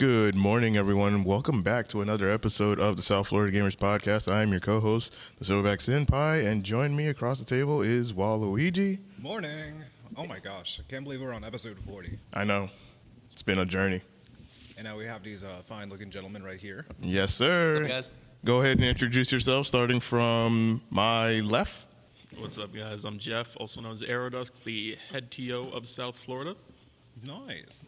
Good morning, everyone. Welcome back to another episode of the South Florida Gamers Podcast. I am your co-host, the Silverback Senpai, and join me across the table is Waluigi. Morning. Oh my gosh, I can't believe we're on episode 40. I know it's been a journey. And now we have these uh, fine looking gentlemen right here. Yes, sir. What's up, guys? Go ahead and introduce yourself, starting from my left. What's up, guys? I'm Jeff, also known as Aerodusk, the head TO of South Florida. Nice.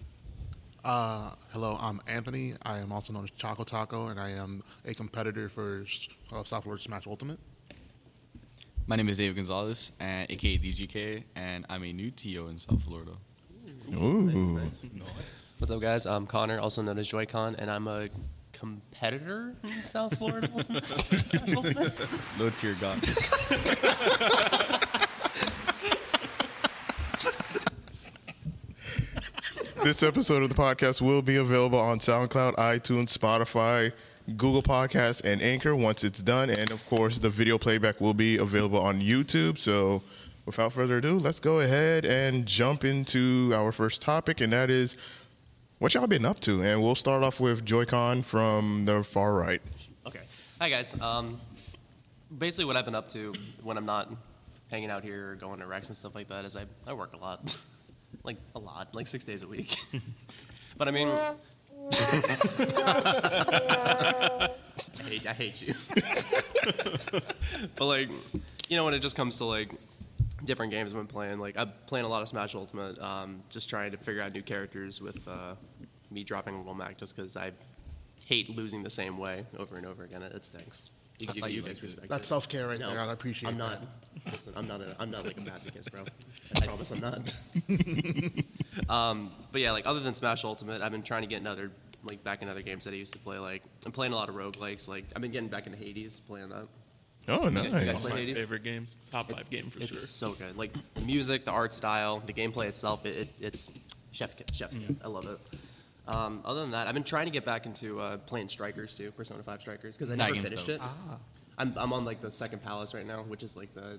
Uh, hello, I'm Anthony. I am also known as Choco Taco, and I am a competitor for uh, South Florida Smash Ultimate. My name is David Gonzalez, and aka DGK, and I'm a new TO in South Florida. Ooh. nice. What's up, guys? I'm Connor, also known as Joy-Con, and I'm a competitor in South Florida. Low tier god. this episode of the podcast will be available on SoundCloud, iTunes, Spotify, Google Podcasts, and Anchor once it's done. And of course, the video playback will be available on YouTube. So, without further ado, let's go ahead and jump into our first topic, and that is what y'all been up to. And we'll start off with Joy-Con from the far right. okay. Hi, guys. Um, basically, what I've been up to when I'm not hanging out here or going to Rex and stuff like that is I, I work a lot. like, a lot. Like, six days a week. but, I mean... I hate, I hate you. but like, you know, when it just comes to like different games I've been playing, like I'm playing a lot of Smash Ultimate, um, just trying to figure out new characters with uh, me dropping a Little Mac, just because I hate losing the same way over and over again. It, it stinks. You, I you, thought you you guys liked it. respect That's self care right No, there. I appreciate I'm not. that. Listen, I'm not. A, I'm not like a masochist, bro. I promise I'm not. um, but yeah, like other than Smash Ultimate, I've been trying to get another like back in other games that I used to play. Like I'm playing a lot of roguelikes. Like I've been getting back into Hades, playing that. Oh, guys nice. play My Hades? favorite games, top five game for It's sure. so good. Like the music, the art style, the gameplay itself. It, it, it's chef's kiss. Chef's kiss. I love it. Um, other than that, I've been trying to get back into uh, playing Strikers too, Persona 5 Strikers, because I That never game's finished dope. it. I'm, I'm on like the second palace right now, which is like the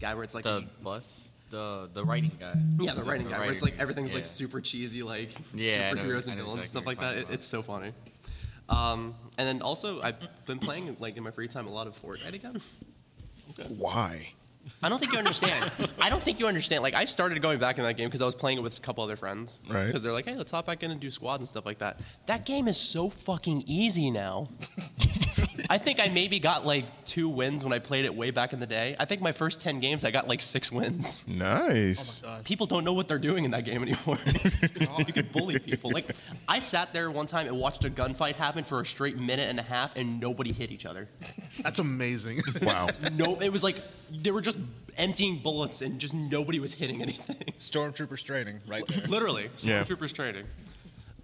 guy where it's like The bus, the the writing guy. Yeah, the writing guy, where it's like writing everything's like yeah. super cheesy, like Yeah, I know- superheroes I and villains and exactly stuff what like you're that. It, talking it's so funny. Um, and then also, I've been playing like in my free time a lot of Fortnite again. Why? I don't think you understand. I don't think you understand. Like I started going back in that game because I was playing it with a couple other friends. Right. Because they're like, hey, let's hop back in and do squads and stuff like that. That game is so fucking easy now. I think I maybe got like two wins when I played it way back in the day. I think my first ten games I got like six wins. Nice. Oh people don't know what they're doing in that game anymore. you could bully people. Like I sat there one time and watched a gunfight happen for a straight minute and a half, and nobody hit each other. That's amazing. wow. No, it was like they were just emptying bullets, and just nobody was hitting anything. Stormtroopers training right there. Literally, Yeah. stormtroopers training.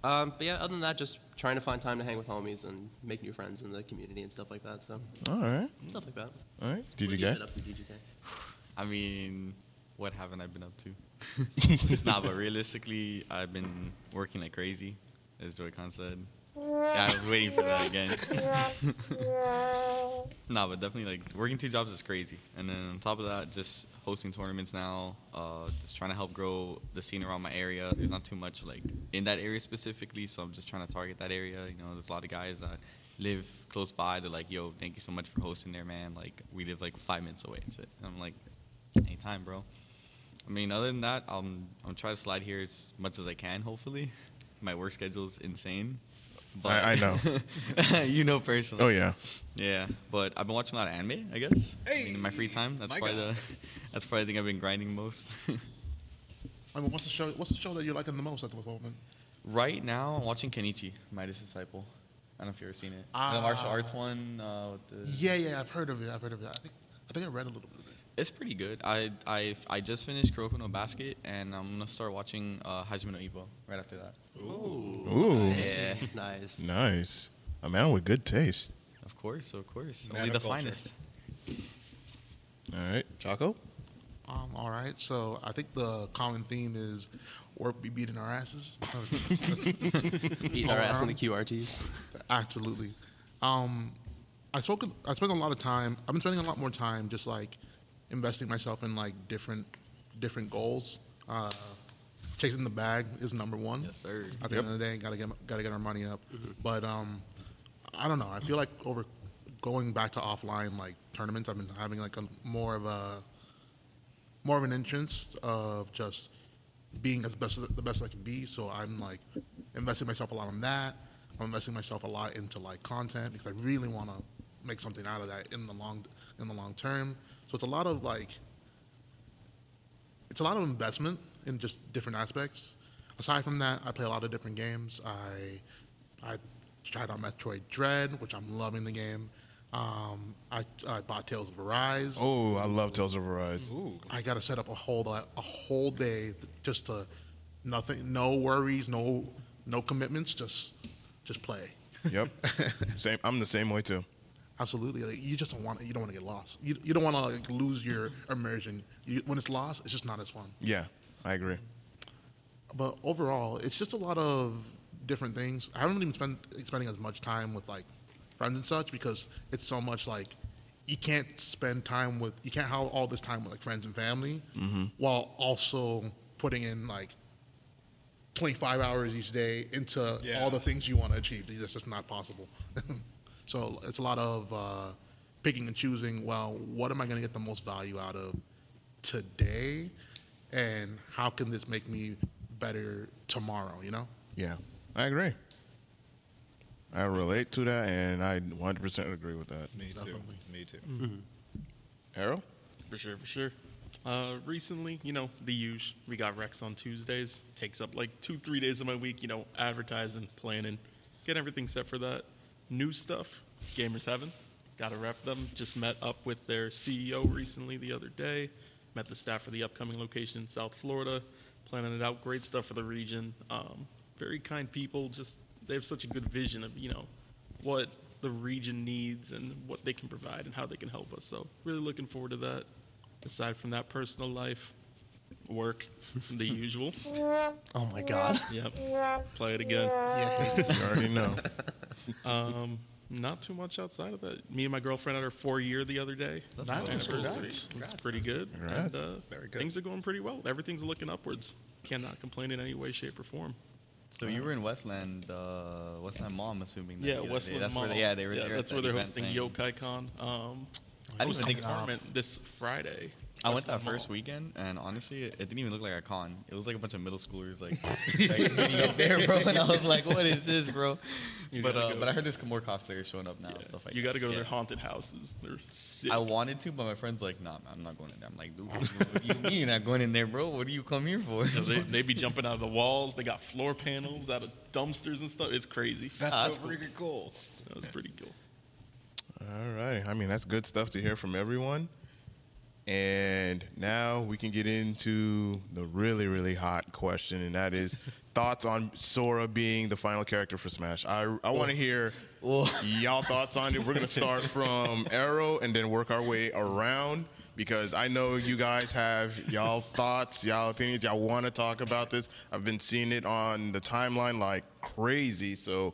Um, but yeah, other than that, just trying to find time to hang with homies and make new friends in the community and stuff like that. So All right. stuff like that. All right. Did you What have you get? been up to, DGK? I mean, what haven't I been up to? nah, but realistically, I've been working like crazy, as Joy-Con said. Yeah, I was waiting for that again. nah, but definitely like working two jobs is crazy, and then on top of that, just hosting tournaments now. Uh, just trying to help grow the scene around my area. There's not too much like in that area specifically, so I'm just trying to target that area. You know, there's a lot of guys that live close by. They're like, "Yo, thank you so much for hosting there, man. Like, we live like five minutes away." And. And I'm like, "Anytime, bro." I mean, other than that, I'm I'm trying to slide here as much as I can. Hopefully, my work schedule is insane. I- I know. you know personally. Oh yeah. Yeah, but I've been watching a lot of anime. I guess. I mean, in my free time, that's my probably guy. the that's probably the thing I've been grinding most. I mean, what's the show? What's the show that you're liking the most at the moment? right now, I'm watching Kenichi, Mightiest Disciple. I don't know if you've ever seen it. the Ah. martial arts one. Uh, with the, Yeah, yeah, I've heard of it. I've heard of it. I think I think I read a little bit of it. It's pretty good. I I I just finished Kuroko no Basket, and I'm gonna start watching uh, Hajime no Ippo right after that. Ooh. Yeah, Nice. Nice. A man with good taste. of course, of course. Man Only the culture. finest. All right. Choco? Um, all right, so I think the common theme is work be beating our asses. Beating our ass in the QRTs. Absolutely. Um, I spoken. I spent a lot of time. I've been spending a lot more time just like investing myself in like different different goals. Uh, chasing the bag is number one. Yes, sir. At the end of the day, gotta get gotta get our money up. But um, I don't know. I feel like over going back to offline like tournaments, I've been having like a more of a more of an interest of just being as best the best I can be. So I'm like investing myself a lot in that. I'm investing myself a lot into like content because I really want to make something out of that in the long in the long term. So it's a lot of like it's a lot of investment in just different aspects. Aside from that, I play a lot of different games. I I tried out Metroid Dread, which I'm loving the game. Um, I, I bought Tales of Arise. Oh, I love Tales of Arise. I got to set up a whole a whole day just to nothing, no worries, no no commitments, just just play. Yep. same. I'm the same way too. Absolutely, like, you just don't want you don't want to get lost. You, you don't want to like, lose your immersion. You, when it's lost, it's just not as fun. Yeah, I agree. But overall, it's just a lot of different things. I haven't even spent spending as much time with like friends and such because it's so much like you can't spend time with you can't have all this time with like friends and family mm-hmm. while also putting in like 25 hours each day into Yeah. all the things you want to achieve. That's just not possible. so it's a lot of uh, picking and choosing. Well, what am I going to get the most value out of today, and how can this make me better tomorrow? You know. Yeah, I agree. I relate to that, and I 100% agree with that. Me too. Me too. Arrow? For sure, for sure. Uh, recently, you know, the huge. We got Rex on Tuesdays. Takes up like two, three days of my week. You know, advertising, planning, get everything set for that. New stuff, Gamers Heaven. Got to rep them. Just met up with their CEO recently the other day. Met the staff for the upcoming location in South Florida. Planning it out. Great stuff for the region. Um, very kind people. Just they have such a good vision of you know what the region needs and what they can provide and how they can help us. So really looking forward to that. Aside from that, personal life, work, the usual. Oh my god. Yep. Play it again. Yeah. You already know. Um, not too much outside of that. Me and my girlfriend had our four year the other day. That's Nice. cool. Congrats. It's pretty good. Congrats. And, uh, Very good. Things are going pretty well. Everything's looking upwards. Cannot complain in any way, shape, or form. So you were in Westland, uh, Westland Mall, I'm assuming. that Yeah, the other day. Westland That's Mall. Where they, yeah, they were there. that's at where that they're event hosting thing. Yokai Con. Um, I didn't even think tournament this Friday. I went that first weekend, and honestly, it, it didn't even look like a con. It was like a bunch of middle schoolers like, like meeting up there, bro. And I was like, "What is this, bro?" You But uh, but I heard there's more cosplayers showing up now and Yeah. stuff like you got to go to Yeah. their haunted houses. They're sick. I wanted to, but my friend's like, "Nah, man, I'm not going in there." I'm like, "Dude, what do you mean you're not going in there, bro? What do you come here for?" 'Cause they, they be jumping out of the walls. They got floor panels out of dumpsters and stuff. It's crazy. That's, Ah, that's so freaking cool. That was pretty cool. All right. I mean, that's good stuff to hear from everyone. And now we can get into the really, really hot question, and that is thoughts on Sora being the final character for Smash. I, I want to hear y'all thoughts on it. We're going to start from Arrow and then work our way around because I know you guys have y'all thoughts, y'all opinions. Y'all want to talk about this. I've been seeing it on the timeline like crazy. So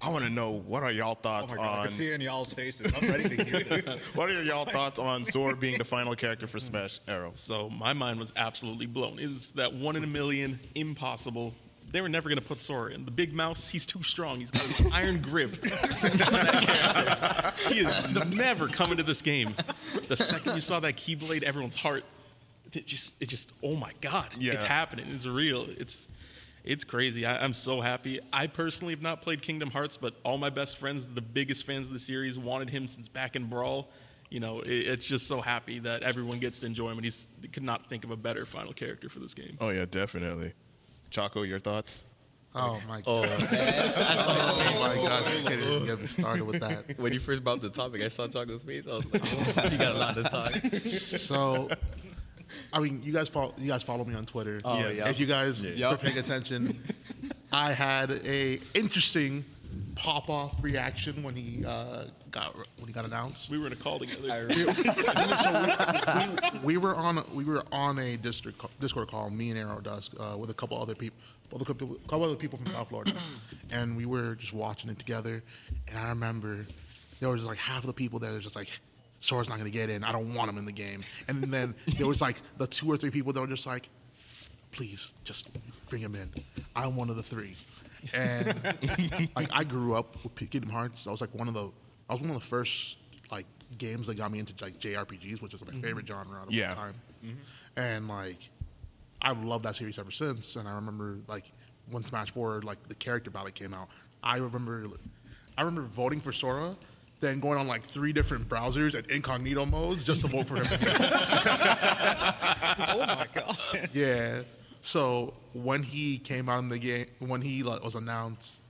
I want to know what are y'all Oh thoughts my god, I can see it in y'all's faces. I'm ready to hear this. what are y'all thoughts on Sora being the final character for Smash Arrow? So my mind was absolutely blown. It was that one in a million, impossible. They were never going to put Sora in. The big mouse, he's too strong. He's got an iron grip. on that character. he is never coming to this game. The second you saw that Keyblade, everyone's heart, it just, it just, oh my god, Yeah. it's happening. It's real. It's, it's crazy. I, I'm so happy. I personally have not played Kingdom Hearts, but all my best friends, the biggest fans of the series, wanted him since back in Brawl. You know, it, it's just so happy that everyone gets to enjoy him, and he's could not think of a better final character for this game. Oh yeah, definitely. Choco, your thoughts? Oh my Oh god. man, I saw Oh my gosh, oh, you can't even get me started with that. when you first brought up the topic, I saw Choco's face. I was like, oh, "You got a lot to talk." So, I mean, you guys follow you guys follow me on Twitter. Oh, Yes. yeah. If you guys Yeah. were paying attention, I had a interesting pop off reaction when he uh, got when he got announced. We were in a call together. we, we were on we were on a district Discord call, me and Aerodusk, uh, with a couple other people, other couple, couple other people from South Florida, and we were just watching it together. And I remember there was like half of the people there was just like, Sora's not going to get in. I don't want him in the game. And then there was like the two or three people that were just like, please just bring him in. I'm one of the three. And like I grew up with Kingdom Hearts. I was like one of the I was one of the first like games that got me into like JRPGs, which is my favorite mm-hmm. genre of Yeah. all time. Mm-hmm. And like I've loved that series ever since. And I remember like when Smash Four like the character ballot came out, I remember I remember voting for Sora, then going on like three different browsers and incognito modes just to vote for him. oh my god. Yeah. So when he came out in the game, when he like, was announced,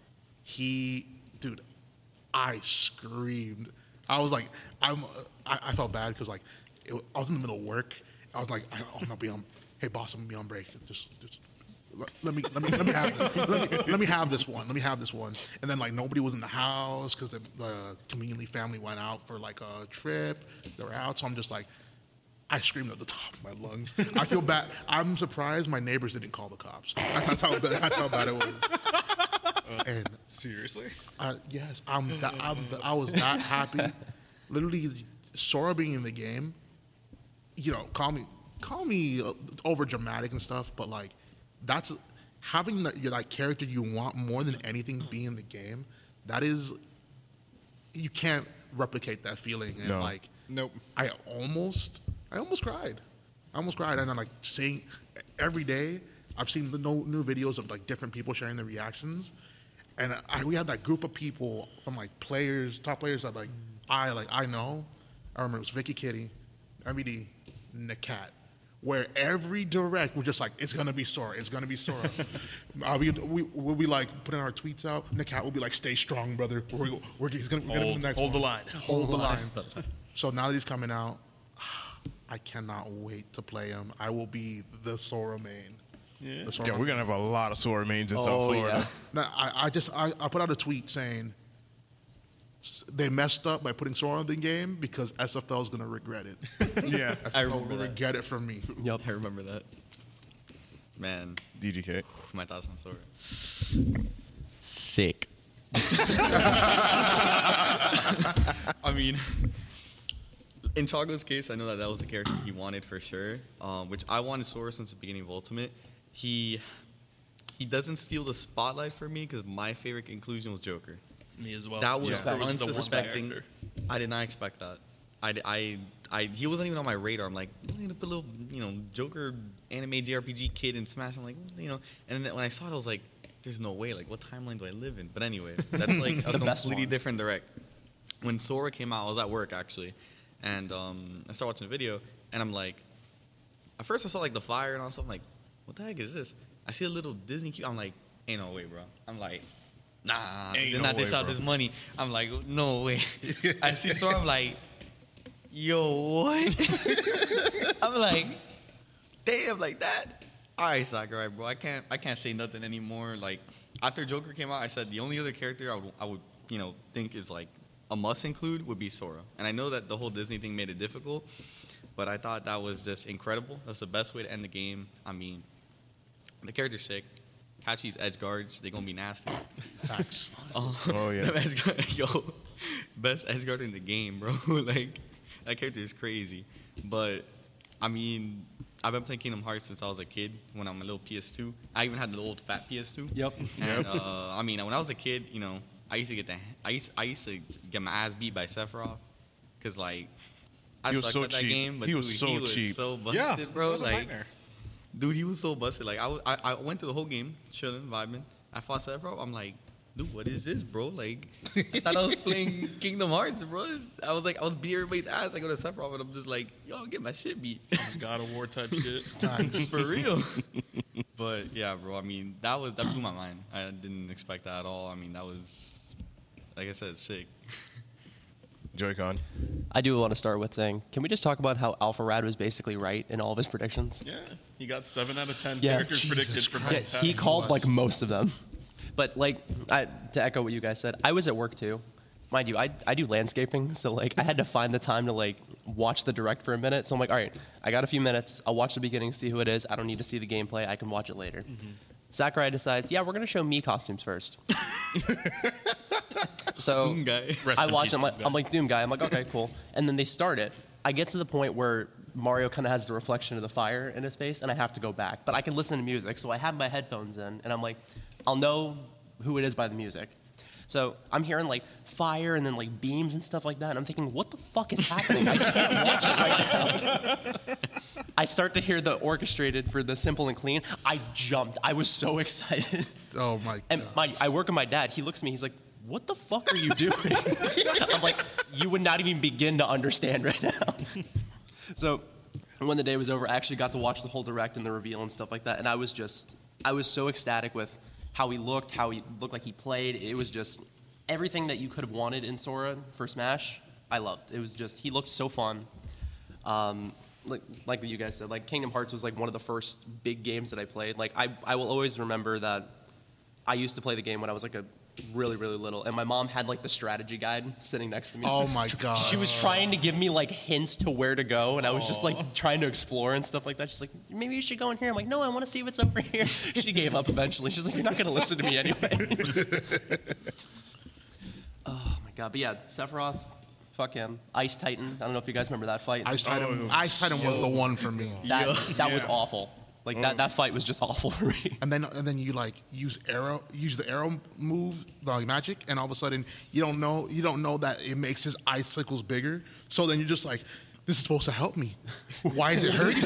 he, dude, I screamed. I was like, I'm, I, I felt bad because like, it, I was in the middle of work. I was like, I, I'm gonna be on. Hey, boss, I'm gonna be on break. Just, just let, me, let me, let me have, this, let, me, let me have this one. Let me have this one. And then like nobody was in the house because the, the community family went out for like a trip. They were out, so I'm just like. I screamed at the top of my lungs. I feel bad. I'm surprised my neighbors didn't call the cops. That's how, that's how bad it was. And Seriously? uh, yes, I'm, I'm I was not happy. Literally, Sora being in the game. You know, call me call me uh, over dramatic and stuff, but like that's having that your that character you want more than anything being in the game. That is, you can't replicate that feeling. And No. like, Nope. I almost, I almost cried. I almost cried, and I'm like seeing every day. I've seen the no, new videos of like different people sharing their reactions, and I, we had that group of people from like players, top players that like I like I know. I remember it was Vicky Kitty, MBD, Nakat. Where every direct we're just like it's gonna be Sora, it's gonna be Sora. uh, we we we'll be like putting our tweets out. Nakat will be like, "Stay strong, brother. We're, we're he's gonna, we're gonna be the next hold the line. Hold the line." So now that he's coming out, I cannot wait to play him. I will be the Sora main. Yeah, the Sora Yeah, we're gonna have a lot of Sora mains in South Oh, Florida. yeah. No, I, I just I, I put out a tweet saying s- they messed up by putting Sora in the game because SFL is gonna regret it. Yeah, I remember will that. regret it from me. Yep. I remember that. Man, DGK. my thoughts on Sora. Sick. I mean, in Choco's case, I know that that was the character he wanted for sure. Um, which I wanted Sora since the beginning of Ultimate. He he doesn't steal the spotlight for me because my favorite conclusion was Joker. Me as well. That was Yeah. That was the worst unsuspecting. I did not expect that. I, I, I, he wasn't even on my radar. I'm like, I'm gonna put a little, you know, Joker anime JRPG kid in Smash. I'm like, you know, and then when I saw it, I was like, there's no way. Like, what timeline do I live in? But anyway, that's like a completely different direct. When Sora came out, I was at work actually, and um, I started watching the video, and I'm like, at first I saw like the fire and all stuff. I'm like, what the heck is this? I see a little Disney cube. I'm like, ain't no way, bro. I'm like, nah, Ain't they're no not dish out bro. this money. I'm like, no way. I see Sora. I'm like, yo, what? I'm like, damn, like that. All right, Sakurai, bro. I can't, I can't say nothing anymore. Like after Joker came out, I said the only other character I would, I would, you know, think is like a must include would be Sora. And I know that the whole Disney thing made it difficult, but I thought that was just incredible. That's the best way to end the game. I mean, the character's sick. Kachi's edge guards, they're gonna be nasty. Facts. Oh yeah. The edge guard, yo, best edge guard in the game, bro. like that character is crazy. But I mean, I've been playing Kingdom Hearts since I was a kid. When I'm a little PS2, I even had the old fat PS2. Yep. And uh, I mean, when I was a kid, you know, I used to get the I used I used to get my ass beat by Sephiroth, cause like. I He was sucked so at that cheap. game, but He was dude, so he was cheap. so busted, Yeah, bro. that was like, nightmare. Dude, he was so busted. Like I, was, I, I went to the whole game, chilling, vibing. I fought Sephiroth. I'm like, dude, what is this, bro? Like, I thought I was playing Kingdom Hearts, bro. I was like, I was beating everybody's ass. I go to Sephiroth, and I'm just like, yo, get my shit beat. Oh God of War type shit. For real. but yeah, bro. I mean, that was that blew my mind. I didn't expect that at all. I mean, that was, like I said, sick. Joy-Con. I do want to start with saying, can we just talk about how AlphaRad was basically right in all of his predictions? Yeah, he got seven out of ten Yeah. characters Jesus predicted from Yeah, he called like most of them. But like I, to echo what you guys said, I was at work too. Mind you, I, I do landscaping, so like I had to find the time to like watch the direct for a minute. So I'm like, all right, I got a few minutes. I'll watch the beginning, see who it is. I don't need to see the gameplay. I can watch it later. Mm-hmm. Sakurai decides, yeah, we're gonna show me costumes first. so Doom guy. Rest I in watch. peace, I'm like, Doom guy. I'm like Doom guy. I'm like, okay, cool. And then they start it. I get to the point where Mario kind of has the reflection of the fire in his face, and I have to go back. But I can listen to music, so I have my headphones in, and I'm like, I'll know who it is by the music. So I'm hearing like fire and then like beams and stuff like that, and I'm thinking, what the fuck is happening? I can't watch it right now. I start to hear the orchestrated for the simple and clean. I jumped. I was so excited. Oh my And my, I work with my dad. He looks at me. He's like, "What the fuck are you doing?" I'm like, "You would not even begin to understand right now." so, when the day was over, I actually got to watch the whole direct and the reveal and stuff like that. And I was just, I was so ecstatic with how he looked, how he looked like he played. It was just everything that you could have wanted in Sora for Smash. I loved. It was just he looked so fun. Um, like like you guys said, like Kingdom Hearts was like one of the first big games that I played. Like I I will always remember that I used to play the game when I was like a really really little, and my mom had like the strategy guide sitting next to me. Oh my god. She was trying to give me like hints to where to go, and I was just like trying to explore and stuff like that. She's like, maybe you should go in here. I'm like, no, I want to see what's over here. She gave up eventually. She's like, you're not going to listen to me anyway. oh my god, but yeah, Sephiroth, fuck him. Ice Titan. I don't know if you guys remember that fight. Ice Titan. Oh, Ice Titan was the one for me. that that was awful. Like that, that fight was just awful for me. And then and then you like use arrow, use the arrow move, the like, magic, and all of a sudden you don't know you don't know that it makes his icicles bigger. So then you're just like, this is supposed to help me. Why is it hurting?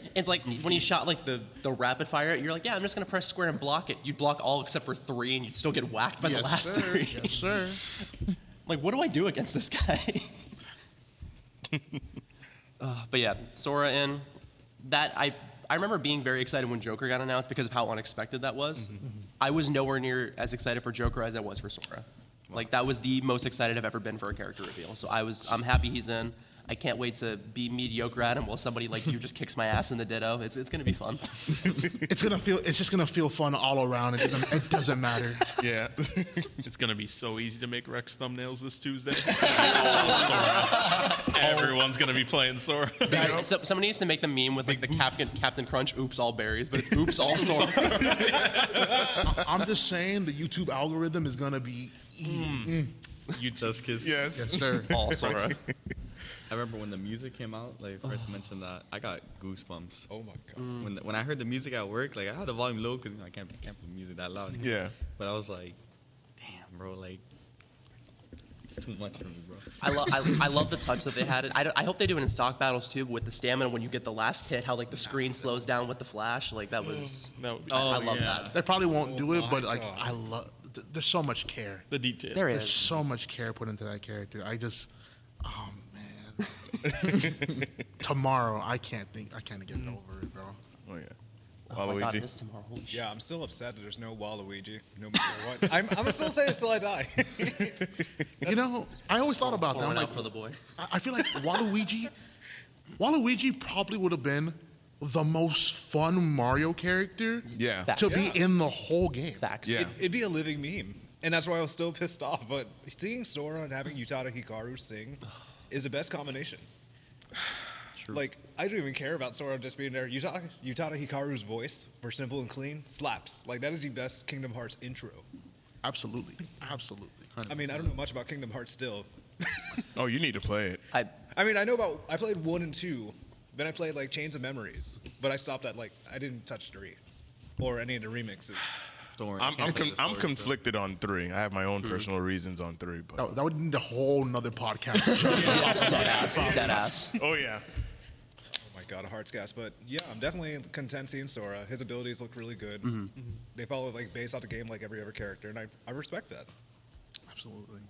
It's like when you shot like the, the rapid fire, you're like, yeah, I'm just gonna press square and block it. You'd block all except for three, and you'd still get whacked by the last sir. three. Yes, sir. like, what do I do against this guy? uh, but yeah, Sora in that I I remember being very excited when Joker got announced because of how unexpected that was. Mm-hmm. Mm-hmm. I was nowhere near as excited for Joker as I was for Sora. Like that was the most excited I've ever been for a character reveal. So I was I'm happy he's in. I can't wait to be mediocre at him while somebody like you just kicks my ass in the ditto. It's it's gonna be fun. It's gonna feel. It's just gonna feel fun all around. It doesn't, it doesn't matter. Yeah. It's gonna be so easy to make Rex thumbnails this Tuesday. Everyone's gonna be playing Sora. So, somebody needs to make the meme with like the Captain Captain Crunch, oops all berries, but it's oops all Sora. I'm just saying the YouTube algorithm is gonna be. Mm. Mm. eating. You just kiss. yes. Yes, sir. all Sora. I remember when the music came out, like forgot to oh. mention that I got goosebumps. Oh my god. Mm. When when I heard the music at work, like I had the volume low because you know, I can't I can't put music that loud. Yeah. But I was like, damn, bro, like it's too much for me, bro. I, lo- I, I love the touch that they had. I, I hope they do it in stock battles too, but with the stamina when you get the last hit, how like the screen slows down with the flash. Like that was. Mm, no, would be I, I oh, love that. They probably won't do it, oh but like God. I love. th- There's so much care. the detail. There There's so much care put into that character. I just, oh man. Tomorrow, I can't think. I can't get mm. over it, bro. Oh yeah. Oh my god, Waluigi. it is tomorrow. Holy shit. Yeah, I'm still upset that there's no Waluigi, no matter what. I'm, I'm still saying it till I die. You know, I always thought about that. I'm Pouring like, for the boy. I I feel like Waluigi, Waluigi probably would have been the most fun Mario character Yeah. Fact. to be in the whole game. Facts. Yeah. It, it'd be a living meme, and that's why I was still pissed off. But seeing Sora and having Utada Hikaru sing is the best combination. Like I don't even care about Sora just being there. Utada, Utada Hikaru's voice for simple and clean slaps. Like that is the best Kingdom Hearts intro. Absolutely, absolutely. I mean, I don't know much about Kingdom Hearts still. Oh, you need to play it. I, I mean, I know about. I played one and two, then I played like Chains of Memories, but I stopped at like I didn't touch three, or any of the remixes. Don't. I I'm I'm, play con- I'm story, so- conflicted on three. I have my own personal reasons on three, but That, that would need a whole nother podcast. just dead ass. Dead ass. oh yeah. Oh my god, a heart's gas. But yeah, I'm definitely content seeing Sora. His abilities look really good. Mm-hmm. They follow like based off the game like every other character, and I, I respect that. absolutely.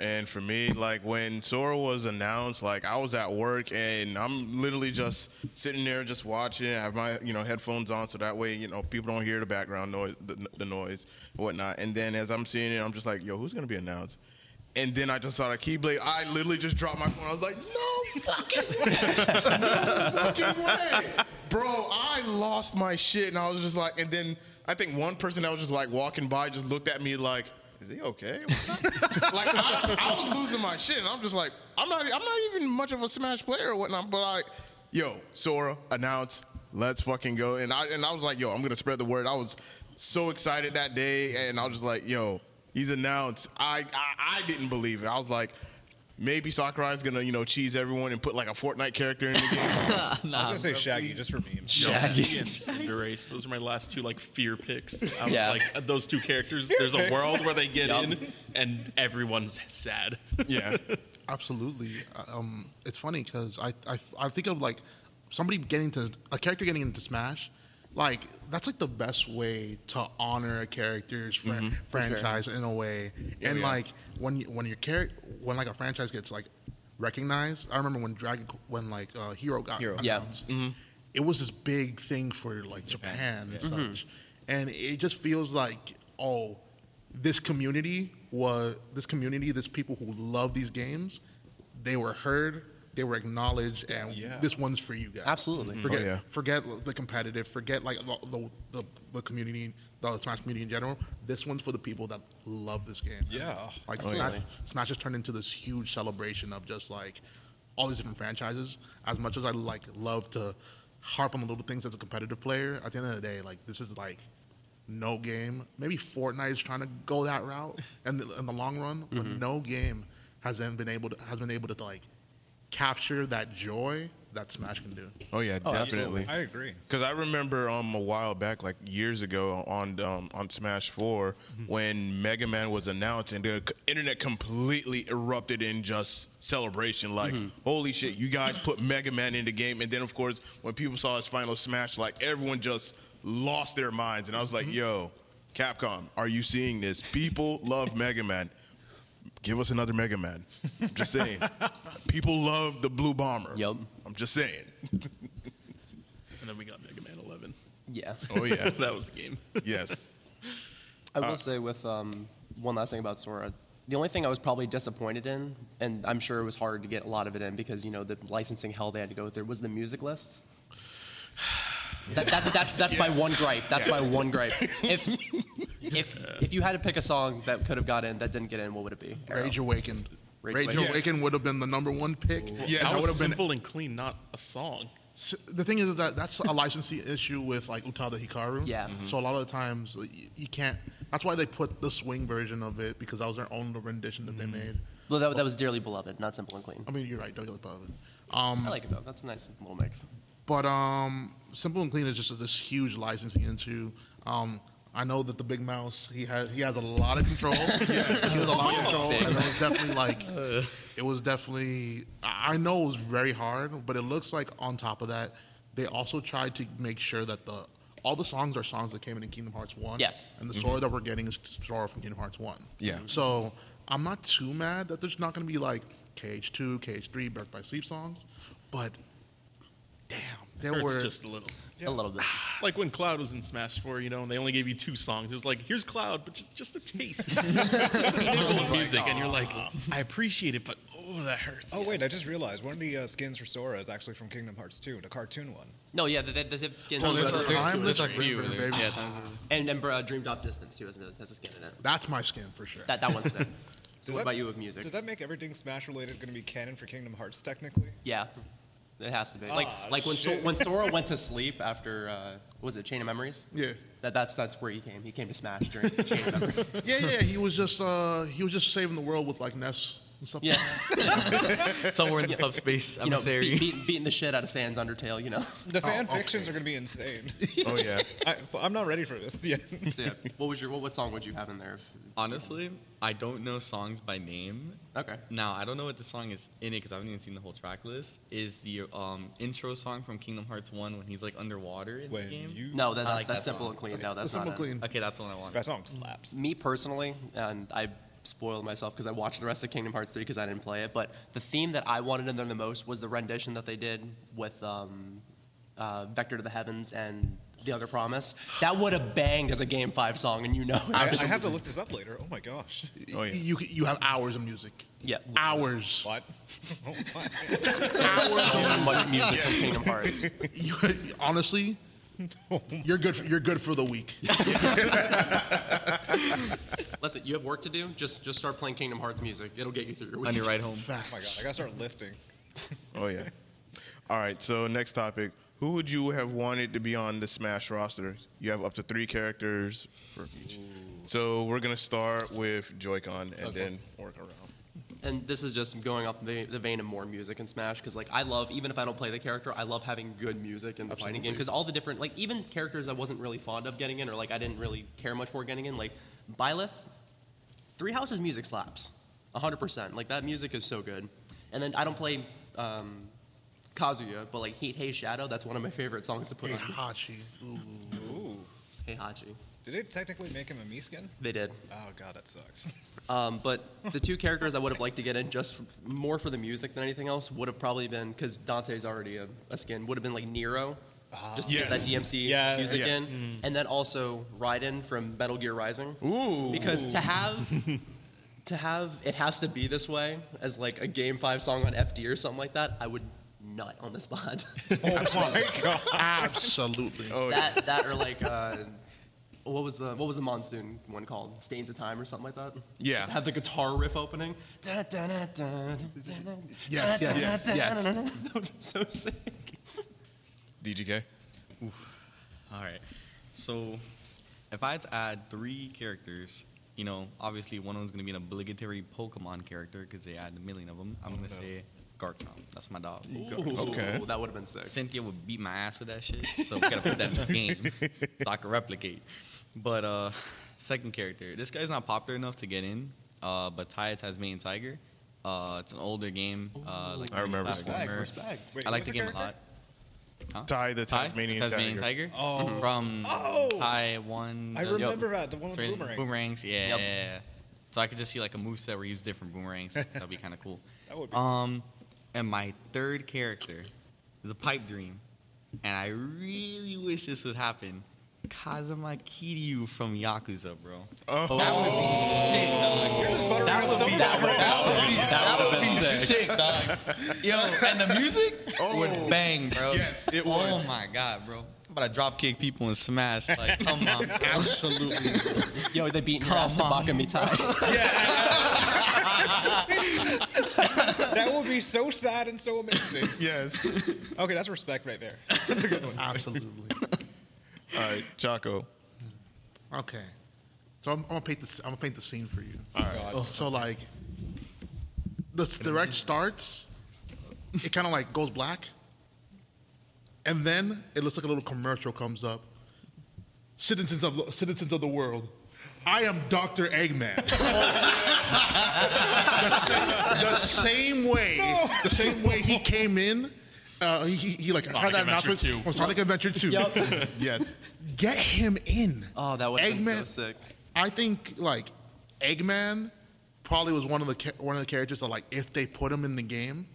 And for me, like when Sora was announced, like I was at work and I'm literally just sitting there just watching. I have my you know headphones on so that way you know people don't hear the background noise, the, the noise, whatnot. And then as I'm seeing it, I'm just like, yo, who's gonna be announced? And then I just saw the Keyblade. I literally just dropped my phone. I was like, no fucking way, no fucking way, bro. I lost my shit, and I was just like, and then I think one person that was just like walking by just looked at me like. Is he okay? like I, I was losing my shit, and I'm just like, I'm not, I'm not even much of a Smash player or whatnot. But like, yo, Sora announced, let's fucking go, and I and I was like, yo, I'm gonna spread the word. I was so excited that day, and I was just like, yo, he's announced. I I, I didn't believe it. I was like, maybe Sakurai's gonna you know cheese everyone and put like a Fortnite character in the game. I was gonna say Shaggy just for memes. Shaggy and Cinderace. Those are my last two like fear picks. I was Yeah. like uh, those two characters. there's a world where they get Yup. in and everyone's sad. yeah, Absolutely. Um, it's funny because I, I I think of like somebody getting to a character getting into Smash, like that's like the best way to honor a character's fran- mm-hmm, franchise in a way. Oh, and yeah. like when you, when your character when like a franchise gets like recognized. I remember when Dragon when like uh, Hero got Hero. Yeah. announced. It was this big thing for like Japan, and such, mm-hmm. and it just feels like oh, this community was this community, this people who love these games, they were heard, they were acknowledged, and Yeah. this one's for you guys. Absolutely. Mm-hmm. Forget Oh, yeah. forget the competitive, forget like the, the, the, the community, the Smash community in general. This one's for the people that love this game. Yeah. Like Absolutely. Smash, Smash has turned into this huge celebration of just like all these different franchises. As much as I like love to harp on the little things as a competitive player, at the end of the day, like this is like no game. Maybe Fortnite is trying to go that route in the, in the long run, but mm-hmm. no game has then been able to has been able to like capture that joy that Smash can do. oh yeah, definitely. I agree. Because I remember um, a while back, like years ago, on um, on Smash 4 when Mega Man was announced, and the internet completely erupted in just celebration. Like, holy shit, you guys put Mega Man in the game! And then, of course, when people saw his final Smash, like everyone just lost their minds. And I was like, yo, Capcom, are you seeing this? People love Mega Man. Give us another Mega Man. I'm just saying. People love the Blue Bomber. Yup. I'm just saying. And then we got Mega Man 11. Yeah. Oh yeah. that was the game. yes. I will say with um, one last thing about Sora. The only thing I was probably disappointed in, and I'm sure it was hard to get a lot of it in because you know the licensing hell they had to go through, was the music list. That, that's that's that's my one gripe. That's my one gripe. If if if you had to pick a song that could have got in that didn't get in, what would it be? Arrow. Rage Awakened. Rage Rage, Awakened. Awakened would have been the number one pick. Yeah, That that would was have been simple and clean, not a song. S- the thing is that that's a licensing issue with like Utada Hikaru. Yeah. Mhm. So a lot of the times you, you can't. That's why they put the swing version of it because that was their own rendition that they made. Well, that, that was dearly beloved, not simple and clean. I mean, you're right. Don't get above it. Um, I like it though. That's a nice little mix. But um, Simple and Clean is just this huge licensing issue. Um, I know that the Big Mouse he has he has a lot of control. he has a lot of control, and it was definitely like it was definitely. I I know it was very hard, but it looks like on top of that, they also tried to make sure that the all the songs are songs that came in in Kingdom Hearts One. Yes. and the story that we're getting is story from Kingdom Hearts One. Yeah. So I'm not too mad that there's not going to be like KH2, KH3, Birth by Sleep songs, but damn, there Hurts were just a little. A little bit. Like when Cloud was in Smash 4, you know, and they only gave you two songs. It was like, here's Cloud, but just, just a taste. just a nibble of music. And you're like, I appreciate it, but oh, that hurts. Oh wait, I just realized one of the uh, skins for Sora is actually from Kingdom Hearts 2, the cartoon one. No, yeah, the, the, the skins. Oh, there's, there's- there's- Time There's a River, few. baby. Yeah, time and and uh, Dream Drop Distance too has a, has a skin in it. that's my skin for sure. That that one's there. So Does what that- about you with music? Does that make everything Smash related going to be canon for Kingdom Hearts technically? Yeah, it has to be. Like Ah, like when so, shit. when Sora went to sleep after uh, what was it Chain of Memories? yeah. That that's that's where he came. He came to Smash during Chain of Memories. Yeah, yeah, he was just uh, he was just saving the world with like Ness and stuff. Yeah, Somewhere in the subspace you know, emissary. beat, beat, beating the shit out of Sans Undertale. You know. The fan okay. fictions are going to be insane. Oh yeah. I, I'm not ready for this yet. So yeah, what was your what, what song would you have in there? If, Honestly, I don't know songs by name. okay. Now I don't know what the song is in it because I haven't even seen the whole track list. Is the um, intro song from Kingdom Hearts One when he's like underwater in the when game? you No, that, I like that's that simple song. and clean. No, that's Simple not it. clean. Okay, that's the one I want. that song slaps. me personally, and I spoiled myself because I watched the rest of Kingdom Hearts 3 because I didn't play it, but the theme that I wanted in there the most was the rendition that they did with um, uh, Vector to the Heavens and The Other Promise. That would have banged as a Game 5 song, and you know it. I, I have to look this up later. Oh my gosh. Oh yeah. You you have hours of music. yeah. Hours. What? Oh my. So much music from Kingdom Hearts. You, honestly, you're good. For, you're good for the week. Listen, you have work to do. Just just start playing Kingdom Hearts music. It'll get you through your week. On your ride home. Oh my god. I gotta start lifting. Oh yeah. All right. So next topic: Who would you have wanted to be on the Smash roster? You have up to three characters for each. So we're gonna start with Joy-Con and then work around. And this is just going off the, the vein of more music in Smash, because like I love, even if I don't play the character, I love having good music in the fighting game. Because all the different, like even characters I wasn't really fond of getting in, or like I didn't really care much for getting in, like Byleth, Three Houses music slaps, hundred percent. Like that music is so good. And then I don't play um, Kazuya, but like Heat Hey Shadow, that's one of my favorite songs to put Hey, on. Hachi. Ooh. Ooh. Heihachi. Did it technically make him a Mii skin? They did. Oh god, that sucks. Um, but the two characters I would have liked to get in just f more for the music than anything else would have probably been because Dante's already a, a skin would have been like Nero, just to get that DMC Yeah, music yeah. in, and then also Raiden from Metal Gear Rising. Ooh. Because to have to have it has to be this way as like a Game Five song on FD or something like that, I would nut on the spot. Oh my god! Absolutely. Oh, that that or like. Uh, what was the what was the monsoon one called? Stains of Time or something like that. Yeah. Just have the guitar riff opening. Da, da, da, da, da, da, Yes, yes, yes. da, da, da. That would be so sick. DGK. All right. So, if I had to add three characters, you know, obviously one of them's gonna be an obligatory Pokemon character because they add a million of them. I'm gonna say Garchomp. That's my dog. Okay. That would have been sick. Cynthia would beat my ass with that shit, so we gotta put that in the game so I can replicate. But uh, second character, this guy's not popular enough to get in, uh, but Ty the Tasmanian Tiger. Uh, it's an older game. Uh, like I remember this platformer. respect. Wait, I like the the game a character? lot. Ty the Ty, Tasmanian, Tasmanian tiger. Tiger. Oh. From Oh. Taiwan. I the- remember that, the one with Three- boomerang. Boomerangs, yeah, Yep. yeah, yeah. So I could just see like a move moveset where he uses different boomerangs. That'd be kind of cool. That would be Um, and my third character is a pipe dream, and I really wish this would happen. Kazuma Kiryu from Yakuza, bro. Oh. oh. That would be sick, dog. That would be That would, that would be sick, dog. Yo, and the music oh. would bang, bro. Yes, it oh would. Oh my god, bro. I'm about to drop kick people and smash. Like, come on, bro. Absolutely. Yo, they beat your ass to Baka Mitai. that would be so sad and so amazing. Yes. Okay, that's respect right there. That's a good one. Absolutely. All right, Choco. Okay. So I'm, I'm gonna paint the I'm gonna paint the scene for you. All right. Oh. So like, the the direct starts. It kind of like goes black, and then it looks like a little commercial comes up. Citizens of the- citizens of the world, I am Doctor Eggman. the, same, the same way, the same way he came in. Uh, he, he, he like had that Adventure announcement 2. from Sonic Adventure 2. Yes. Get him in. Oh, that would have been so sick. I think like Eggman probably was one of the cha- one of the characters that like if they put him in the game,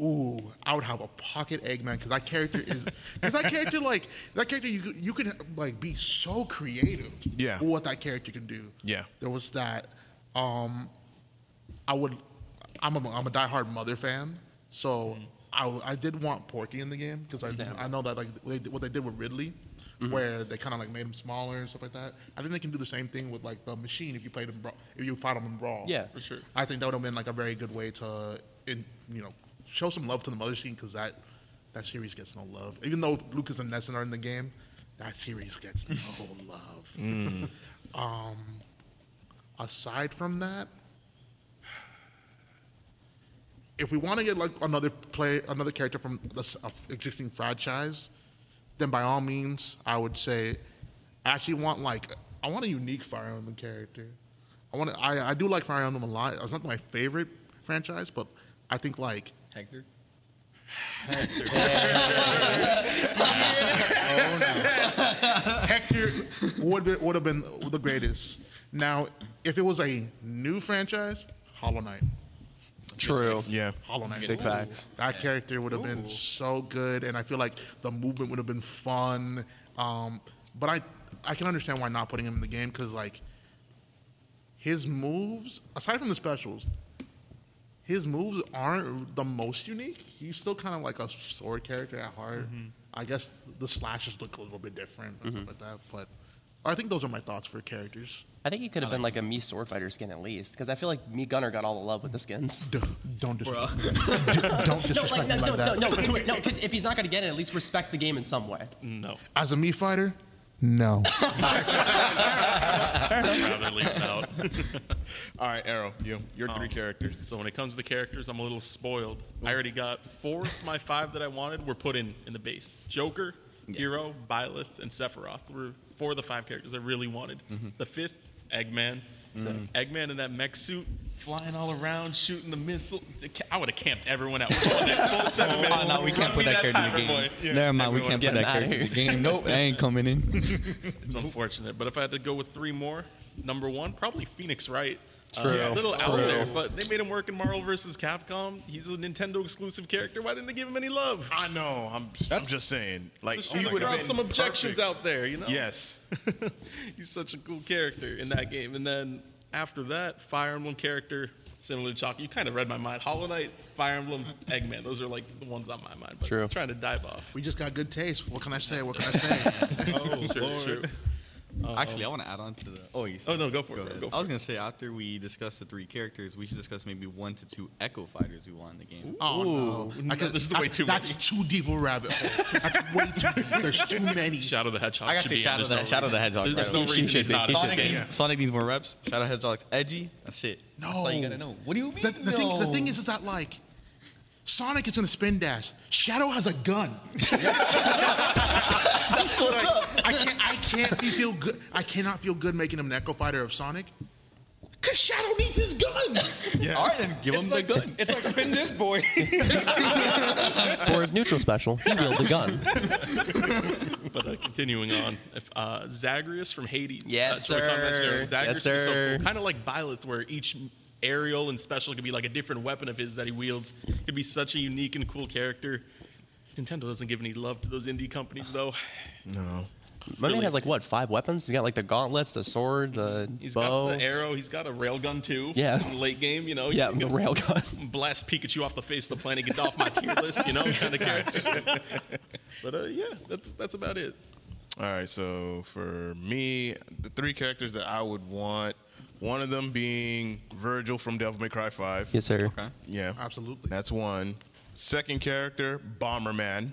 ooh, I would have a pocket Eggman because that character is because that character like that character you could- you can like be so creative. Yeah. with what that character can do. Yeah. there was that. Um, I would. I'm a I'm a diehard Mother fan, so I, w- I did want Porky in the game because I I know that like they, what they did with Ridley, where they kind of like made him smaller and stuff like that. I think they can do the same thing with like the machine if you played him Bra- if you fought him in Brawl. Yeah, for sure. I think that would have been like a very good way to in you know show some love to the Mother scene because that that series gets no love. Even though Lucas and Nesson are in the game, that series gets no love. Um, aside from that, if we want to get like another play, another character from the uh, existing franchise, then by all means, I would say, I actually want like I want a unique Fire Emblem character. I want to, I I do like Fire Emblem a lot. It's not my favorite franchise, but I think like Hector. Hector would be, would have been the greatest. Now, if it was a new franchise, Hollow Knight. True. Yeah. Hollow Knight. Big facts. That character would have been so good, and I feel like the movement would have been fun. Um, but I, I can understand why not putting him in the game because like his moves, aside from the specials, his moves aren't the most unique. He's still kind of like a sword character at heart. I guess the slashes look a little bit different and stuff like that. But I think those are my thoughts for characters. I think he could have been like a Mii sword fighter skin at least, because I feel like Mii Gunner got all the love with the skins. D- don't disrespect me. D- don't No, disrespect like, no, me no, that. no, no, do it. No, 'cause if he's not going to get it, at least respect the game in some way. No. As a Mii fighter, No. I'd rather leave it out. All right, Arrow, you, your three um, characters. So when it comes to the characters, I'm a little spoiled. I already got four of my five that I wanted were put in in the base. Joker, Hero, Byleth, and Sephiroth were four of the five characters I really wanted. Mm-hmm. The fifth, Eggman. Mm-hmm. So Eggman in that mech suit, flying all around, shooting the missile. I would have camped everyone out. Full seven oh, minutes. Oh, no, we can't put that character in the game. Never mind, we can't put that character in the game. Nope, I ain't coming in. It's unfortunate, but if I had to go with three more, number one, probably Phoenix Wright. Uh, True. a little out there, but they made him work in Marvel vs. Capcom. He's a Nintendo exclusive character. Why didn't they give him any love? I know. I'm, I'm just saying. Like Just he trying to would have some objections out there, you know? Yes. He's such a cool character in that game. And then after that, Fire Emblem character, similar to Chalky, you kind of read my mind. Hollow Knight, Fire Emblem, Eggman. Those are like the ones on my mind. But True. I'm trying to dive off. We just got good taste. What can I say? What can I say? Oh, sure, sure. Oh, Actually, oh. I want to add on to the. Oh, you Oh, no, go for it, bro. Go for I was gonna say after we discuss the three characters, we should discuss maybe one to two Echo Fighters we want in the game. Oh no! no, there's way too That's many. too deep a rabbit hole. That's way too. There's too many. Shadow the Hedgehog. I gotta say be in. Shadow the, no Shadow the Hedgehog. There's, there's no reason should he's be. not He in should this Sonic needs more reps. Shadow Hedgehog's edgy. That's it. No. That's all you gotta know. What do you mean? The, the thing, the thing is, is that like Sonic is gonna spin dash. Shadow has a gun. What's up? I can't. I can't be feel good. I cannot feel good making him an Echo Fighter of Sonic. Cause Shadow needs his gun. All right, then give him the gun. It's like spin this boy. For his neutral special, he wields a gun. But uh, continuing on, if, uh, Zagreus from Hades. Yes, uh, Joy-Con sir. Legendary. Yes, Zagreus sir. Kind of like Byleth, where each aerial and special could be like a different weapon of his that he wields. Could be such a unique and cool character. Nintendo doesn't give any love to those indie companies, though. No. My man has like what five weapons? He's got like the gauntlets, the sword, the He's bow. got the arrow. He's got a railgun too. Yeah. In late game, you know. yeah, you the railgun. Blast Pikachu off the face of the planet. Get off my tier list, you know, kind of character. but uh, yeah, that's that's about it. All right, so for me, the three characters that I would want, one of them being Vergil from Devil May Cry 5. yes, sir. Okay. Yeah. Absolutely. That's one. Second character, Bomberman.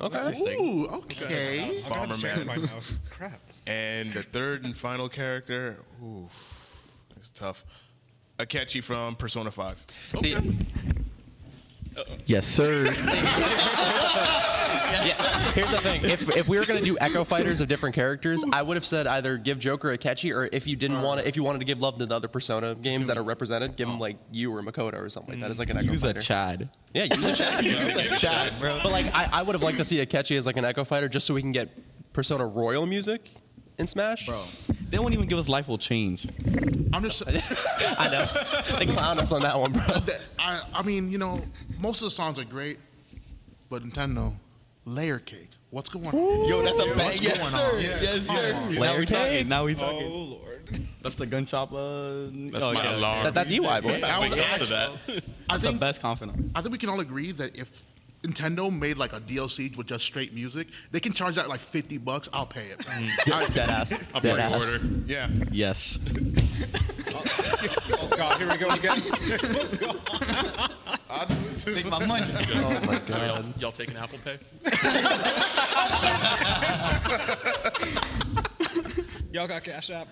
Okay. Ooh, okay. Bomberman. by now. Crap. And the third and final character, oof, it's tough. Akechi from Persona 5. See, Yes, sir. yeah, here's the thing. If, if we were gonna do Echo Fighters of different characters, I would have said either give Joker Akechi, or if you didn't want to, if you wanted to give love to the other Persona games that are represented, give him like you or Makoto or something like that as like an Echo Use a Chad. Yeah, use a Chad. use a Chad, bro. But like, I, I would have liked to see Akechi as like an Echo Fighter, just so we can get Persona Royal music in Smash. Bro, they won't even give us life will change. I'm just. I know. they clown us on that one, bro. I, I mean, you know, most of the songs are great, but Nintendo, layer cake. What's going on? Yo, that's a What's. Yes, going sir. on? Yes, Come sir. on. Now Layer we cake? talking. Now we talking. Oh lord. That's the gun shop. Uh, That's my alarm. That, that's EY, boy. I wake up to that. I the think best confidant. I think we can all agree that if Nintendo made like a DLC with just straight music, they can charge that like fifty bucks. I'll pay it. Mm. I- Dead ass. I'll Dead put ass. order. Yeah. Yes. Oh god, here we go again. I'll do it too. Take my money. Oh my Y'all, god. y'all taking Apple Pay? Y'all got Cash App.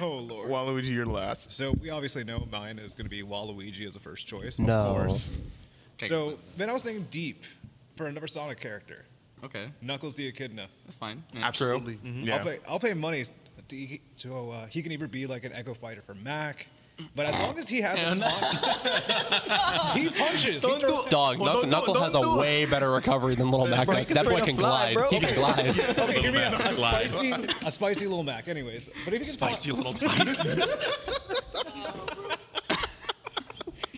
oh lord. Waluigi, you're last. So we obviously know mine is going to be Waluigi as a first choice. No. Of course. So then I was thinking deep for another Sonic character, Okay, Knuckles the Echidna. that's fine. Yeah. Absolutely. Yeah. I'll pay. I'll pay money to, so uh, he can either be like an Echo Fighter for Mac, but as long as he has a taunt, he punches. He throws- Dog, Well, Knuckle, don't do Knuckle has don't a do it. way better recovery than Little Mac Bro, does. That boy can fly, glide. bro. He can glide. Okay, hear me out. A spicy, a spicy little Mac. Anyways, but if he can Spicy taunt, little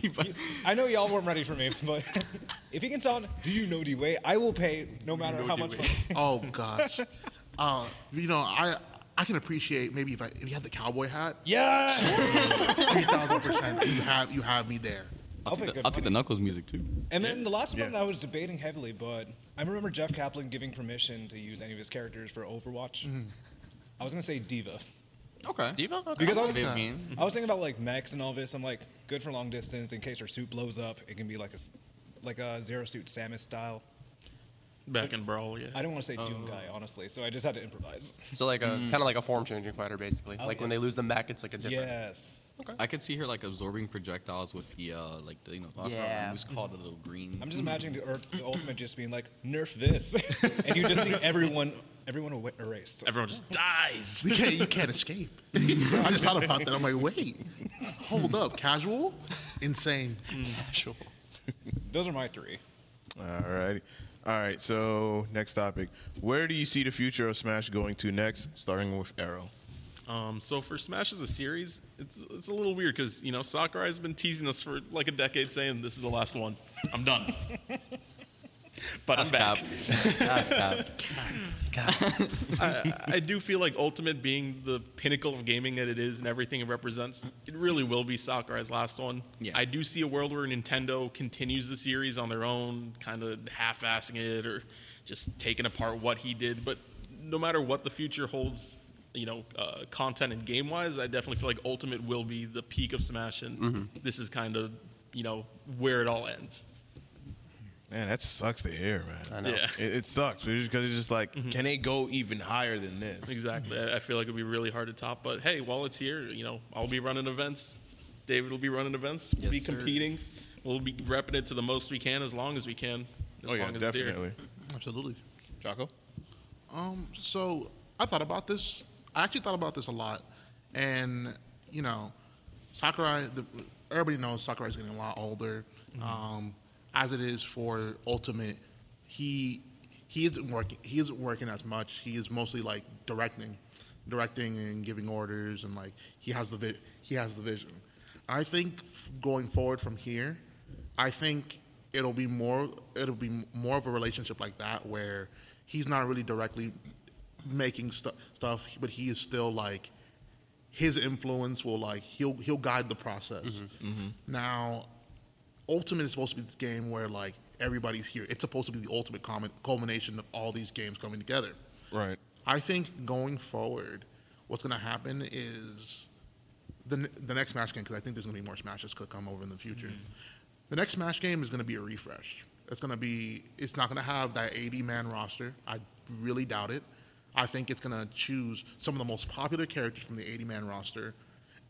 piece. I know y'all weren't ready for me, but if he can taunt, do you know D-Way? I will pay no matter know how much. D-Way. money. Oh gosh. Uh, you know, I I can appreciate maybe if I if you had the cowboy hat, Yeah. three thousand percent. You have you have me there. I'll I'll, take the, I'll take the. Knuckles music too. And then the last one Yeah. I was debating heavily, but I remember Jeff Kaplan giving permission to use any of his characters for Overwatch. I was gonna say D.Va Okay. D.Va? Okay. because I was, game. I was thinking about like mechs and all this. I'm like, good for long distance in case your suit blows up. It can be like a like a zero suit Samus style. Back in Brawl. Yeah. I don't want to say Doom guy, honestly, so I just had to improvise. So like a Mm. kind of like a form changing fighter, basically. like when yeah. they lose the mech, it's like a different. Yes. I could see her like absorbing projectiles with the uh like the you know I Yeah. what it was called the little green. I'm just imagining the, Earth, the ultimate just being like nerf this, and you just see everyone everyone awa- erased. Everyone just dies. You can't, you can't escape. I just thought about that. I'm like, wait, hold up, casual, insane. Casual. Those are my three. All right. All right. So next topic: Where do you see the future of Smash going to next? Starting with Aero. Um, so for Smash as a series, it's it's a little weird because you know Sakurai has been teasing us for like a decade, saying this is the last one. I'm done. but I'm back. That's cap. I, I do feel like Ultimate being the pinnacle of gaming that it is and everything it represents, it really will be Sakurai's last one. Yeah. I do see a world where Nintendo continues the series on their own, kind of half-assing it or just taking apart what he did. But no matter what the future holds, you know, uh, content and game-wise, I definitely feel like Ultimate will be the peak of Smash, and this is kind of, you know, where it all ends. Man, that sucks to hear, man. I know. Yeah. It, it sucks because it's just like, can they go even higher than this? Exactly. I I feel like it'd be really hard to top. But hey, while it's here, you know, I'll be running events. David will be running events. We'll Yes, be sir. competing. We'll be repping it to the most we can, as long as we can. As Oh yeah, long as definitely. Absolutely. Choco. Um, so I thought about this. I actually thought about this a lot, and you know, Sakurai. The, everybody knows Sakurai's getting a lot older. Um, as it is for Ultimate, he he isn't working. He isn't working as much. He is mostly like directing, directing and giving orders, and like he has the vi- he has the vision. I think f- going forward from here, I think it'll be more it'll be more of a relationship like that where he's not really directly making stu- stuff, but he is still like his influence will like he'll he'll guide the process. Mm-hmm. Mm-hmm. Now, Ultimate is supposed to be this game where like everybody's here. It's supposed to be the ultimate culmination of all these games coming together. Right. I think going forward, what's going to happen is the the next Smash game because I think there's going to be more Smashes could come over in the future. Mm-hmm. The next Smash game is going to be a refresh. It's going to be. It's not going to have that 80 man roster. I really doubt it. I think it's going to choose some of the most popular characters from the 80 man roster,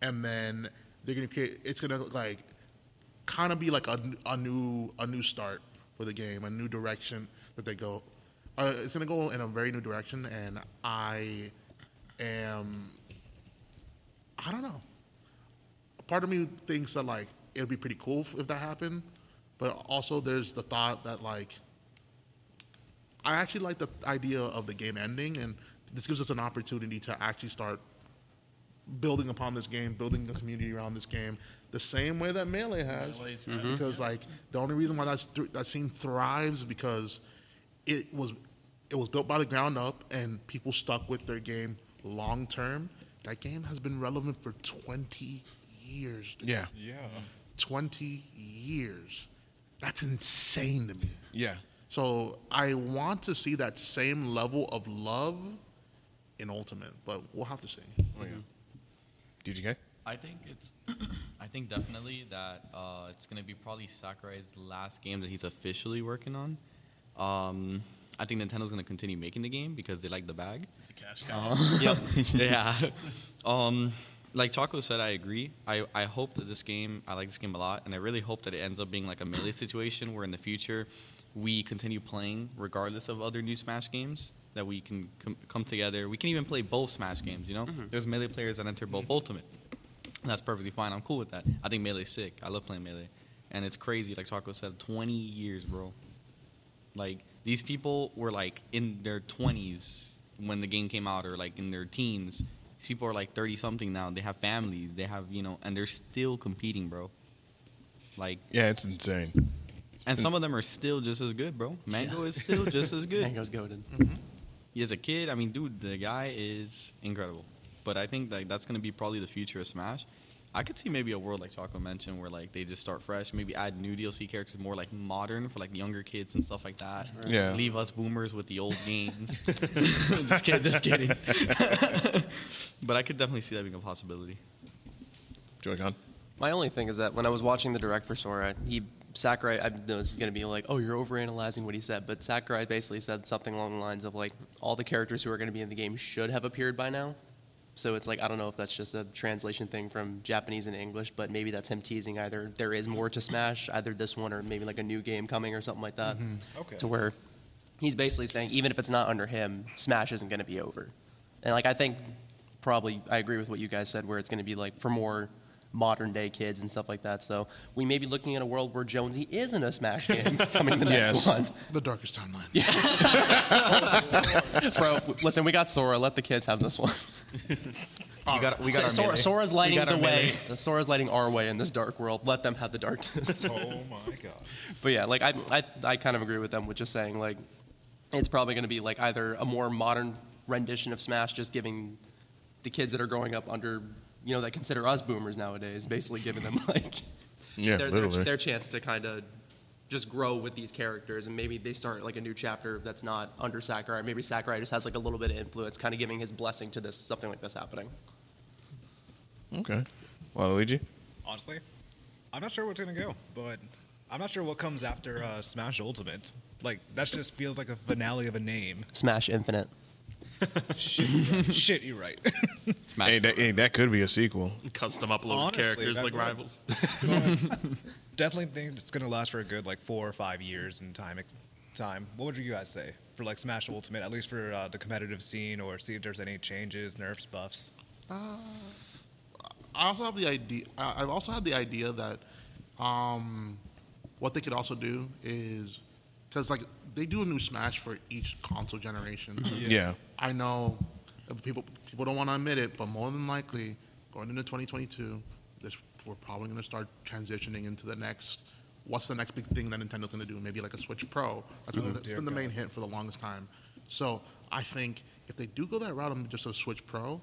and then they're going to. It's going to like kind of be like a, a new a new start for the game, a new direction that they go. Uh, it's going to go in a very new direction, and I am. I don't know. Part of me thinks that like it would be pretty cool if that happened, but also there's the thought that like I actually like the idea of the game ending, and this gives us an opportunity to actually start building upon this game, building the community around this game, the same way that Melee has. Melee's, mm-hmm. Because like the only reason why that's th- that scene thrives is because it was it was built by the ground up, and people stuck with their game long term. That game has been relevant for twenty years. dude. Yeah. Yeah. twenty years. That's insane to me. Yeah. So I want to see that same level of love in Ultimate, but we'll have to see. Oh yeah. DGK. I think it's, I think definitely that uh, it's gonna be probably Sakurai's last game that he's officially working on. Um, I think Nintendo's gonna continue making the game because they like the bag. It's a cash cow. yep. yeah. Um, like Choco said, I agree. I, I hope that this game, I like this game a lot, and I really hope that it ends up being like a melee situation where in the future we continue playing regardless of other new Smash games. That we can com- come together. We can even play both Smash games. You know, there's melee players that enter both Ultimate. That's perfectly fine. I'm cool with that. I think melee's sick. I love playing melee, and it's crazy. Like Taco said, 20 years, bro. Like these people were like in their 20s when the game came out, or like in their teens. These people are like 30 something now. They have families. They have you know, and they're still competing, bro. Like, Yeah, it's insane. and some of them are still just as good, bro. Mango is still just as good. Mango's goaded. Mm-hmm. He as a kid, I mean, dude, the guy is incredible. But I think like that's gonna be probably the future of Smash. I could see maybe a world like Choco mentioned where like they just start fresh, maybe add new DLC characters more like modern for like younger kids and stuff like that. Yeah. Leave us boomers with the old games. just kidding, just kidding. but I could definitely see that being a possibility. Joy-Con. My only thing is that when I was watching the direct for Sora, he Sakurai, I know this is going to be like, oh, you're overanalyzing what he said, but Sakurai basically said something along the lines of like, all the characters who are going to be in the game should have appeared by now. So it's like I don't know if that's just a translation thing from Japanese and English, but maybe that's him teasing either there is more to Smash, either this one or maybe like a new game coming or something like that. Mm-hmm. Okay. To where he's basically saying even if it's not under him, Smash isn't going to be over. And like I think probably I agree with what you guys said, where it's going to be like for more modern day kids and stuff like that. So we may be looking at a world where Jonesy is in a Smash game coming the next Yes. one. The darkest timeline. Yeah. Bro, listen, we got Sora. Let the kids have this one. We got we got our Sora. Sora's lighting got the our way. melee. Sora's lighting our way in this dark world. Let them have the darkness. oh my god. but yeah, like I, I, I kind of agree with them with just saying like it's probably going to be like either a more modern rendition of Smash, just giving the kids that are growing up under, you know, that consider us boomers nowadays, basically giving them like Yeah, their, their, their chance to kind of just grow with these characters, and maybe they start like a new chapter that's not under Sakurai. Maybe Sakurai just has like a little bit of influence, kind of giving his blessing to this something like this happening. Okay. Waluigi? Honestly, I'm not sure what's gonna go, but I'm not sure what comes after uh, Smash Ultimate. Like that just feels like a finale of a name. Smash Infinite. Shit, shit, you're right. Smash. Hey, that, hey, that could be a sequel. Custom upload Honestly, characters that like would- rivals. Definitely think it's gonna last for a good like four or five years in time. Time. What would you guys say for like Smash Ultimate, at least for uh, the competitive scene, or see if there's any changes, nerfs, buffs? I also have the idea. I- I've also had the idea that um, what they could also do is because like they do a new Smash for each console generation. Yeah. I know people people don't want to admit it, but more than likely, going into 2022, this we're probably going to start transitioning into the next. What's the next big thing that Nintendo's going to do? Maybe like a Switch Pro. That's been, oh, that's dear been the main God. hint for the longest time. So I think if they do go that route and just a Switch Pro,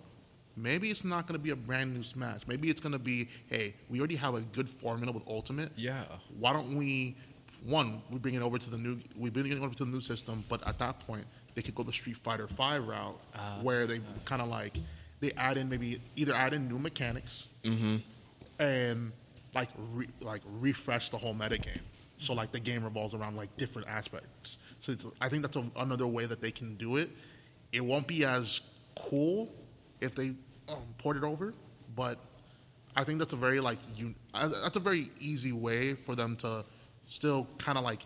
maybe it's not going to be a brand new Smash. Maybe it's going to be, hey, we already have a good formula with Ultimate. Yeah. Why don't we, one, we bring it over to the new, we bring it over to the new system, but at that point, they could go the Street Fighter Five route, where they kind of like they add in maybe either add in new mechanics, and like re, like refresh the whole meta game. So like the game revolves around like different aspects. So it's, I think that's a, another way that they can do it. It won't be as cool if they um, port it over, but I think that's a very like un- uh, that's a very easy way for them to still kind of like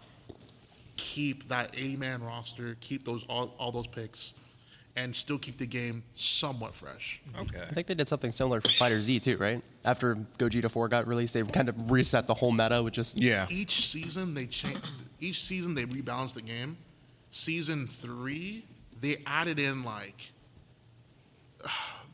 keep that 80 man roster, keep those all, all those picks, and still keep the game somewhat fresh. Mm-hmm. Okay. I think they did something similar for Fighter Z too, right? After Gogeta 4 got released, they kind of reset the whole meta with just Yeah. Each season they change. Each season they rebalance the game. Season three they added in like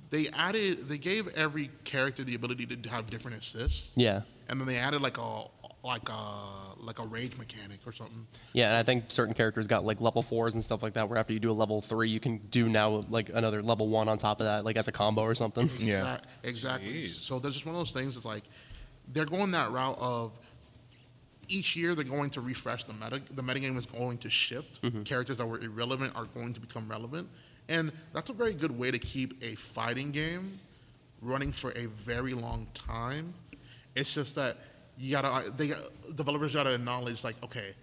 they added they gave every character the ability to have different assists. yeah. and then they added like a like a like a rage mechanic or something. Yeah, and I think certain characters got like level fours and stuff like that. Where after you do a level three, you can do now like another level one on top of that, like as a combo or something. Yeah. That- exactly. So there's just one of those things. It's like they're going that route of each year they're going to refresh the meta. The meta game is going to shift. Mm-hmm. Characters that were irrelevant are going to become relevant, and that's a very good way to keep a fighting game running for a very long time. It's just that you gotta uh, they developers gotta acknowledge like okay,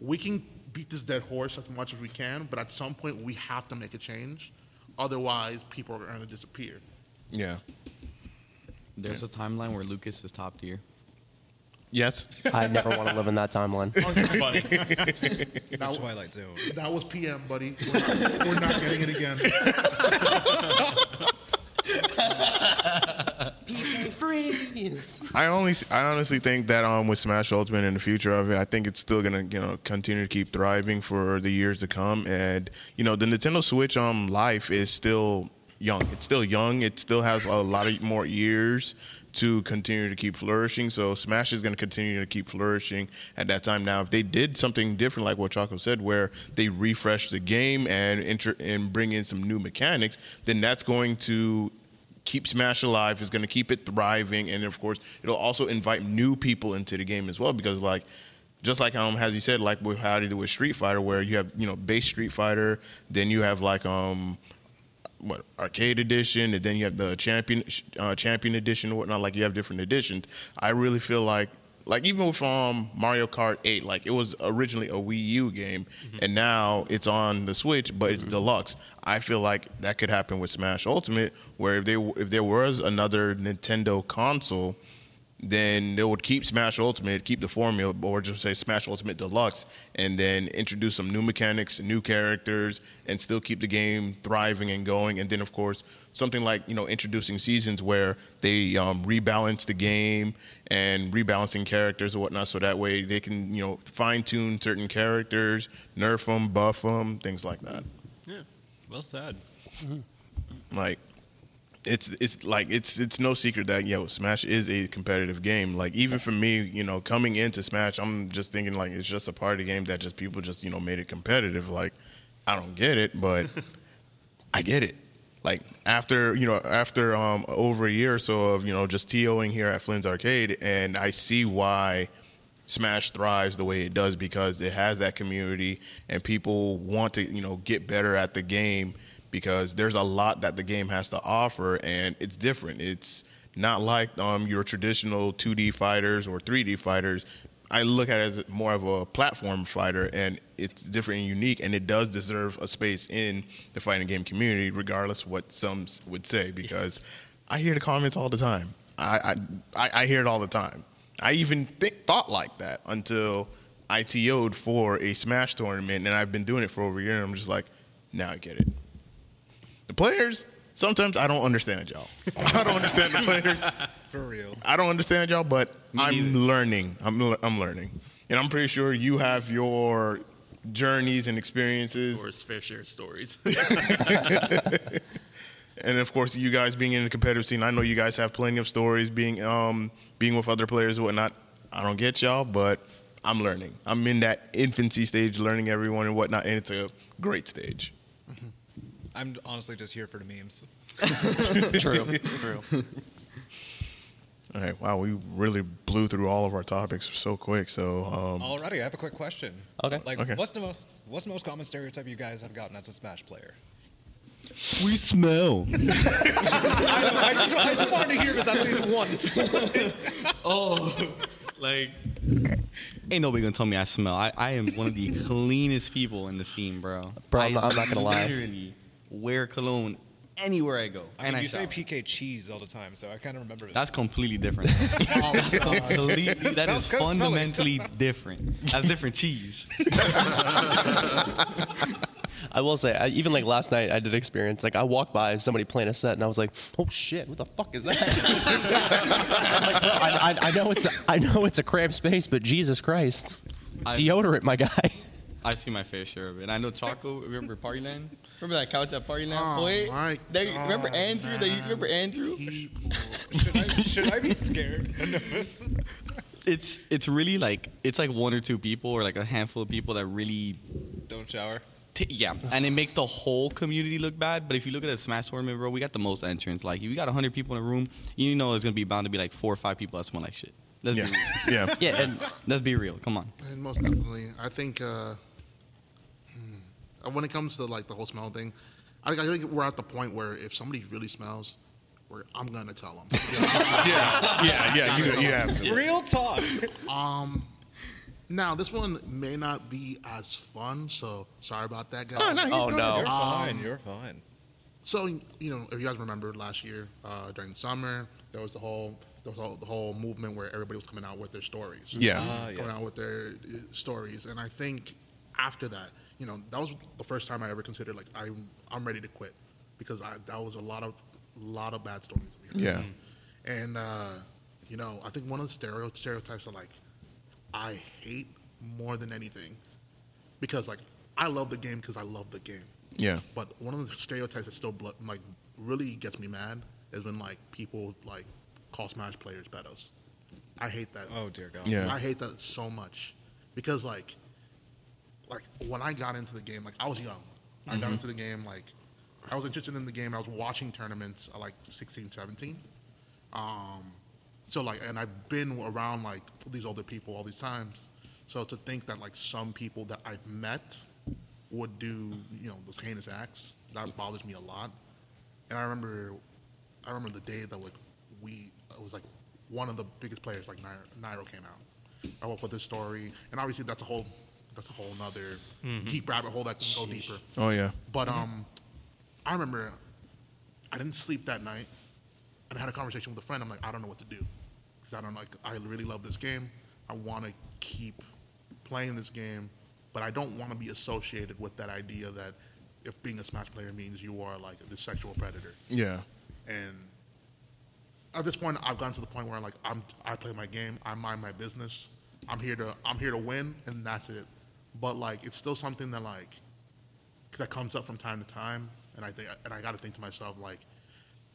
we can beat this dead horse as much as we can, but at some point we have to make a change. Otherwise, people are going to disappear. Yeah. There's a timeline where Lucas is top tier. Yes. I never want to live in that timeline. It's funny. That, Twilight Zone. that was PM, buddy. We're not, we're not getting it again. Freeze. I only, I honestly think that um, with Smash Ultimate and the future of it, I think it's still gonna, you know, continue to keep thriving for the years to come. And you know, the Nintendo Switch um life is still young. It's still young. It still has a lot of more years to continue to keep flourishing. So Smash is going to continue to keep flourishing at that time. Now, if they did something different, like what Choco said, where they refresh the game and enter and bring in some new mechanics, then that's going to keep Smash alive. It's going to keep it thriving, and of course, it'll also invite new people into the game as well. Because like, just like um, as you said, like with how they do with Street Fighter, where you have you know base Street Fighter, then you have like um. What arcade edition, and then you have the champion uh, champion edition and whatnot. Like you have different editions. I really feel like like even with um Mario Kart 8, like it was originally a Wii U game, and now it's on the Switch, but it's deluxe. I feel like that could happen with Smash Ultimate, where if they if there was another Nintendo console then they would keep Smash Ultimate, keep the formula, or just say Smash Ultimate Deluxe, and then introduce some new mechanics, new characters, and still keep the game thriving and going. And then, of course, something like you know introducing seasons where they um, rebalance the game and rebalancing characters and whatnot, so that way they can you know fine tune certain characters, nerf them, buff them, things like that. Yeah, well said. Like it's it's like it's it's no secret that yo Smash is a competitive game. Like even for me, you know, coming into Smash, I'm just thinking like it's just a party game that just people just you know made it competitive. Like I don't get it, but I get it. Like after you know after um over a year or so of you know just TOing here at Flynn's Arcade, and I see why. Smash thrives the way it does because it has that community and people want to, you know, get better at the game because there's a lot that the game has to offer and it's different. It's not like um, your traditional 2D fighters or 3D fighters. I look at it as more of a platform fighter and it's different and unique and it does deserve a space in the fighting game community regardless of what some would say because I hear the comments all the time. I, I, I hear it all the time. I even think, thought like that until I TO'd for a Smash tournament, and I've been doing it for over a year. And I'm just like, now I get it. The players, sometimes I don't understand y'all. I don't understand the players. For real. I don't understand y'all, but I'm neither. learning. I'm I'm learning, and I'm pretty sure you have your journeys and experiences, Or his fair share of stories. and of course, you guys being in the competitive scene. I know you guys have plenty of stories being um being with other players and whatnot. I don't get y'all, but I'm learning. I'm in that infancy stage, learning everyone and whatnot, and it's a great stage. I'm honestly just here for the memes. True. True. All right, wow, we really blew through all of our topics so quick. So, um, Alrighty, I have a quick question. Okay. Like, Okay. what's the most what's the most common stereotype you guys have gotten as a Smash player? We smell. I, I, just, I just wanted to hear this at least once. oh, like ain't nobody gonna tell me I smell. I, I am one of the cleanest people in the scene, bro. Bro, I I'm not- I'm not gonna lie. Literally wear cologne anywhere I go, I and mean, I you say shower. PK cheese all the time, so I kind of remember this. That's completely different. Oh, that's completely, that is Smells good, fundamentally different. That's different cheese. I will say, I, even like last night, I did experience. Like, I walked by somebody playing a set, and I was like, "Oh shit, what the fuck is that?" I'm like, "Bro, I, I, I know it's a, I know it's a cramped space, but Jesus Christ, I- deodorant, my guy. I see my fair share of it. And I know Choco. Remember Partyland? Remember that couch at Partyland? Oh, Wait, my there, remember Andrew? There, you remember. Andrew? People. should, I, should I be scared? It's it's really like it's like one or two people or like a handful of people that really Don't shower. T- yeah, and it makes the whole community look bad. But if you look at a Smash tournament, bro, we got the most entrants. Like, if you got 100 people in a room, you know it's gonna be bound to be like four or five people that smell like shit. Let's yeah, be real. yeah. Yeah, and let's be real. Come on. And most definitely, I think uh, when it comes to like the whole smell thing, I, I think we're at the point where if somebody really smells, we're, I'm gonna tell them. yeah, yeah, yeah. You, you have to. Real talk. Um, now, this one may not be as fun, so sorry about that, guys. Oh no. You're fine. You're fine. So you know, if you guys remember last year uh, during the summer, there was the whole there was all, the whole movement where everybody was coming out with their stories. Yeah. Ah, coming yes. out with their uh, stories, and I think after that, you know, that was the first time I ever considered like I I'm ready to quit because I that was a lot of lot of bad stories. we heard. Yeah. And uh, you know, I think one of the stereo- stereotypes that like I hate more than anything because like I love the game because I love the game. Yeah. But one of the stereotypes that still blo- like really gets me mad is when like people like call Smash players betos. I hate that. Oh dear God. Yeah. I hate that so much because like like when I got into the game, like I was young. I got into the game like I was interested in the game. I was watching tournaments at like 16, 17. Um, so like, and I've been around like these older people all these times. So to think that like some people that I've met would do, you know, those heinous acts, that bothers me a lot. And I remember, I remember the day that like we, it was like one of the biggest players like Nairo, Nairo came out. I went for this story, and obviously that's a whole that's a whole nother deep rabbit hole that can go deeper. Oh yeah. But um, I remember I didn't sleep that night, and I had a conversation with a friend. I'm like, I don't know what to do because I don't like. I really love this game. I want to keep playing this game, but I don't want to be associated with that idea that if being a Smash player means you are like the sexual predator. Yeah. And at this point, I've gotten to the point where I'm like I'm I play my game, I mind my business. I'm here to I'm here to win, and that's it. But like it's still something that like that comes up from time to time, and I think and I got to think to myself like,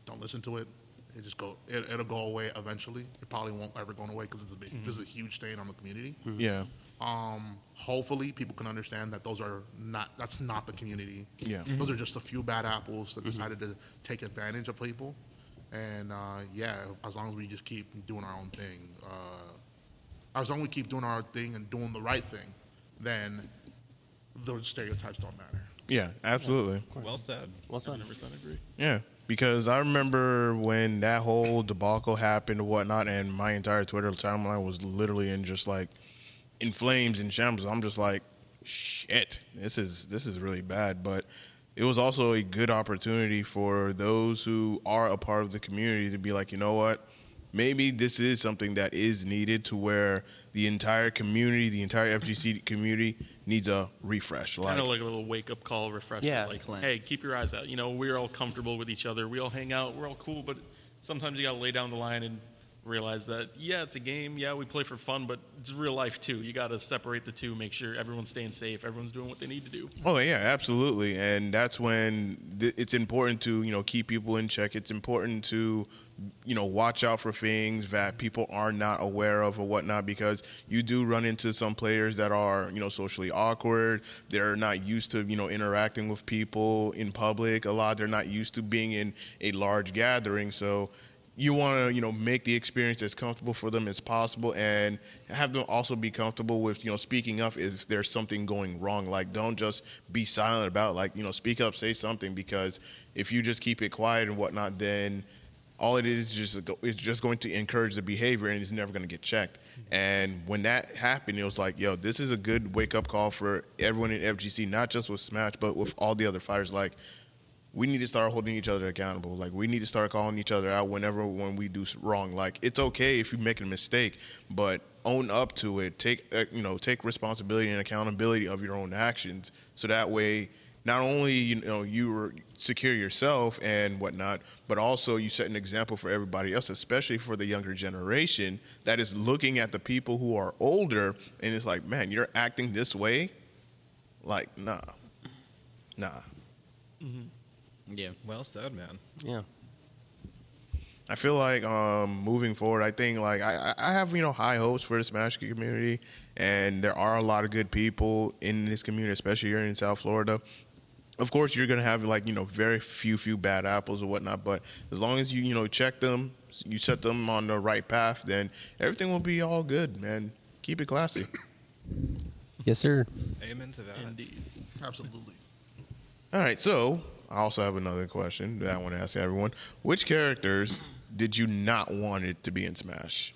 don't listen to it. It just go. It, it'll go away eventually. It probably won't ever go away because it's a big. This is a huge stain on the community. Yeah. Um, hopefully, people can understand that those are not. That's not the community. Yeah. Those are just a few bad apples that decided to take advantage of people. And uh, yeah, as long as we just keep doing our own thing, uh, as long as we keep doing our thing and doing the right thing, then those stereotypes don't matter. Yeah. Absolutely. Well said. Well said. 100% agree. Yeah, because I remember when that whole debacle happened and whatnot, and my entire Twitter timeline was literally in just like in flames and shambles. I'm just like, shit, this is this is really bad. But it was also a good opportunity for those who are a part of the community to be like, you know what, maybe this is something that is needed to where the entire community, the entire FGC community needs a refresh. Like, Kind of like a little wake up call, refresher. Yeah. Like, Plan. hey, keep your eyes out. You know, we're all comfortable with each other. We all hang out. We're all cool. But sometimes you got to lay down the line and realize that, yeah, it's a game. Yeah, we play for fun, but it's real life too. You got to separate the two, make sure everyone's staying safe, everyone's doing what they need to do. Oh yeah, absolutely, and that's when th- it's important to you know keep people in check. It's important to you know watch out for things that people are not aware of or whatnot because you do run into some players that are you know socially awkward. They're not used to you know interacting with people in public a lot. They're not used to being in a large gathering, so you want to you know make the experience as comfortable for them as possible and have them also be comfortable with you know speaking up if there's something going wrong like don't just be silent about it. like you know speak up say something because if you just keep it quiet and whatnot then all it is just it's just going to encourage the behavior and it's never going to get checked and when that happened it was like yo this is a good wake up call for everyone in FGC not just with Smash but with all the other fighters like we need to start holding each other accountable. Like we need to start calling each other out whenever when we do wrong. Like it's okay if you make a mistake, but own up to it. Take uh, you know take responsibility and accountability of your own actions. So that way, not only you know you re- secure yourself and whatnot, but also you set an example for everybody else, especially for the younger generation that is looking at the people who are older and it's like, man, you're acting this way. Like nah, nah. Yeah. Well said, man. Yeah. I feel like um, moving forward, I think like I, I I have you know high hopes for the Smash community, and there are a lot of good people in this community, especially here in South Florida. Of course, you're gonna have like you know very few few bad apples or whatnot, but as long as you you know check them, you set them on the right path, then everything will be all good, man. Keep it classy. Yes, sir. Amen to that. Indeed. Absolutely. All right, so I also have another question that I want to ask everyone: Which characters did you not want it to be in Smash?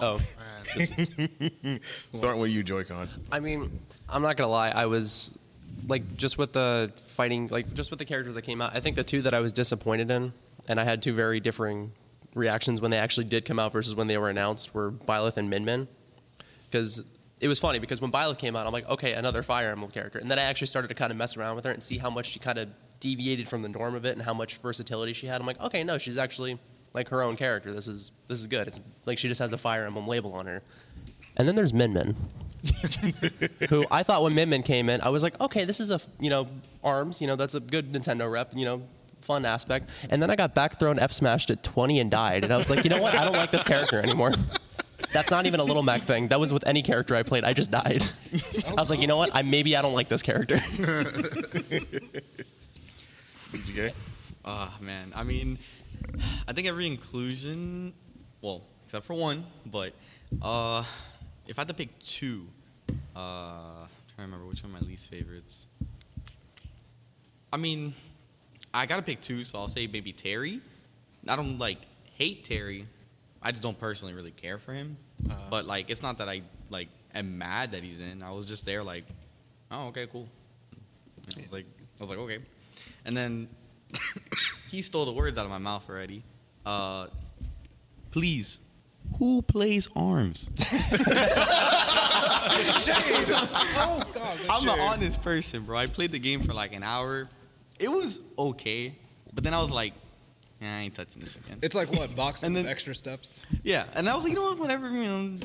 Oh. Starting with you, Joy-Con. I mean, I'm not gonna lie. I was like just with the fighting, like just with the characters that came out. I think the two that I was disappointed in, and I had two very differing reactions when they actually did come out versus when they were announced, were Byleth and Min Min. Because it was funny because when Byleth came out, I'm like, okay, another Fire Emblem character, and then I actually started to kind of mess around with her and see how much she kind of deviated from the norm of it and how much versatility she had. I'm like, okay, no, she's actually like her own character. This is this is good. It's like she just has the Fire Emblem label on her. And then there's Min Min who I thought when Min Min came in, I was like, okay, this is a you know arms, you know that's a good Nintendo rep, you know fun aspect. And then I got back thrown F smashed at 20 and died, and I was like, you know what? I don't like this character anymore. That's not even a little Mac thing. That was with any character I played. I just died. I was like, you know what? I maybe I don't like this character. DGK. Ah, man. I mean, I think every inclusion, well, except for one, but uh, if I had to pick two, uh, I'm trying to remember which one of my least favorites. I mean, I gotta pick two, so I'll say maybe Terry. I don't like hate Terry. I just don't personally really care for him. But like, it's not that I like am mad that he's in. I was just there like, oh okay, cool. I was like, I was like, okay. And then he stole the words out of my mouth already. Uh, please, who plays arms? Oh God, I'm an honest person, bro. I played the game for like an hour. It was okay, but then I was like, yeah, I ain't touching this again. It's like what boxing And with then- extra steps. Yeah, and I was like, you know what, whatever, you know,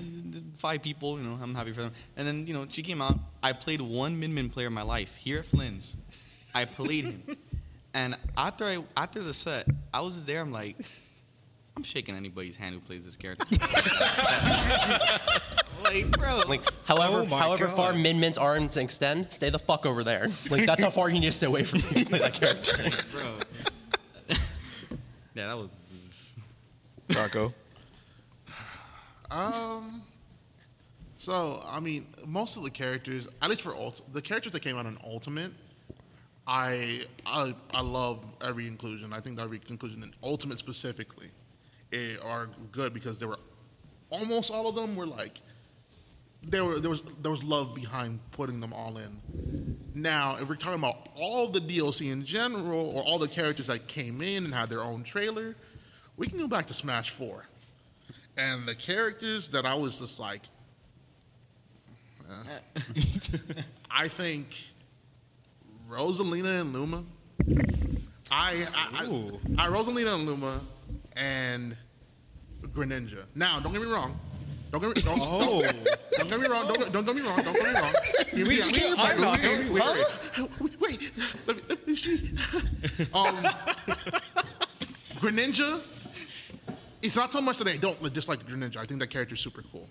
five people, you know, I'm happy for them. And then, you know, she came out. I played one Min Min player in my life here at Flynn's. I played him, and after I after the set, I was there. I'm like, I'm shaking anybody's hand who plays this character. like, bro, Like, however, Oh however God. far Min Min's arms extend, stay the fuck over there. Like, that's how far you need to stay away from me to play that character. bro. Yeah, that was. Taco. Um. So I mean, most of the characters, at least for ult, the characters that came out in Ultimate, I I I love every inclusion. I think every inclusion in Ultimate specifically eh, are good because there were almost all of them were like there were there was there was love behind putting them all in. Now, if we're talking about all the DLC in general or all the characters that came in and had their own trailer, we can go back to Smash Four. And the characters that I was just like, eh. I think Rosalina and Luma. I I, I, I Rosalina and Luma and Greninja. Now, don't get me wrong. Don't get me, don't, Oh. don't, get me wrong. Don't, don't get me wrong. Don't get me wrong. Hear me out. keep- I'm not Wait, going- wait, wait, wait, wait. Let me, let me see. Um, Greninja. It's not so much that I don't dislike Greninja. I think that character's super cool.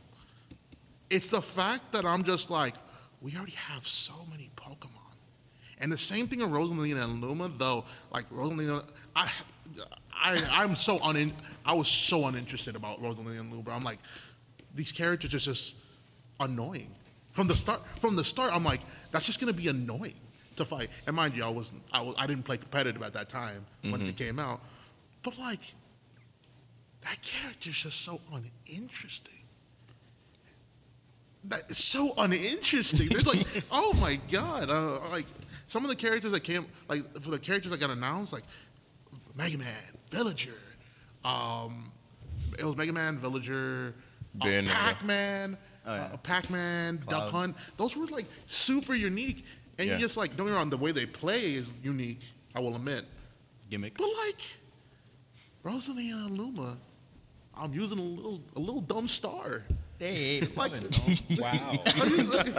It's the fact that I'm just like, we already have so many Pokemon. And the same thing with Rosalina and Luma, though, like Rosalina, I, I, I'm so unin, I was so uninterested about Rosalina and Luma. I'm like, these characters are just annoying from the start. From the start, I'm like, that's just gonna be annoying to fight. And mind you, I wasn't, I, was, I didn't play competitive at that time when it came out, but like, that character's just so uninteresting that is so uninteresting. There's like, oh my god, uh, like some of the characters that came, like for the characters that got announced, like Mega Man, Villager, um, it was Mega Man, Villager, Ben, uh, Pac Man, uh, Pac Man, Duck Hunt. Those were like super unique, and Yeah. you just like don't get me wrong, the way they play is unique. I will admit, Gimmick. but like Rosalina and Luma, I'm using a little a little dumb star. Hey, Like, Wow.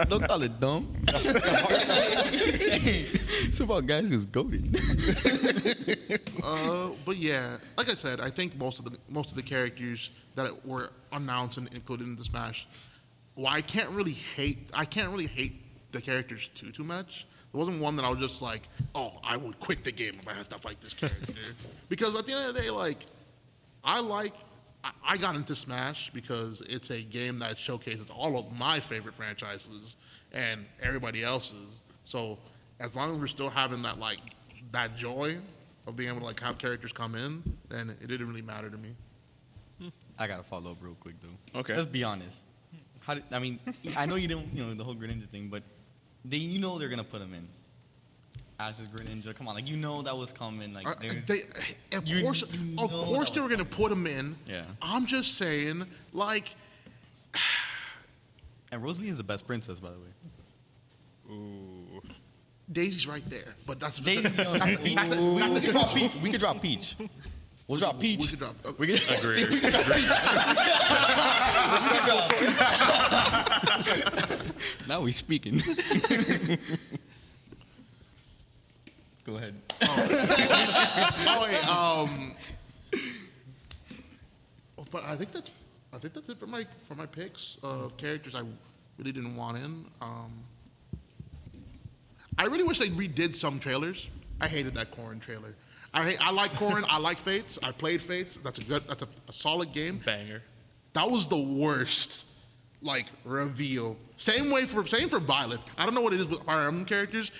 don't call it dumb. hey, it's about guys who's goaded. Uh, but yeah, like I said, I think most of the most of the characters that were announced and included in the Smash, well, I can't really hate. I can't really hate the characters too too much. There wasn't one that I was just like, oh, I would quit the game if I have to fight this character, because at the end of the day, like, I like. I- I got into Smash because it's a game that showcases all of my favorite franchises and everybody else's. So as long as we're still having that like that joy of being able to like have characters come in, then it didn't really matter to me. I gotta follow up real quick though. Okay. Let's be honest. How did, I mean, I know you didn't, you know, the whole Greninja thing, but they, you know, they're gonna put him in. Ash's Greninja, come on, like you know that was coming. Like Uh, they, of You- course, you of course, they were was going to put him in. Yeah. I'm just saying, like, and Rosalie is the best princess, by the way. Ooh. Daisy's right there, but that's Daisy, you know, that's- we, that's- we could drop Peach. We could drop Peach. We'll drop Peach. We could drop. uh, We could, Agreed. we could drop Peach. now we speaking. Go ahead. oh wait, um, but I think that's I think that's it for my for my picks of characters I really didn't want in. Um, I really wish they redid some trailers. I hated that Corrin trailer. I hate, I like Corrin. I like Fates. I played Fates. That's a good. That's a, a solid game. Banger. That was the worst, like reveal. Same way for same for Byleth. I don't know what it is with Fire Emblem characters.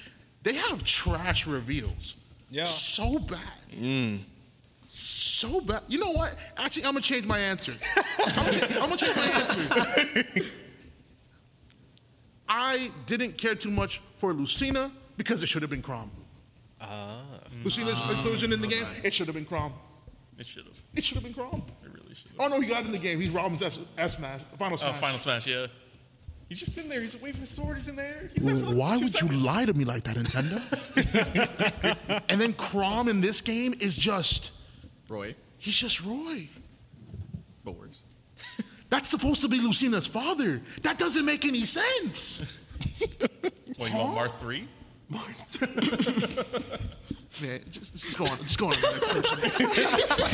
They have trash reveals. Yeah. So bad. Mm. so bad. You know what? Actually, I'm gonna change my answer. I'm gonna, I'm gonna change my answer. I didn't care too much for Lucina because it should have been Chrom. Ah. Mm. Lucina's ah. inclusion in the game, it should have been Chrom. It should have. It should have been Chrom. It really should have. Oh no, he got in the game. He's Robin's F, F smash, final Oh, smash. final smash, yeah. He's just in there. He's waving his sword. He's in there. He's there like Why would you lie to me like that, Nintendo? and then Chrom in this game is just, Roy. he's just Roy. Boards. That's supposed to be Lucina's father. That doesn't make any sense. What, you want Marth 3? Yeah, just, just go on. Just go on. to the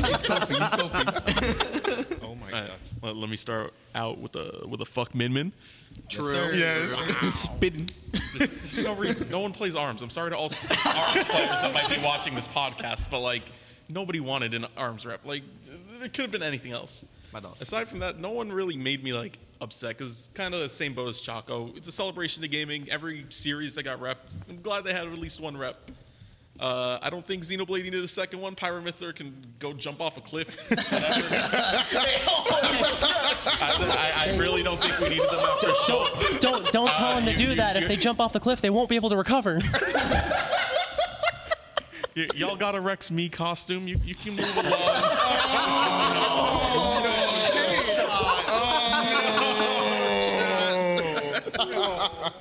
next person. Oh my god. let, let me start out with a with a fuck Min Min. True. Yes. Spitting. There's no reason. No one plays arms. I'm sorry to all six arms players that might be watching this podcast, but like nobody wanted an arms rep. Like it could have been anything else. My dogs. Aside from that, no one really made me like upset because kind of the same boat as Choco. It's a celebration of gaming. Every series that got repped, I'm glad they had at least one rep. Uh, I don't think Xenoblade needed a second one. Pyra/Mythra can go jump off a cliff. I, I, I really don't think we needed them after a show. Don't don't tell Uh, them to you- do you- that. If they jump off the cliff, they won't be able to recover. Y- y'all got a Rex Mii costume. You, you can move along.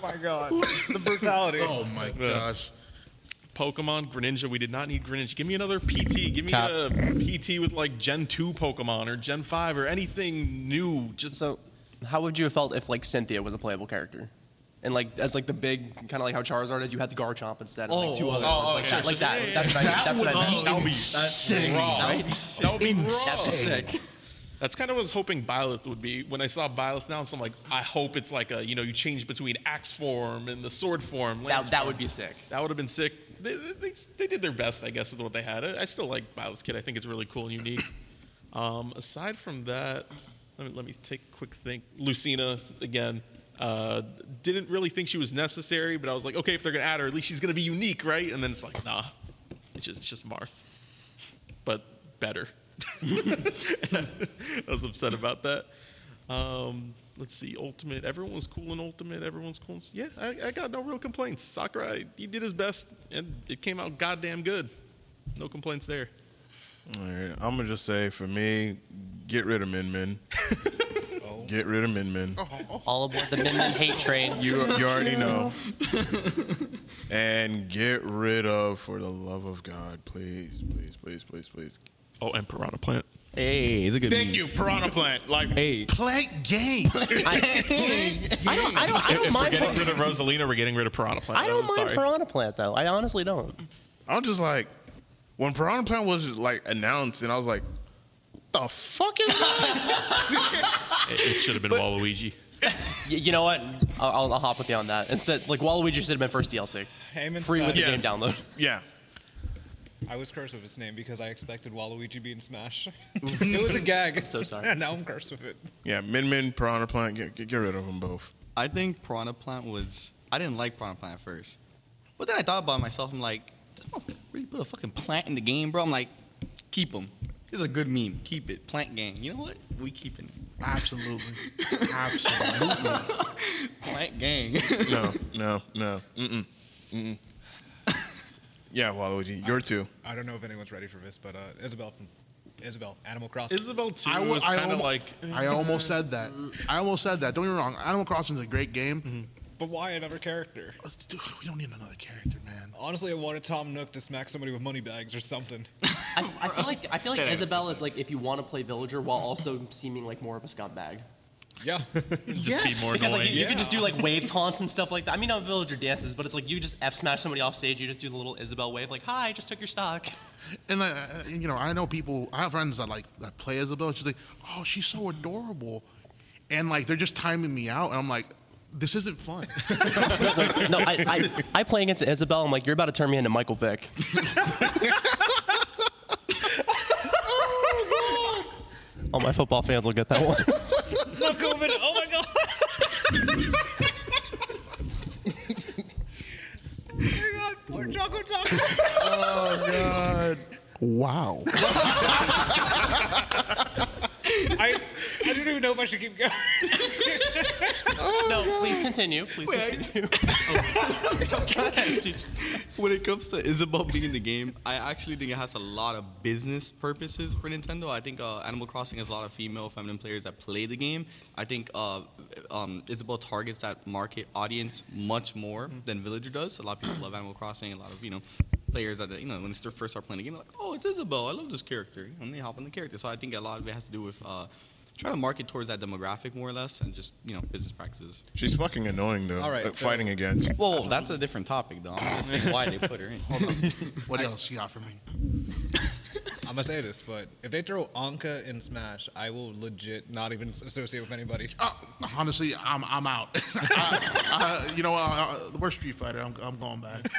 my god. the brutality. Oh my gosh. Pokemon Greninja. We did not need Greninja. Give me another PT. Give me Cap. a PT with like Gen 2 Pokemon or Gen 5 or anything new. Just So, how would you have felt if like Cynthia was a playable character? And like as like the big kind of like how Charizard is, you had the Garchomp instead of like two Oh, other oh, ones like oh, that. Like that. yeah, That's what I mean. That's what I mean. that would be insane. raw. Right? That would be raw. That's kind of what I was hoping Byleth would be. When I saw Byleth now, so I'm like, I hope it's like a, you know, you change between axe form and the sword form. That, that form. would be sick. That would have been sick. They, they, they did their best, I guess, with what they had. I, I still like Byleth's Kid. I think it's really cool and unique. Um, aside from that, let me, let me take a quick think. Lucina, again, uh, didn't really think she was necessary, but I was like, okay, if they're going to add her, at least she's going to be unique, right? And then it's like, nah, it's just, it's just Marth. But better. I was upset about that. Um, let's see, Ultimate. Everyone was cool in Ultimate. Everyone's cool. In, yeah, I, I got no real complaints. Sakurai, he did his best, and it came out goddamn good. No complaints there. All right, I'm gonna just say for me, get rid of Min Min. Get rid of Min Min. All aboard the Min Min hate train. You you already know. and get rid of, for the love of God, please, please, please, please, please. Oh, and Piranha Plant. Hey, it's a good Thank meme. you, Piranha Plant. Like, Hey. Plant game. I don't. I don't. I don't If we're getting rid of Rosalina, we're getting rid of Piranha Plant. I don't I'm mind sorry. Piranha Plant though. I honestly don't. I was just like, when Piranha Plant was like announced, and I was like, the fuck is that? It, it should have been Waluigi. Y- you know what? I'll, I'll, I'll hop with you on that. Instead, like Waluigi should have been first DLC. Heyman's Free with the back. game download. yeah. I was cursed with his name because I expected Waluigi being Smash. it was a gag. I'm so sorry. And now I'm cursed with it. Yeah, Min Min, Piranha Plant, get, get, get rid of them both. I think Piranha Plant was. I didn't like Piranha Plant at first. But then I thought about it myself. I'm like, this motherfucker really put a fucking plant in the game, bro. I'm like, keep him. This is a good meme. Keep it. Plant gang. You know what? We keeping it. Absolutely. Absolutely. Plant gang. No, no, no. Mm-mm. Mm-mm. Yeah, Waluigi, you're two. I don't know if anyone's ready for this, but uh, Isabelle from Isabelle, Animal Crossing. Isabelle 2 I was kind of almo- like. I almost said that. I almost said that. Don't get me wrong. Animal Crossing is a great game. but why another character? Dude, we don't need another character, man. Honestly, I wanted Tom Nook to smack somebody with money bags or something. I, I feel like I feel like Isabelle is like if you want to play villager while also seeming like more of a scumbag. Yeah. Just be more Because like annoying. you, you can just do like wave taunts and stuff like that. I mean, not villager dances, but it's like you just f smash somebody off stage. You just do the little Isabelle wave, like "Hi, I just took your stock." And uh, you know, I know people. I have friends that like that play Isabelle. She's like, "Oh, she's so adorable," and like they're just timing me out, and I'm like, "This isn't fun." Like, no, I, I I play against Isabelle. I'm like, you're about to turn me into Michael Vick. All my football fans will get that one. no COVID. Oh my god. oh my god. Poor Choco Taco. Oh, God. Wow. I, I don't even know if I should keep going. No, please continue. Please continue. when it comes to Isabelle being in the game, I actually think it has a lot of business purposes for Nintendo. I think uh, Animal Crossing has a lot of female, feminine players that play the game. I think uh, um, Isabelle targets that market audience much more than Villager does. A lot of people love Animal Crossing. A lot of you know players that you know when they first start playing the game, they're like, "Oh, it's Isabelle. I love this character," and they hop on the character. So I think a lot of it has to do with. Uh, Trying to market towards that demographic more or less, and just you know business practices. She's fucking annoying though. All right, like, so- fighting against. Well, that's a different topic, though. I'm just saying why they put her in. Hold on. What else you got for me? I'm gonna say this, but if they throw Anka in Smash, I will legit not even associate with anybody. Uh, honestly, I'm I'm out. I, I, you know, uh, we're Street Fighter. I'm, I'm going back.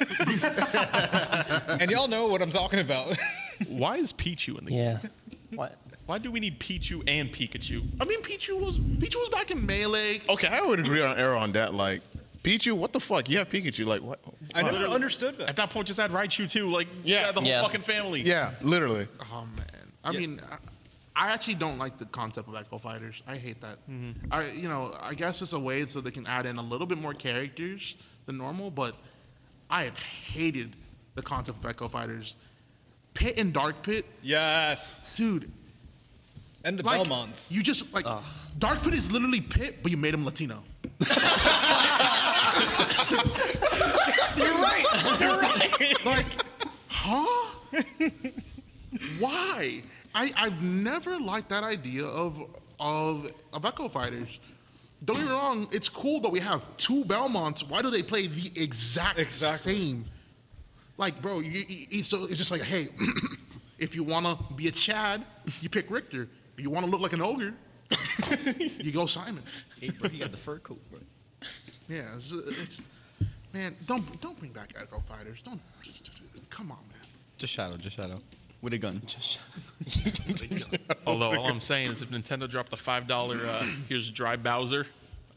and y'all know what I'm talking about. Why is Pichu in the game? Yeah. What? Why do we need Pichu and Pikachu? I mean, Pichu was Pichu was back in Melee. Okay, I would agree on Aero on that. Like, Pichu, what the fuck? You have Pikachu. Like, what? I never understood that. At that point, just add Raichu too. Like, Yeah. yeah, the whole Yeah. fucking family. Yeah, literally. Oh man, I mean, I, I actually don't like the concept of Echo Fighters. I hate that. Mm-hmm. I, you know, I guess it's a way so they can add in a little bit more characters than normal, but I have hated the concept of Echo Fighters. Pit and Dark Pit, Yes. dude. And the Like, Belmonts. you just like Dark Pit is literally Pit, but you made him Latino. You're right. You're right. Like, huh? Why? I, I've never liked that idea of of of Echo Fighters. Don't get me wrong, it's cool that we have two Belmonts. Why do they play the exact Exactly. same? Like, bro, you, you, you- so it's just like, hey, if you want to be a Chad, you pick Richter. If you want to look like an ogre, you go Simon. Hey, bro, you got the fur coat, bro. Yeah, it's, it's, man, don't don't bring back Echo Fighters. Don't, just, just- come on, man. Just Shadow, just Shadow. With a gun. Just shadow. Although all I'm saying is, if Nintendo dropped the five dollar, uh, here's dry Bowser,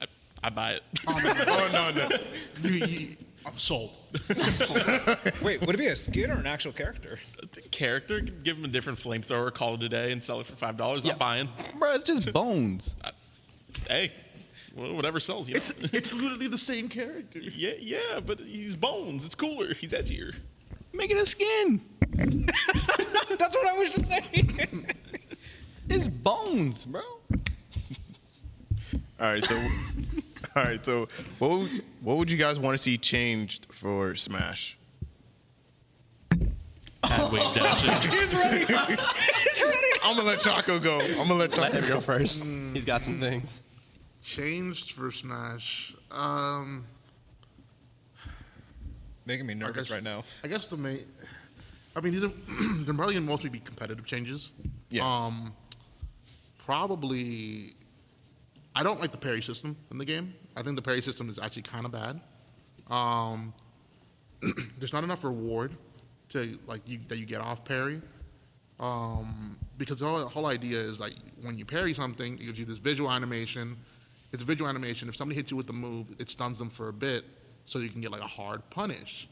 I, I buy it. Oh no, no. You, you, I'm sold. Wait, would it be a skin or an actual character? Character, give him a different flamethrower, call it a day, and sell it for five dollars. Yeah. I'm buying. Bro, it's just bones. Hey, well, whatever sells. You know? It's, it's literally the same character. yeah, yeah, but he's bones. It's cooler. He's edgier. Make it a skin. That's what I was just saying. It's bones, bro. All right, so, all right, so, what would, what would you guys want to see changed for Smash? Ad wave dashing. He's ready. I'm gonna let Choco go. I'm gonna let Let Choco him go. go first. He's got some things. Changed for Smash. Um, Making me nervous guess- right now. I guess the main. I mean, these are, they're probably gonna mostly be competitive changes. Yeah. Um, probably. I don't like the parry system in the game. I think the parry system is actually kind of bad. Um, there's not enough reward to like you, that you get off parry. Um, because the whole, whole idea is like when you parry something, it gives you this visual animation. It's a visual animation. If somebody hits you with the move, it stuns them for a bit, so you can get like a hard punish.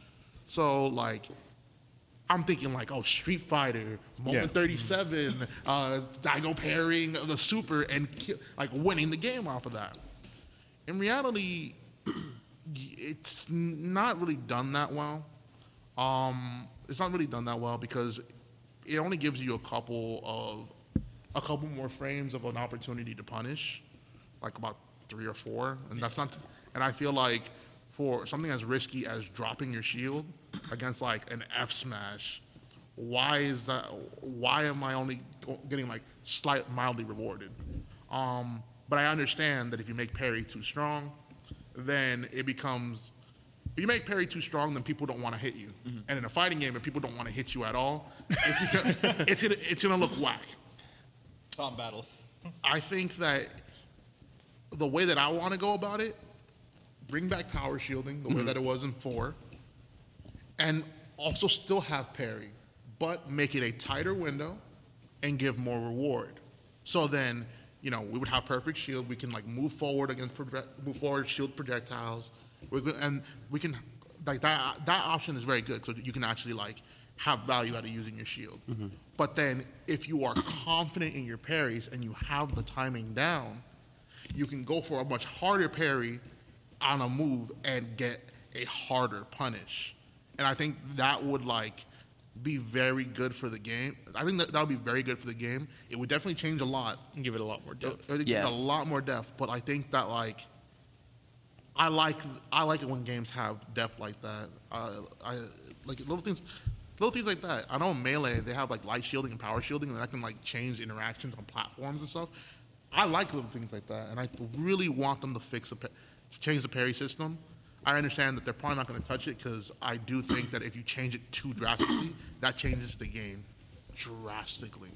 So like, I'm thinking like, oh, Street Fighter, Moment Yeah. 37, uh, Daigo parrying the super and ki- like winning the game off of that. In reality, it's not really done that well. Um, it's not really done that well because it only gives you a couple of a couple more frames of an opportunity to punish, like about three or four, and that's not. And I feel like for something as risky as dropping your shield against like an F smash, why is that? Why am I only getting like slight mildly rewarded? Um, but I understand that if you make parry too strong, then it becomes if you make parry too strong, then people don't want to hit you. And in a fighting game, if people don't want to hit you at all, it's, because, it's, gonna, it's gonna look whack. Tom Battle. I think that the way that I want to go about it, bring back power shielding the way that it was in four, and also still have parry, but make it a tighter window and give more reward. So then, you know, we would have perfect shield. We can like move forward against move forward, shield projectiles, and we can like that. That option is very good. So you can actually like have value out of using your shield. Mm-hmm. But then if you are confident in your parries and you have the timing down, you can go for a much harder parry on a move and get a harder punish. And I think that would like be very good for the game. I think that that would be very good for the game. It would definitely change a lot. And give it a lot more It depth. would give Yeah. it a lot more depth, but I think that like I like I like it when games have depth like that. Uh, I like little things, little things like that. I know in melee they have like light shielding and power shielding, and that can like change interactions on platforms and stuff. I like little things like that, and I really want them to fix the pa- change the parry system. I understand that they're probably not going to touch it because I do think that if you change it too drastically, that changes the game drastically.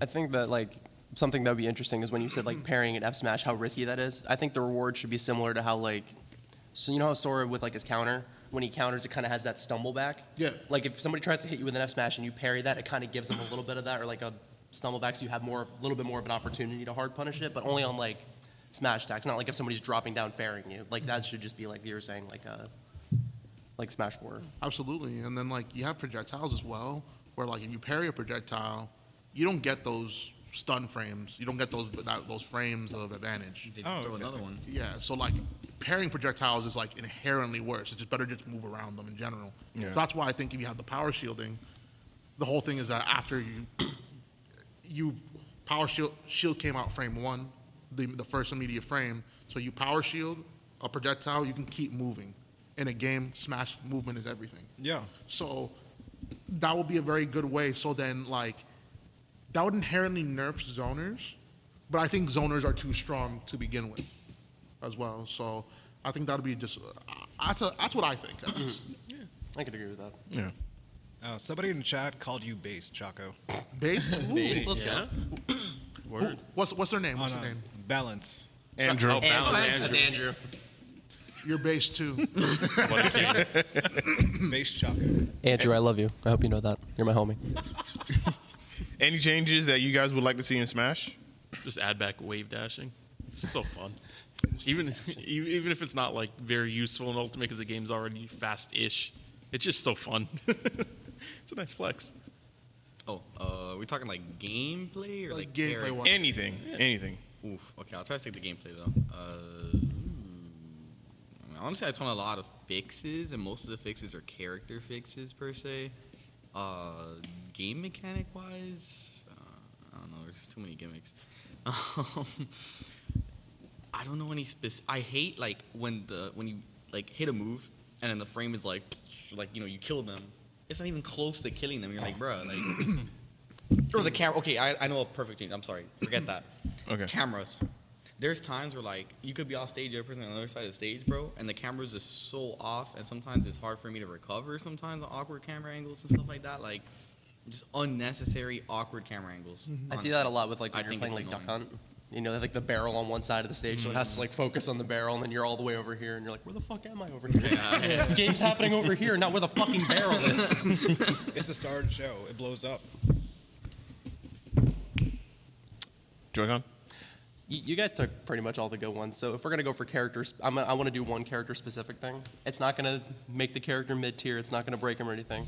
I think that like something that would be interesting is when you said like pairing an F Smash, how risky that is. I think the reward should be similar to how like, so you know how Sora with like his counter, when he counters, it kind of has that stumble back. Yeah. Like if somebody tries to hit you with an F Smash and you parry that, it kind of gives them a little bit of that, or like a stumble back, so you have more, a little bit more of an opportunity to hard punish it, but only on like Smash attacks, not like if somebody's dropping down fairing you. Like that should just be like you were saying, like a, like Smash Four. Absolutely, and then like you have projectiles as well, where like if you parry a projectile, you don't get those stun frames. You don't get those that, those frames of advantage. They Oh, throw okay. another one. Yeah, so like parrying projectiles is like inherently worse. It's just better just move around them in general. Yeah. So that's why I think if you have the power shielding, the whole thing is that after you you power shield shield came out frame one, the the first immediate frame. So you power shield a projectile, you can keep moving. In a game, smash movement is everything. Yeah. So that would be a very good way. So then, like, that would inherently nerf zoners, but I think zoners are too strong to begin with, as well. So I think that would be just uh, that's a, that's what I think. at least. I could agree with that. Yeah. Oh, somebody in the chat called you base, Choco. Based, Ooh. Base, let's Yeah. go. Ooh, what's what's their name? What's On their name? Balance. Andrew. Oh, Balance Andrew. Andrew. That's Andrew. You're base too. What a. Base Choco. Andrew, I love you. I hope you know that. You're my homie. Any changes that you guys would like to see in Smash? Just add back wave dashing. It's so fun. Even even if it's not like very useful in Ultimate because the game's already fast-ish, it's just so fun. it's a nice flex. Oh, uh, we talking like gameplay or Like like, gameplay character? wise. Anything. Oof. Okay, I'll try to take the gameplay though. Uh. I mean, honestly, I just want a lot of fixes, and most of the fixes are character fixes per se. Uh, game mechanic wise, uh, I don't know. There's too many gimmicks. Um, I don't know any specific. I hate like when the when you like hit a move and then the frame is like like you know you kill them. It's not even close to killing them. You're like, bruh, like or the camera. Okay, I, I know a perfect thing. I'm sorry. Forget that. Okay. Cameras. There's times where like you could be off stage, the other person on the other side of the stage, bro, and the camera's just so off, and sometimes it's hard for me to recover. Sometimes on awkward camera angles and stuff like that, like just unnecessary awkward camera angles. I see that a lot with like I when you're think playing it's like Duck. Hunt. You know, they have like the barrel on one side of the stage, so it has to like focus on the barrel, and then you're all the way over here, and you're like, where the fuck am I over here? Game's happening over here, not where the fucking barrel is. It's the star of the show. It blows up. Joy-Con? You you guys took pretty much all the good ones. So if we're gonna go for characters, I'm gonna, I want to do one character specific thing. It's not gonna make the character mid tier. It's not gonna break him or anything.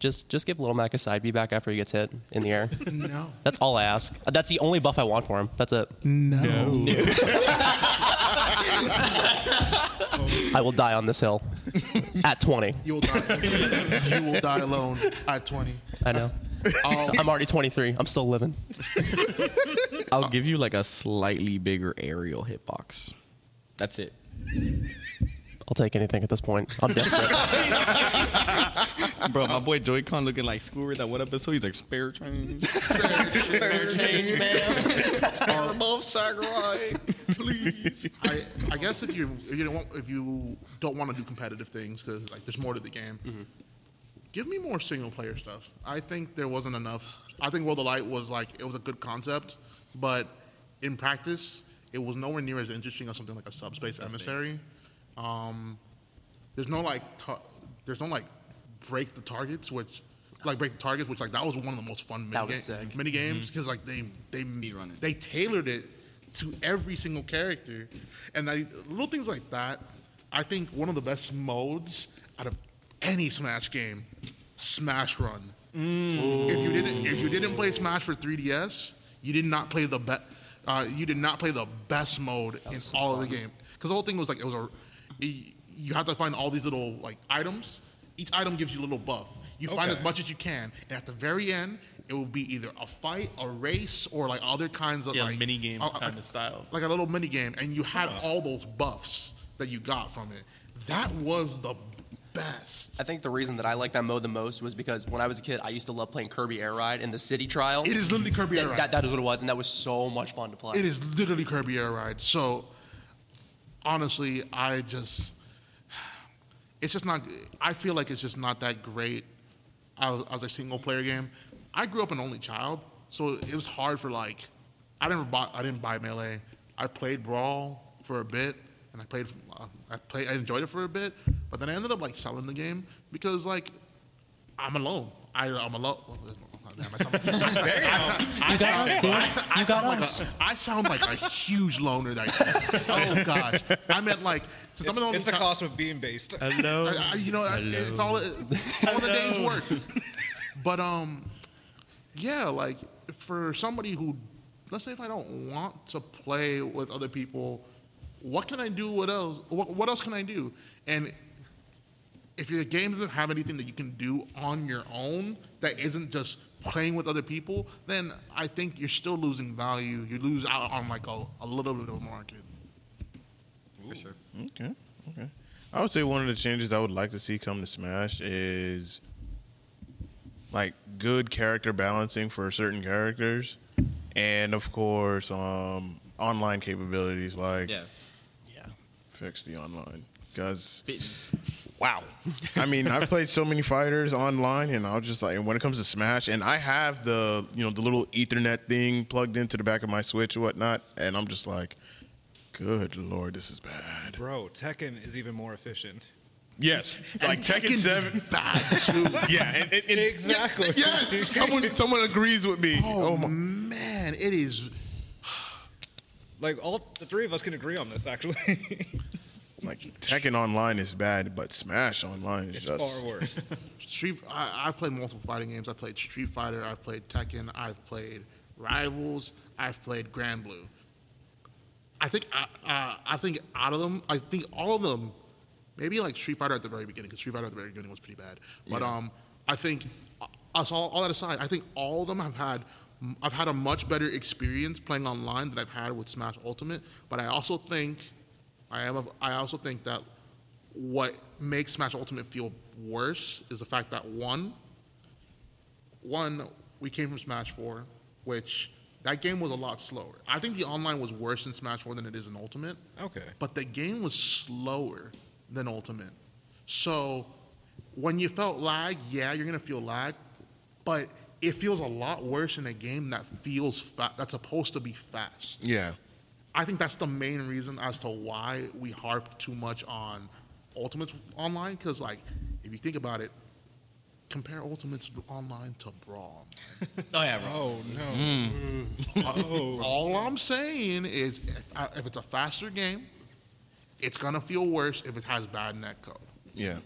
Just just give Little Mac a side B back after he gets hit in the air. no. That's all I ask. Uh, that's the only buff I want for him. That's it. No. I will die on this hill at 20. You will die. you will die alone at 20. I know. I'll, I'm already 23. I'm still living. I'll give you like a slightly bigger aerial hitbox. That's it. I'll take anything at this point. I'm desperate. Bro, my boy Joy-Con looking like Squidward that one episode. He's like spare change. Fair change, man. spare both Sakurai. Please. I, I guess if you if you don't want, if you don't want to do competitive things because like there's more to the game, mm-hmm. Give me more single player stuff. I think there wasn't enough. I think World of Light was like it was a good concept, but in practice it was nowhere near as interesting as something like a subspace emissary. Um, there's no like there's no like break the targets which like break the targets which like that was one of the most fun mini, ga- mini games because like they they they tailored it to every single character and I, little things like that i think one of the best modes out of any smash game Smash Run. If you didn't if you didn't play Smash for 3DS, you did not play the best. Uh, you did not play the best mode in all of the game because the whole thing was like it was a. y- You have to find all these little like items. Each item gives you a little buff. You find as much as you can, and at the very end, it will be either a fight, a race, or like other kinds of Yeah, like mini games uh, kind of style. like a little mini game, and you had all those buffs that you got from it. That was the best. I think the reason that I like that mode the most was because when I was a kid, I used to love playing Kirby Air Ride in the city trial. It is literally Kirby Air Ride. that, that is what it was, and that was so much fun to play. It is literally Kirby Air Ride. So honestly, I just it's just not. I feel like it's just not that great as, as a single player game. I grew up an only child, so it was hard for like I didn't buy I didn't buy melee. I played Brawl for a bit, and I played uh, I played I enjoyed it for a bit, but then I ended up like selling the game because like I'm alone. I, I'm alone. Damn, I sound- You got us, You got like us. a, I sound like a huge loner. That oh gosh, I meant like since I'm an It's the child- cost of being based. Hello. I, I- you know, I- it's all all the days work. But um, yeah, like for somebody who, let's say, if I don't want to play with other people, what can I do? What else? What, what else can I do? And if your game doesn't have anything that you can do on your own that isn't just playing with other people, then I think you're still losing value. You lose out on like a, a little bit of a market. For sure. Okay. Okay. I would say one of the changes I would like to see come to Smash is like good character balancing for certain characters, and of course, um, online capabilities like Yeah. Yeah. Fix the online guys. Wow. I mean, I've played so many fighters online, and I'll just like, and when it comes to Smash, and I have the you know the little Ethernet thing plugged into the back of my Switch or whatnot, and I'm just like, good lord, this is bad. Bro, Tekken is even more efficient. Yes, like Tekken Tekken's Seven. bad too. Yeah, and, and, and- Exactly. Yes, someone someone agrees with me. Oh, Oh, my. man, it is. Like all the three of us can agree on this. Actually, Like Tekken Online is bad, but Smash Online is it's just far worse. Street. I, I've played multiple fighting games. I played Street Fighter. I've played Tekken. I've played Rivals. I've played Granblue. I think. Uh, uh, I think out of them, I think all of them, maybe like Street Fighter at the very beginning, because Street Fighter at the very beginning was pretty bad. But um, I think uh, us all, all that aside, I think all of them have had. I've had a much better experience playing online than I've had with Smash Ultimate. But I also think, I am. A, I also think that what makes Smash Ultimate feel worse is the fact that one, one, we came from Smash 4, which that game was a lot slower. I think the online was worse in Smash 4 than it is in Ultimate. Okay. But the game was slower than Ultimate. So when you felt lag, yeah, you're gonna feel lag, but it feels a lot worse in a game that feels fa- that's supposed to be fast. yeah. I think that's the main reason as to why we harp too much on Ultimates online. Because, like, if you think about it, compare Ultimates online to Brawl. Oh yeah, bro. Oh no. All I'm saying is, if, uh, if it's a faster game, it's gonna feel worse if it has bad netcode. Yeah.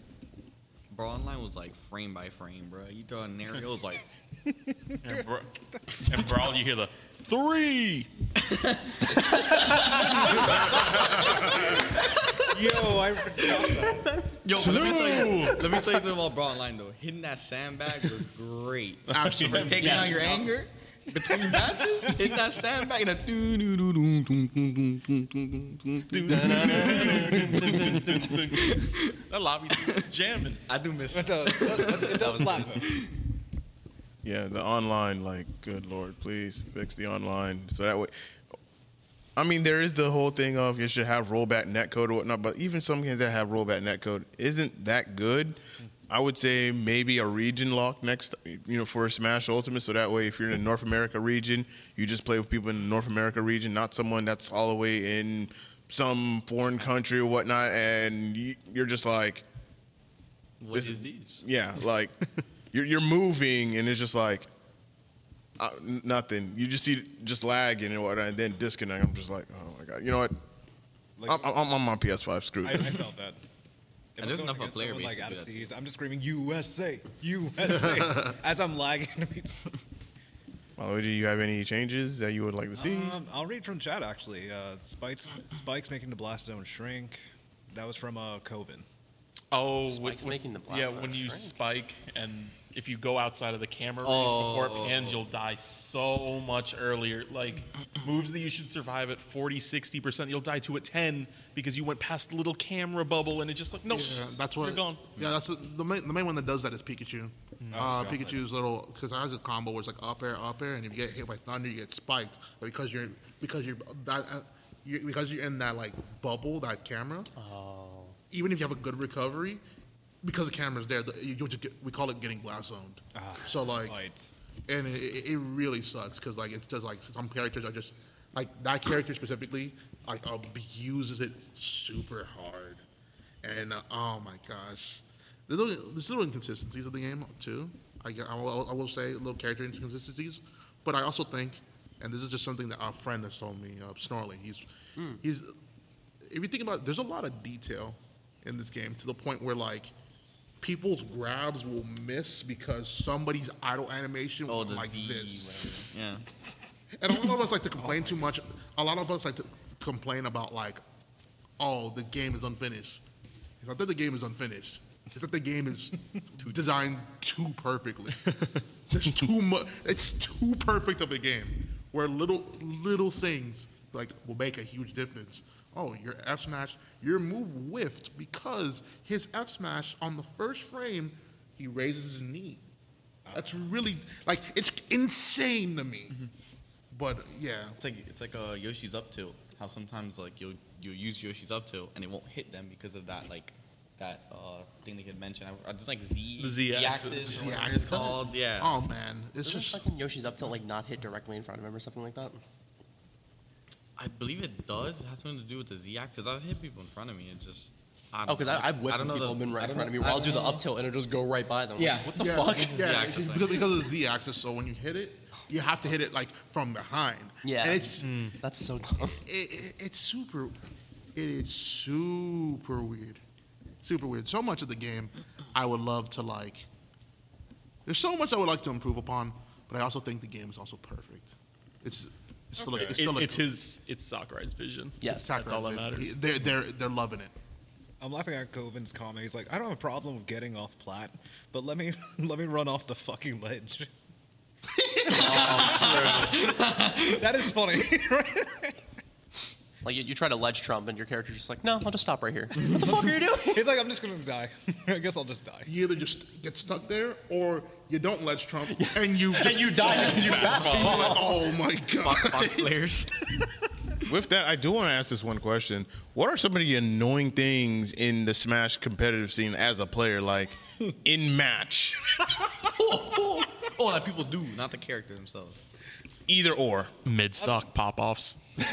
Bro, online was like frame by frame, bro. You throw an aerial, it was like And, bra- and brawl, you hear the three. Yo, I forgot that. Yo, but let me tell you, let me tell you something about Brawl Online though. Hitting that sandbag was great. Absolutely. Taking out your anger between matches, hit that sandbag, and that. that lobby jamming. I do miss it. It does, it does slap. Yeah, the online, like, good lord, please fix the online so that way. I mean, there is the whole thing of you should have rollback netcode or whatnot, but even some games that have rollback netcode isn't that good. I would say maybe a region lock next, you know, for a Smash Ultimate, so that way if you're in the North America region, you just play with people in the North America region, not someone that's all the way in some foreign country or whatnot, and you, you're just like, What This- is these? yeah, like you're you're moving and it's just like uh, nothing. You just see just lagging and whatnot, and then disconnect. I'm just like, oh my god. You know what? Like- I'm, I'm on my PS5 screwed. I, I felt that. If And there's enough of a player base like to out do of that seas, I'm just screaming USA, USA as I'm lagging. to beat someone. Malo, do you have any changes that you would like to see? Um, I'll read from chat actually. Uh, Spikes, Spikes making the blast zone shrink. That was from uh, Coven. Oh, Spike's when- making the blast Yeah, zone when you shrink. spike and if you go outside of the camera range Oh. before it pans, you'll die so much earlier. Like moves that you should survive at 40, 60%, you'll die to at 10 because you went past the little camera bubble and it just like, no, Yeah, that's what. you're gone. Yeah, that's the, the main the main one that does that is Pikachu. Uh, Pikachu's little because it has a combo where it's like up air, up air, and if you get hit by thunder, you get spiked. But because you're because you're that uh, you, because you're in that like bubble, that camera. Even if you have a good recovery, because the camera's there, the, you, just get, we call it getting blast zoned. so like, Lights. and it, it really sucks because like it's just like some characters are just like that character specifically like abuses it super hard and uh, oh my gosh there's little, there's little inconsistencies of the game too I, I, will, I will say little character inconsistencies but I also think and this is just something that our friend has told me uh, Snorley he's he's if you think about it, there's a lot of detail in this game to the point where like people's grabs will miss because somebody's idle animation Oh, the like Z, this. whatever. Yeah. And a lot of us like to complain too much. A lot of us like to complain about like, oh, the game is unfinished. It's not that the game is unfinished. It's that the game is designed too perfectly. There's too much. It's too perfect of a game where little little things like will make a huge difference. Oh, your F smash, your move whiffed because his F smash on the first frame, he raises his knee. That's really like it's insane to me. But yeah, It's like it's like a Yoshi's up tilt. How sometimes like you'll you use Yoshi's up tilt and it won't hit them because of that like that uh, thing they could mention. I, it's like Z The Z axis. axis, or Z axis. it's called. Yeah. oh man, it's Doesn't just fucking Yoshi's up till like not hit directly in front of him or something like that? I believe it does. It has something to do with the Z axis. I've hit people in front of me. It just I oh, don't Oh, because. I've whipped I don't know people the- have been right in front of me know- where I I'll do the up tilt and it'll just go right by them. Yeah. like, what the yeah, fuck? Yeah, Z-axis, it's like- because, because of the Z axis. So when you hit it, you have to hit it like from behind. Yeah. and it's mm. That's so dumb. it, it, it's super. It is super weird, super weird. So much of the game, I would love to like. There's so much I would like to improve upon, but I also think the game is also perfect. It's it's still, a, it's It- still a, it's his, it's Sakurai's vision. Yes. That's all that matters. They're they're they're loving it. I'm laughing at Coven's comment. He's like, I don't have a problem with getting off plat, but let me let me run off the fucking ledge. Oh, that is funny. Like you, you try to ledge trump and your character's just like, no, I'll just stop right here. what the fuck are you doing? He's like, I'm just gonna die. I guess I'll just die. You either just get stuck there, or you don't ledge Trump, and you just and you die because you fast you're like, oh my god. Fox, Fox players. With that, I do want to ask this one question. What are some of the annoying things in the Smash competitive scene as a player, like in match? oh, that people do, not the character themselves. Either or. Mid stock pop offs.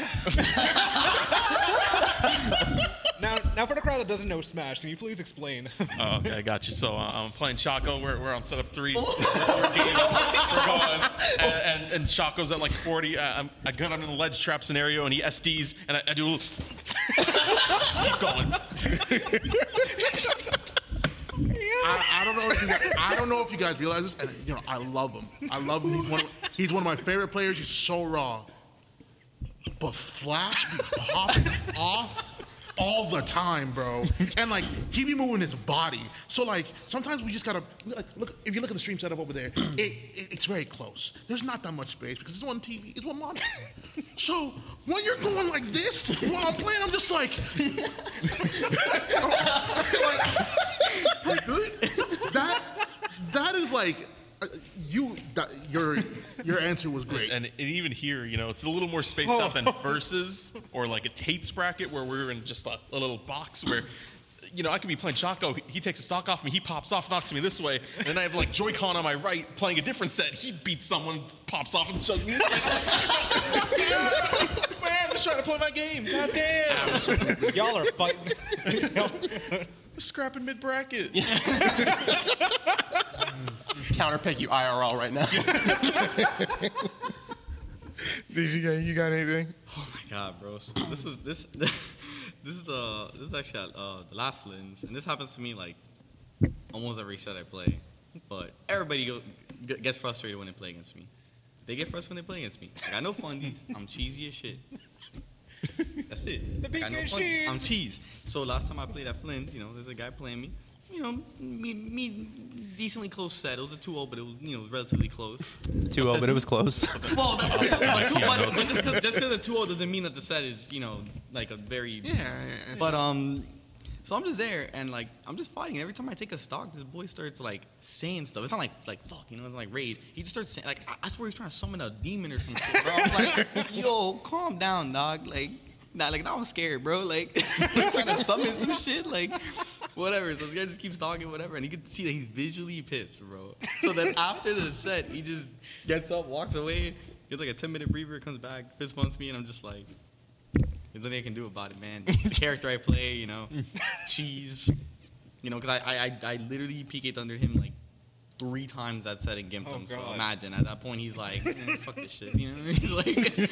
Now, now for the crowd that doesn't know Smash, can you please explain? Oh, okay, I got you. So uh, I'm playing Choco. We're, we're on setup three. we're, game, we're going, and, and, and Choco's at like 40. Uh, I'm, I got him in the ledge trap scenario, and he SDs, and I, I do a little. Just keep going. I, I don't know if you guys, I don't know if you guys realize this, and you know I love him. I love him. He's one of, he's one of my favorite players. He's so raw, but Flash be popping off all the time, bro. And like he be moving his body. So like sometimes we just gotta like, look. If you look at the stream setup over there, it, it, it's very close. There's not that much space because it's one TV, it's one monitor. So when you're going like this while I'm playing, I'm just like. like good? That that is like Uh, you. That, your your answer was great. And, and even here, you know, it's a little more spaced out than oh. versus or like a Tate's bracket where we're in just a, a little box where. You know, I could be playing Choco. He takes a stock off me. He pops off, knocks me this way, and then I have like Joy-Con on my right, playing a different set. He beats someone, pops off, and shoves me this way. Man, I'm just trying to play my game. God damn, Y'all are fighting. I'm scrapping mid bracket. Counterpick you IRL right now. Did you got you got anything? Oh my god, bro. So this is this this is uh this is actually uh the last Flynn's, and this happens to me like almost every set I play. But everybody go, g- gets frustrated when they play against me. They get frustrated when they play against me. I got no fundies. I'm cheesy as shit. That's it. The I got no big fundies. I'm cheese. So last time I played at Flint, you know, there's a guy playing me. You know, me, me decently close set. It was a 2-0, but it was you know relatively close. 2-0, but it was close. Well, that's, but, but, but just because just 'cause the 2-0 doesn't mean that the set is you know like a very Yeah, yeah, but um, so I'm just there and like I'm just fighting. Every time I take a stock, this boy starts like saying stuff. It's not like like fuck, you know, it's like rage. He just starts saying like I, I swear he's trying to summon a demon or something, bro. I was like, yo, calm down, dog. Like. Nah, like now I'm scared, bro. Like, like trying to summon some shit, like whatever. So this guy just keeps talking, whatever, and you can see that he's visually pissed, bro. So then after the set, he just gets up, walks away, gets like a 10 minute breather, comes back, fist bumps me, and I'm just like, there's nothing I can do about it, man. the character I play, you know, cheese, you know, because I, I, I, I literally PK'd under him like three times that set and gimped Oh, him. So imagine at that point he's like, "Eh, fuck this shit, you know? He's like,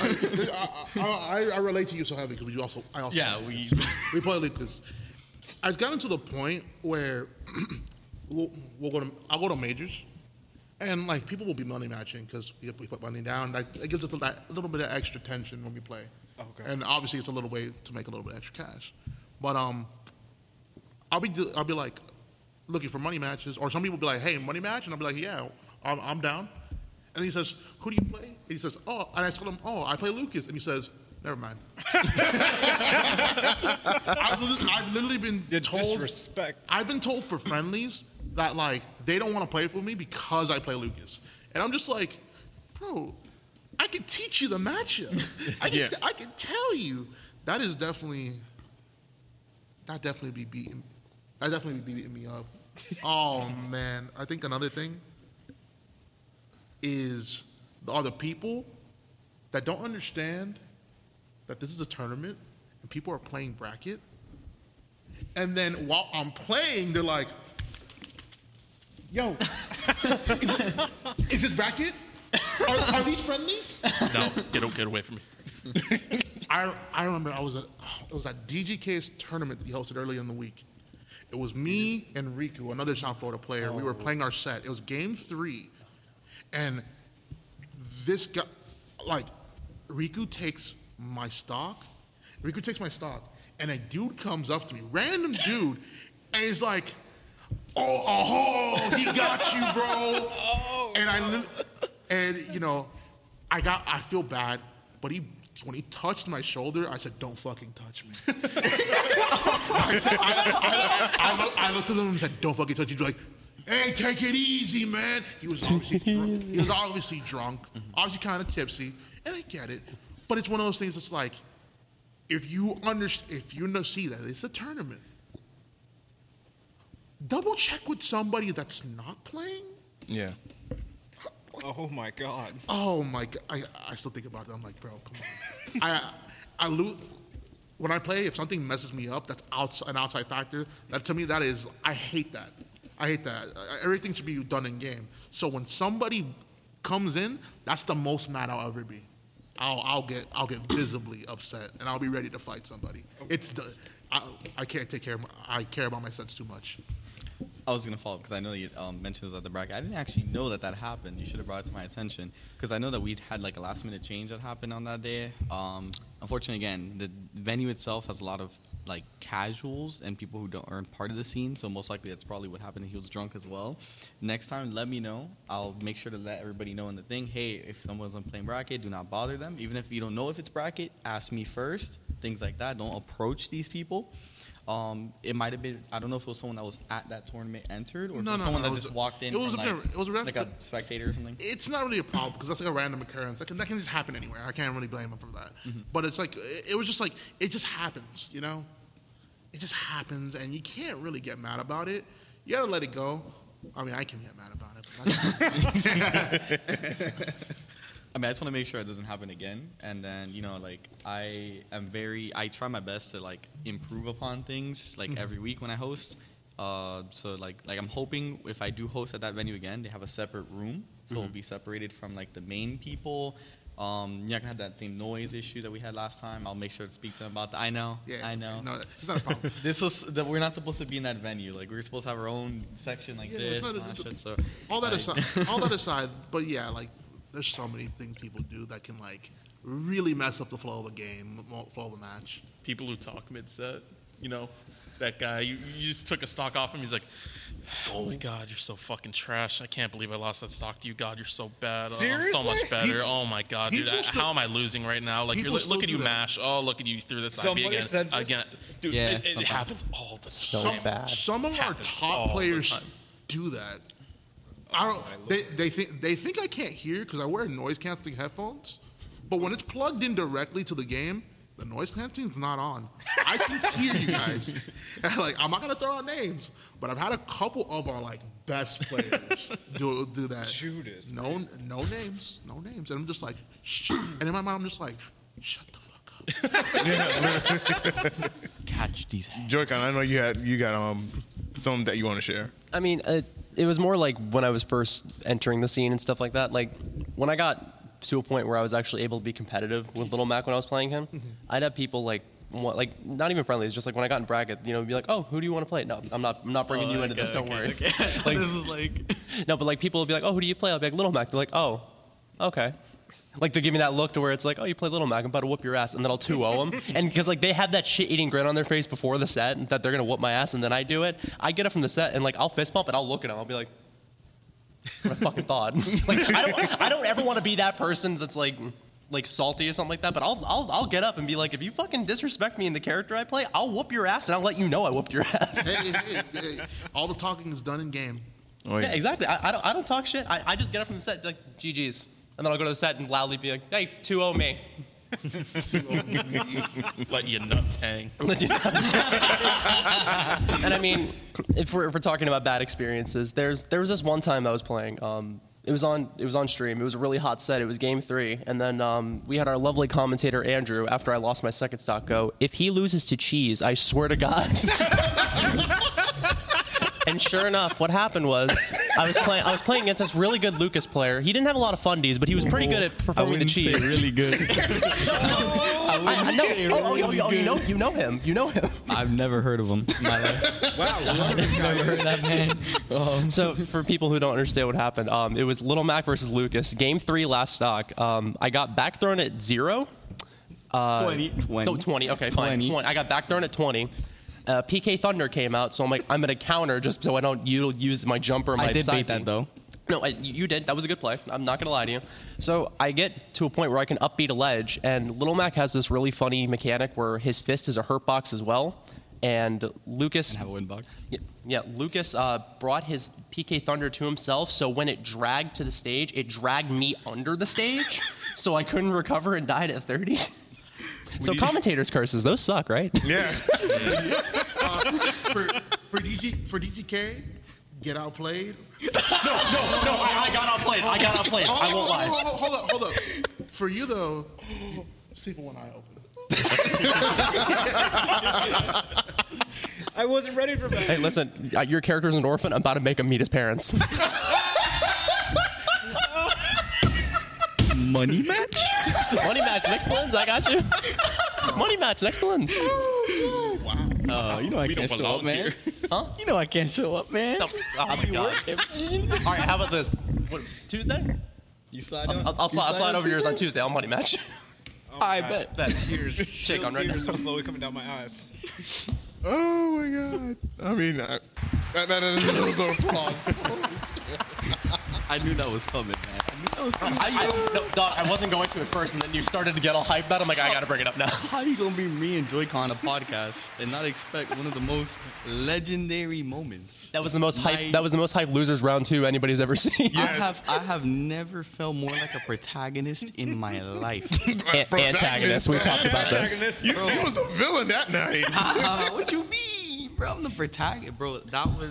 I, I, I, I relate to you so heavily because we also I also yeah, we. we play Lucas. I've gotten to the point where we'll, we'll go to I'll go to majors, and like people will be money matching because we, we put money down. Like, it gives us a, a little bit of extra tension when we play. Okay. And obviously, it's a little way to make a little bit extra cash. But um, I'll be I'll be like looking for money matches, or some people will be like, "Hey, money match," and I'll be like, "Yeah, I'm, I'm down." And he says, "Who do you play?" And he says, "Oh," and I tell him, "Oh, I play Lucas," and he says. Never mind. I've, lit- I've literally been The told. disrespect. I've been told for friendlies that like they don't want to play for me because I play Lucas, and I'm just like, bro, I can teach you the matchup. I can, Yeah. I can tell you that is definitely that definitely be beating. That definitely be beating me up. oh man, I think another thing is are the people that don't understand that this is a tournament and people are playing bracket. And then while I'm playing, they're like, yo, is, is this bracket? Are, are these friendlies? No, get, get away from me. I, I remember I was at it was at DGK's tournament that he hosted earlier in the week. It was me and Riku, another South Florida player. We were oh. playing our set. It was game three, and this guy, like, Riku takes my stock. Riku takes my stock, and a dude comes up to me, random dude, and he's like, "Oh, oh, he got you, bro." Oh, and I, lit- and you know, I got, I feel bad, but he. When he touched my shoulder, I said, "Don't fucking touch me." I, said, I, I, I, look, I looked at him and said, "Don't fucking touch me." He's like, "Hey, take it easy, man." He was obviously drunk. He was obviously drunk, obviously kind of tipsy, and I get it. But it's one of those things. That's like, if you under, if you know, see that it's a tournament, double check with somebody that's not playing. Yeah. Oh my god. Oh my god, I, I still think about it. I'm like, bro, come on. I I lose when I play. If something messes me up, that's outside, an outside factor. That to me, that is I hate that. I hate that. Uh, Everything should be done in game. So when somebody comes in, that's the most mad I'll ever be. I'll I'll get I'll get visibly upset, and I'll be ready to fight somebody. It's the I, I can't take care of my, I care about my sets too much. I was gonna follow because I know you um, mentioned it was at the bracket. I didn't actually know that that happened. You should have brought it to my attention because I know that we had like a last minute change that happened on that day. Um, unfortunately, again, the venue itself has a lot of like casuals and people who don't aren't part of the scene. So most likely that's probably what happened. He was drunk as well. Next time, let me know. I'll make sure to let everybody know in the thing. Hey, if someone's on playing bracket, do not bother them. Even if you don't know if it's bracket, ask me first. Things like that. Don't approach these people. Um, it might have been. I don't know if it was someone that was at that tournament entered, or No, no, someone no, that just a- walked in. it was a like, it was a ref- like a spectator or something. It's not really a problem because that's like a random occurrence. That can, that can just happen anywhere. I can't really blame them for that. But it's like it, it was just like it just happens, you know. It just happens, and you can't really get mad about it. You gotta let it go. I mean, I can get mad about it. But I, mean, I just want to make sure it doesn't happen again. And then, you know, like I am very, I try my best to like improve upon things like every week when I host. Uh, so like, like I'm hoping if I do host at that venue again, they have a separate room, so it'll be separated from like the main people. Um, you're not gonna have that same noise issue that we had last time. I'll make sure to speak to him about that. I know. Yeah, I know. okay. No, it's not a problem. This was that we're not supposed to be in that venue. Like we're supposed to have our own section like Yeah, this. not and a- all that shit, so all that I- aside, all that aside, but yeah, like there's so many things people do that can like really mess up the flow of a game, flow of a match. People who talk mid set, you know, that guy, you, you just took a stock off him. He's like, oh my God, you're so fucking trash. I can't believe I lost that stock to you. God, you're so bad. Oh, I'm so much better. People- oh my God, dude. people I- still- how am I losing right now? Like, you're, people look, still look at do you that. mash. Oh, look at you through this IP Somebody again. said this. again. Dude, Yeah, it, it sometimes. happens all the So time. bad. Some of our Happens top the players time. do that. I don't. Oh, they, they think they think I can't hear because I wear noise canceling headphones, but when it's plugged in directly to the game, the noise canceling's not on. I can hear you guys. And, like I'm not gonna throw out names, but I've had a couple of our like best players do do that. Judas, No, no names, no names, and I'm just like, Shh. and in my mind I'm just like, shut the fuck up. catch these. hands. Joy-Con, I know you had you got um something that you want to share. I mean, it, it was more like when I was first entering the scene and stuff like that. Like when I got to a point where I was actually able to be competitive with Little Mac when I was playing him, mm-hmm. I'd have people like. Like not even friendly. It's just like when I got in bracket, you know, be like, "Oh, who do you want to play?" No, I'm not. I'm not bringing oh, you into this. Don't worry. like, this is like. No, but like people will be like, "Oh, who do you play?" I'll be like, "Little Mac." They're like, "Oh, okay." Like they give me that look to where it's like, "Oh, you play Little Mac. I'm about to whoop your ass," and then I'll 2-0 them. and because like they have that shit-eating grin on their face before the set that they're gonna whoop my ass, and then I do it. I get it from the set, and like I'll fist bump and I'll look at them. I'll be like, "What I fucking thought." like I don't, I don't ever want to be that person that's like. Like salty or something like that, but I'll, I'll I'll get up and be like, if you fucking disrespect me in the character I play, I'll whoop your ass and I'll let you know I whooped your ass. hey, hey, hey, hey, all the talking is done in game. Oh, Yeah, exactly. I, I don't I don't talk shit. I, I just get up from the set like GG's, and then I'll go to the set and loudly be like, "Hey, 2-0 me." Let your nuts hang. and I mean, if we're, if we're talking about bad experiences, there's there was this one time I was playing. Um, it was on it was on stream. It was a really hot set. It was game three, and then um, we had our lovely commentator Andrew. After I lost my second stock, go if he loses to cheese, I swear to God. And sure enough, what happened was I was playing. I was playing against this really good Lucas player. He didn't have a lot of fundies, but he was pretty good at performing the cheese. really good. I, I know. Oh, oh, oh, oh, you know, you know him. You know him. I've never heard of him in my life. Wow. Never heard that man. Um, So, for people who don't understand what happened, um, it was Little Mac versus Lucas. Game three, last stock. Um, I got back thrown at zero. Uh, 20. 20. No, 20. Okay, fine. 20. 20. I got back thrown at 20. Uh, PK Thunder came out, so I'm like, I'm to counter just so I don't use my jumper. My I did bait that though. No, I, you did. That was a good play. I'm not going to lie to you. So I get to a point where I can upbeat a ledge, and Little Mac has this really funny mechanic where his fist is a hurt box as well. And Lucas Have a win box. yeah, yeah, Lucas uh, brought his PK Thunder to himself, so when it dragged to the stage, it dragged me under the stage, so I couldn't recover and died at 30. so commentators' curses, those suck, right? Yeah. for for DG for DGK, get outplayed. no, no, no, I, I got outplayed. I got outplayed. I won't lie. hold, hold, hold up, hold up. For you though, sleep with one eye open. I wasn't ready for that. Hey, listen, uh, your character's an orphan. I'm about to make him meet his parents. Money match? Money match, next blends. I got you. Money match, next blends. Uh, you know I We can't show up, man. here. Huh? You know I can't show up, man. Oh, my God. Working, man. All right, how about this? What, Tuesday? You slide I'll, on. I'll, I'll you slide, I'll slide over yours on Tuesday? Tuesday. I'll money match. I bet. Bet. Tears, Shake on right tears now. are slowly coming down my eyes. Oh my god. I mean, I, that, that is a little applause. I knew that was coming, man. I knew that was coming. I, I, no, dog, I wasn't going to at first, and then you started to get all hyped about it. I'm like, I gotta bring it up now. How are you gonna be me and Joy-Con on a podcast and not expect one of the most legendary moments? That was the most hype. My- That was the most hype losers round two anybody's ever seen. I have I have never felt more like a protagonist in my life. A- antagonist. We talked about this. You, you was the villain that night. Uh, what you mean, bro? I'm the protagonist, bro. That was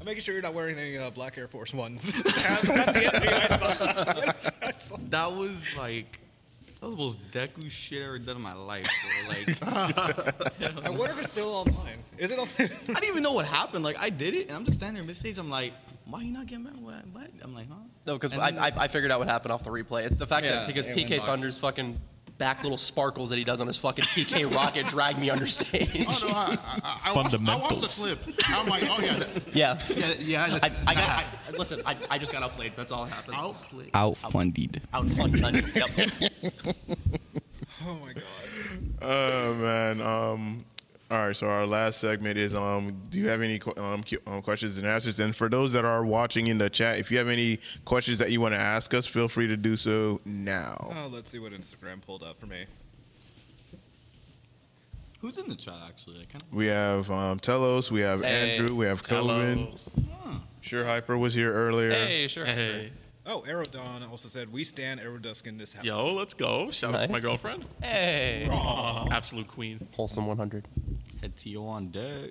I'm making sure you're not wearing any uh, black Air Force Ones. That's the enemy I saw. I saw. that was like that was the most Deku shit I ever done in my life, bro. Like I wonder if it's still online. Is it on? I didn't even know what happened. Like I did it, and I'm just standing there mid stage. I'm like, why you not getting back? What? what? I'm like, huh? No, because I, I, I figured out what happened off the replay. It's the fact Yeah, that because PK. Thunder's fucking back little sparkles that he does on his fucking PK rocket drag me under stage. Oh no, I, I, I, watched, I watched the clip. I'm like, oh yeah, that, Yeah. yeah, yeah. I, I got. I, listen, I, I just got outplayed. That's all that happened. outplayed. Outfunded. Outfunded. yep. Oh my god. Oh man. Um. All right. So our last segment is um. Do you have any um, um questions and answers? And for those that are watching in the chat, if you have any questions that you want to ask us, feel free to do so now. Oh, let's see what Instagram pulled up for me. Who's in the chat actually? I kind We have um, Telos, we have Hey, Andrew, we have Kelvin. Sure, Hyper was here earlier. Hey, sure. Hey. Oh, Aerodon also said we stand Aerodusk in this house. Yo, let's go. Shout out to my Nice. girlfriend. Hey. Absolute queen. Wholesome 100. of head TO on deck.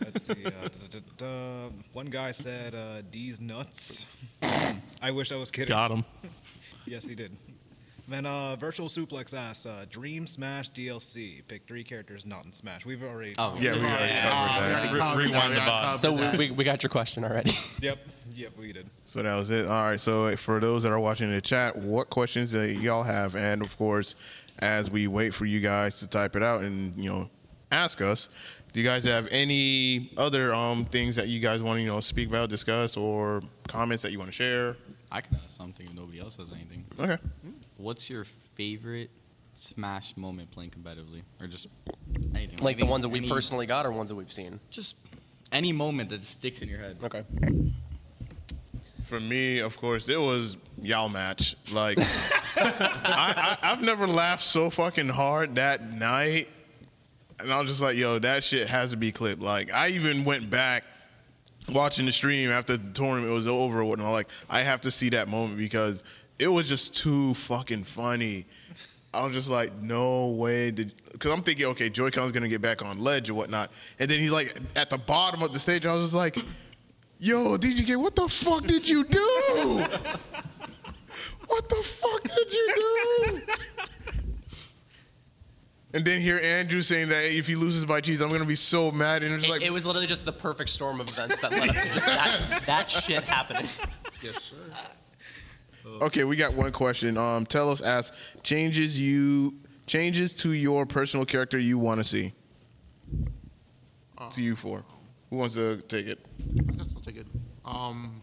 Let's see. Uh, da, da, da, da. One guy said uh, D's nuts. I wish I was kidding. Got him. Yes, he did. Then uh, Virtual Suplex asked, uh, Dream Smash DLC. Pick three characters not in Smash. We've already. Oh, Yeah, we already covered that. already Re- rewind that, the we VOD. already So we, we, we got your question already. Yep. Yep, we did. So that was it. All right. So for those that are watching in the chat, what questions do y'all have? And of course, as we wait for you guys to type it out and you know ask us, do you guys have any other um things that you guys want to you know speak about, discuss, or comments that you want to share? I can ask something if nobody else has anything. Okay. What's your favorite Smash moment playing competitively, or just anything? like the ones that we any- personally got or ones that we've seen? Just any moment that sticks in your head. Okay. For me, of course, it was y'all match. Like, I, I, I've never laughed so fucking hard that night, and I was just like, "Yo, that shit has to be clipped." Like, I even went back watching the stream after the tournament was over, and I'm like, I have to see that moment because it was just too fucking funny. I was just like, no way. Because I'm thinking, okay, Joy-Con's going to get back on ledge or whatnot. And then he's like at the bottom of the stage. I was just like, yo, DGK, what the fuck did you do? what the fuck did you do? And then hear Andrew saying that if he loses by cheese, I'm going to be so mad. And it's It, like, it was literally just the perfect storm of events that led up to just that, that shit happening. Yes, sir. Okay, we got one question. Um, tell us, ask changes you changes to your personal character you want to see. to you four. Who wants to take it? I guess I'll take it. Um,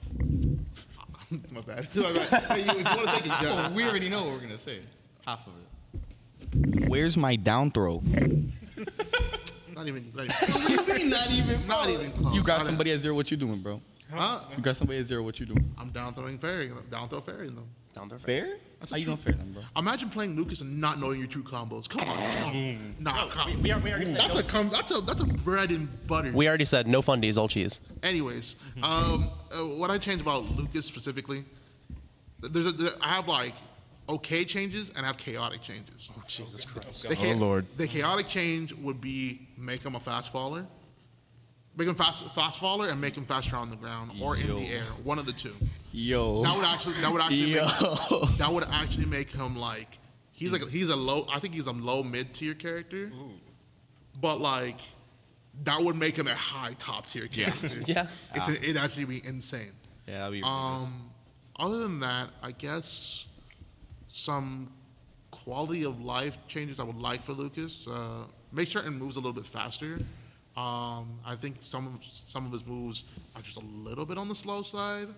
my bad. My bad. Hey, you, you want to take it, yeah. we already know what we're gonna say. Half of it. Where's my down throw? Not even. Not even, not even. not even close. You got Not somebody at zero. What you doing, bro? Huh? You got somebody at zero. What you doing? I'm down throwing fairy. Down throw fairy in them. Down there. Fair? That's a How you true- gonna fair them, bro? Imagine playing Lucas and not knowing your true combos. Come on, come on. Nah, come We, we, are- we already said That's no, a com- that's a that's a bread and butter. we already said no fundies, all cheese. Anyways, um, uh, what I changed about Lucas specifically, th- there's a, there, I have like okay changes and I have chaotic changes. Oh Jesus Christ. The Oh, Lord. The chaotic change would be make him a fast faller, make him fast fast faller, and make him faster on the ground or in the air. One of the two. Yo. That would actually that would actually Yo. make, that would actually make him like he's like he's a low I think he's a low mid tier character, Ooh. but like that would make him a high top tier character. Yeah. It's it'd actually be insane. yeah, that'd be Um, other than that, I guess some quality of life changes I would like for Lucas. Uh, make certain moves a little bit faster. Um, I think some of some of his moves are just a little bit on the slow side.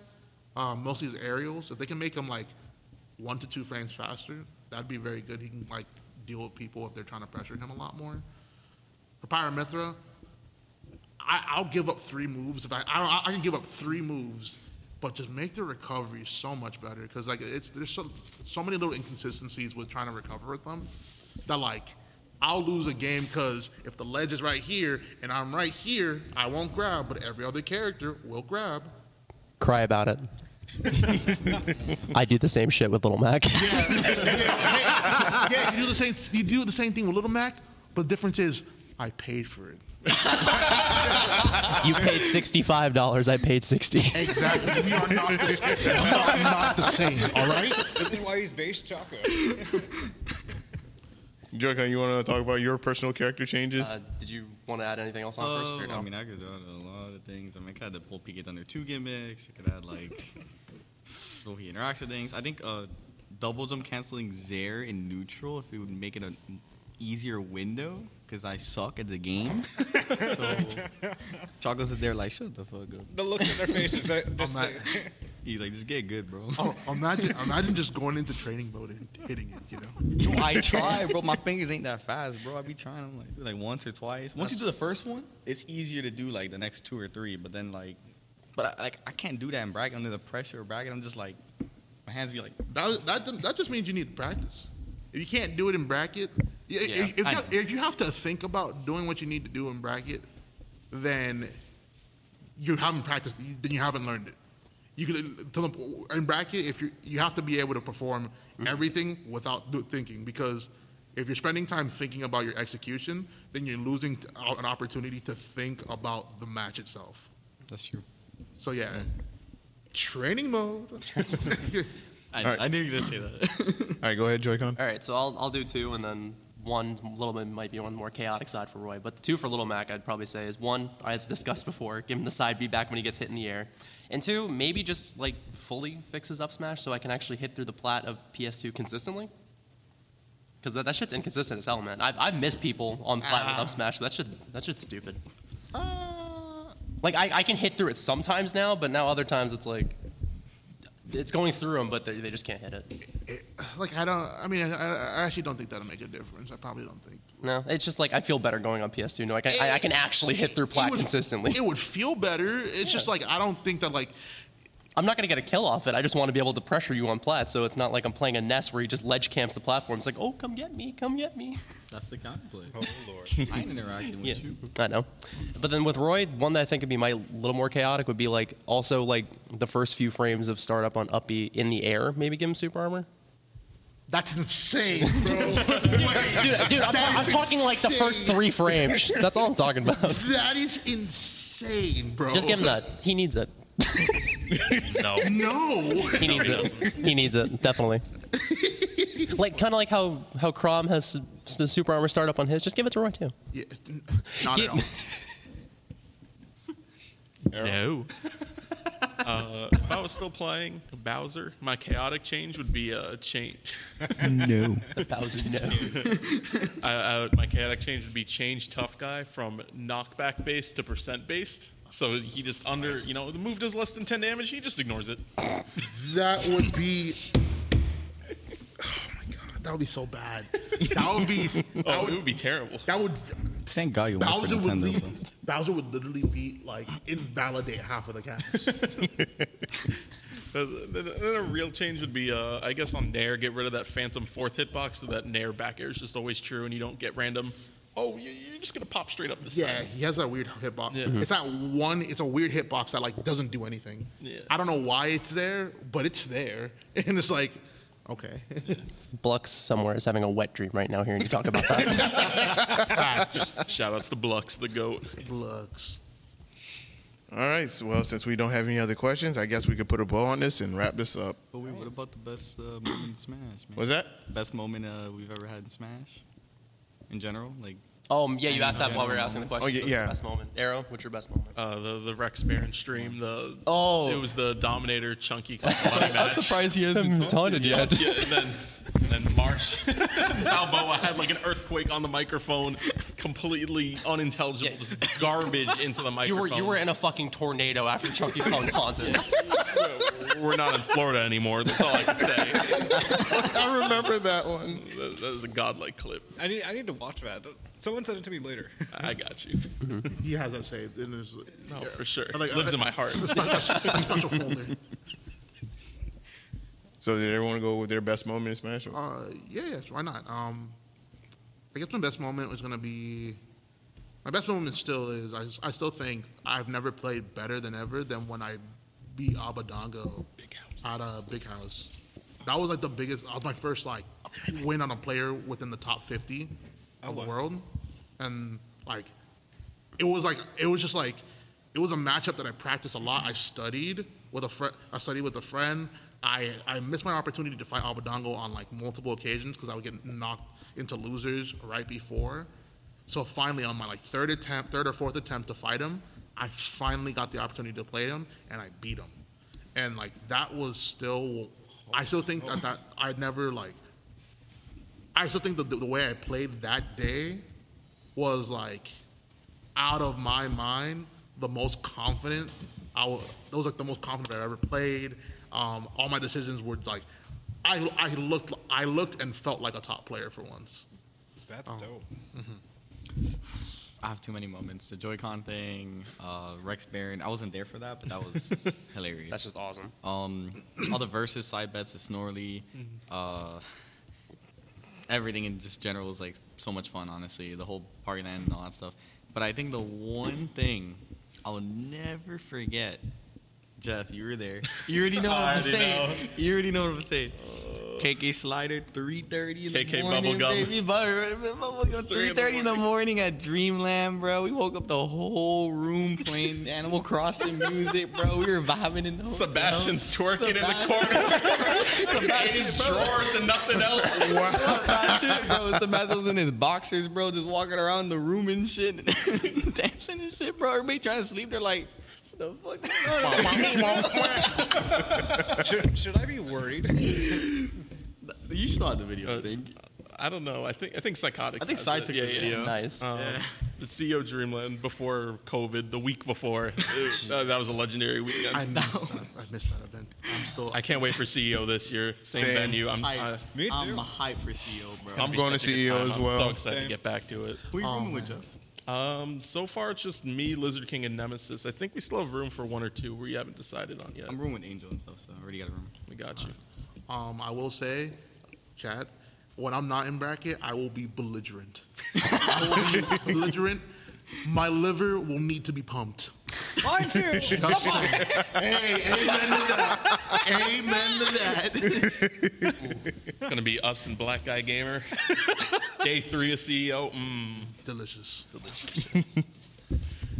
Um, mostly his aerials. If they can make him like one to two frames faster, that'd be very good. He can like deal with people if they're trying to pressure him a lot more. For Pyra/Mythra, I, I'll give up three moves if I I, I can give up three moves, but just make the recovery so much better because like it's there's so so many little inconsistencies with trying to recover with them that like I'll lose a game because if the ledge is right here and I'm right here, I won't grab, but every other character will grab. Cry about it. I do the same shit with Little Mac. Yeah, you do the same. You do the same thing with Little Mac, but the difference is I paid for it. you paid sixty-five dollars. I paid sixty. Exactly. We are not the, same. we are not the same. All right. This is why he's base Choco. Joy-Con, you want to talk about your personal character changes? Uh, did you want to add anything else on first? Or Uh, no? I mean, I could add a lot of things. I mean, I could add the whole Pikachu Thunder 2 gimmicks. I could add, like, the he interacts with things. I think uh, double jump canceling Zair in neutral, if it would make it an easier window, because I suck at the game. so, Choco's is there like, shut the fuck up. The look on their faces. That, this not- He's like, just get good, bro. Oh, imagine, imagine just going into training mode and hitting it. You know, Bro, I try, bro. My fingers ain't that fast, bro. I be trying them like, like once or twice. Once you do the first one, it's easier to do like the next two or three. But then like, but I, like I can't do that in bracket under the pressure of bracket. I'm just like, my hands be like, that, that that just means you need to practice. If you can't do it in bracket, i- if, Yeah, if, I you, if you have to think about doing what you need to do in bracket, then you haven't practiced. Then you haven't learned it. You could to the, in bracket if you you have to be able to perform mm-hmm. everything without do, thinking because if you're spending time thinking about your execution, then you're losing t- out an opportunity to think about the match itself. that's true. So yeah, training mode. I, All right. I knew you were gonna say that. All right, go ahead, Joy-Con. All right, so I'll, I'll do two, and then one little bit might be on the more chaotic side for Roy. But the two for Little Mac, I'd probably say is one, as discussed before, give him the side beat back when he gets hit in the air, and two, maybe just like fully fix his up smash so I can actually hit through the plat of PS2 consistently. Because that, that shit's inconsistent as hell, man. I've, I've missed people on plat with up ah. smash. That shit, that shit's stupid. Uh. Like I, I can hit through it sometimes now, but now other times it's like it's going through them, but they, they just can't hit it. it- like I don't. I mean, I, I actually don't think that'll make a difference. I probably don't think. No, it's just like I feel better going on PS2. No, I can, I, I can actually hit through plat It would- consistently. It would feel better. It's just like I don't think that like I'm not gonna get a kill off it. I just want to be able to pressure you on plat, so it's not like I'm playing a nest where he just ledge camps the platform. It's like, oh, come get me, come get me. That's the counterplay. Oh lord. I ain't interacting with Yeah, you. I know. But then with Roy, one that I think would be my little more chaotic would be like also like the first few frames of startup on Uppy in the air. Maybe give him super armor. that's insane, bro. Dude, dude, I'm, I'm talking like the first three frames. That's all I'm talking about. that is insane, bro. Just give him that. He needs it. No. No. He needs it. He needs it definitely. like kind of like how how Chrom has s- the super armor startup on his. Just give it to Roy too. Yeah, not Give- at all. No. uh, if I was still playing Bowser, my chaotic change would be a change. No. Bowser, no. I, I, my chaotic change would be change tough guy from knockback based to percent based. So he just under, you know, the move does less than 10 damage, he just ignores it. That would be. Oh my god, that would be so bad. That would be. That Oh, would, it would be terrible. that would Thank God you went for Bowser would Nintendo. leave, though. Bowser would literally be like invalidate half of the cast. Uh, Then then a real change would be, uh, I guess, on Nair, get rid of that phantom fourth hitbox so that Nair back air is just always true and you don't get random. Oh, you- you're just gonna pop straight up this Yeah, time. he has that weird hitbox. Yeah. It's not one. It's a weird hitbox that like doesn't do anything. Yeah. I don't know why it's there, but it's there, and it's like, okay. Blux somewhere is having a wet dream right now hearing you talk about that. Shout outs to Blux, the goat. Blux. All right. So, well, since we don't have any other questions, I guess we could put a bow on this and wrap this up. But wait, what about the best uh, moment in Smash, man? Was that? Best moment uh, we've ever had in Smash? In general? Like, Oh, yeah, you asked that while we were asking the question. Oh, yeah, yeah. Best moment. Arrow, what's your best moment? Uh, the the Rex Baron stream. The Oh. it was the Dominator Chunky money match. he hasn't taunted Yeah, yeah, and then and then Marsh Balboa had like an earthquake on the microphone, completely unintelligible, Yeah. just garbage into the microphone. You were you were in a fucking tornado after Chunky Kong taunted. We're not in Florida anymore. That's all I can say. I remember that one. That, was a godlike clip. I need I need to watch that. Someone sent it to me later. I got you. He has that saved in his. No, for sure. Like, Lives uh, in my heart. A special, a special folder. So, did everyone go with their best moment in Smash? Or- Uh, yeah, yes, why not? Um, I guess my best moment was gonna be. My best moment still is. I, I still think I've never played better than ever than when I beat Abadango out of Big House. That was like the biggest. That was my first like win on a player within the top fifty of the world, and like it was like it was just like it was a matchup that I practiced a lot. I studied with a friend. I studied with a friend. I I missed my opportunity to fight Abadango on like multiple occasions because I would get knocked into losers right before. So finally, on my like third attempt, third or fourth attempt to fight him, I finally got the opportunity to play him, and I beat him. And like that was still, I still think that that I never like. I still think the, the way I played that day was like out of my mind the most confident. I was, that was like the most confident I've ever played. Um, all my decisions were like, I, I looked I looked and felt like a top player for once. That's Oh. dope. I have too many moments. The Joy-Con thing, uh, Rex Baron. I wasn't there for that, but that was hilarious. That's just awesome. Um, all the versus side bets, the Snorley, uh, everything in just general was like so much fun. Honestly, the whole party and all that stuff. But I think the one thing I will never forget, Jeff, you were there. You already know what I'm already saying. You already know what I'm saying. Uh, KK Slider, 3.30 in the KK morning, Bubblegum. baby. Bubblegum, 3.30 in the morning at Dreamland, bro. We woke up the whole room playing Animal Crossing music, bro. We were vibing in the hotel. Sebastian's twerking in the corner. Sebastian's In his drawers and nothing else. Sebastian, bro. Sebastian was in his boxers, bro, just walking around the room and shit, dancing and shit, bro. Everybody trying to sleep. They're like, the fuck? should, should I be worried? you saw the video, I think. I don't know. I think I think psychotic. I think Sai took yeah, the yeah. video. Nice. Um, The CEO Dreamland before COVID, the week before, it- uh, that was a legendary weekend. I I, missed that. I missed that event. I'm still. I can't wait for CEO this year. Same, Same. venue. I'm, Hype. uh, Me too. I'm hyped for CEO, bro. I'm going to such a good CEO time. as I'm well. so excited Same. to get back to it. Who you rooming with, Jeff? Um, so far it's just me, Lizard King, and Nemesis. I think we still have room for one or two we haven't decided on yet. I'm rooming with Angel and stuff, so I already got a room. We got you. Um, I will say, Chad, when I'm not in bracket, I will be belligerent. I will be belligerent. My liver will need to be pumped. Mine too. Just hey, amen to that. Amen to that. It's gonna be us and Black Guy Gamer. Day three of CEO. Mm. Delicious.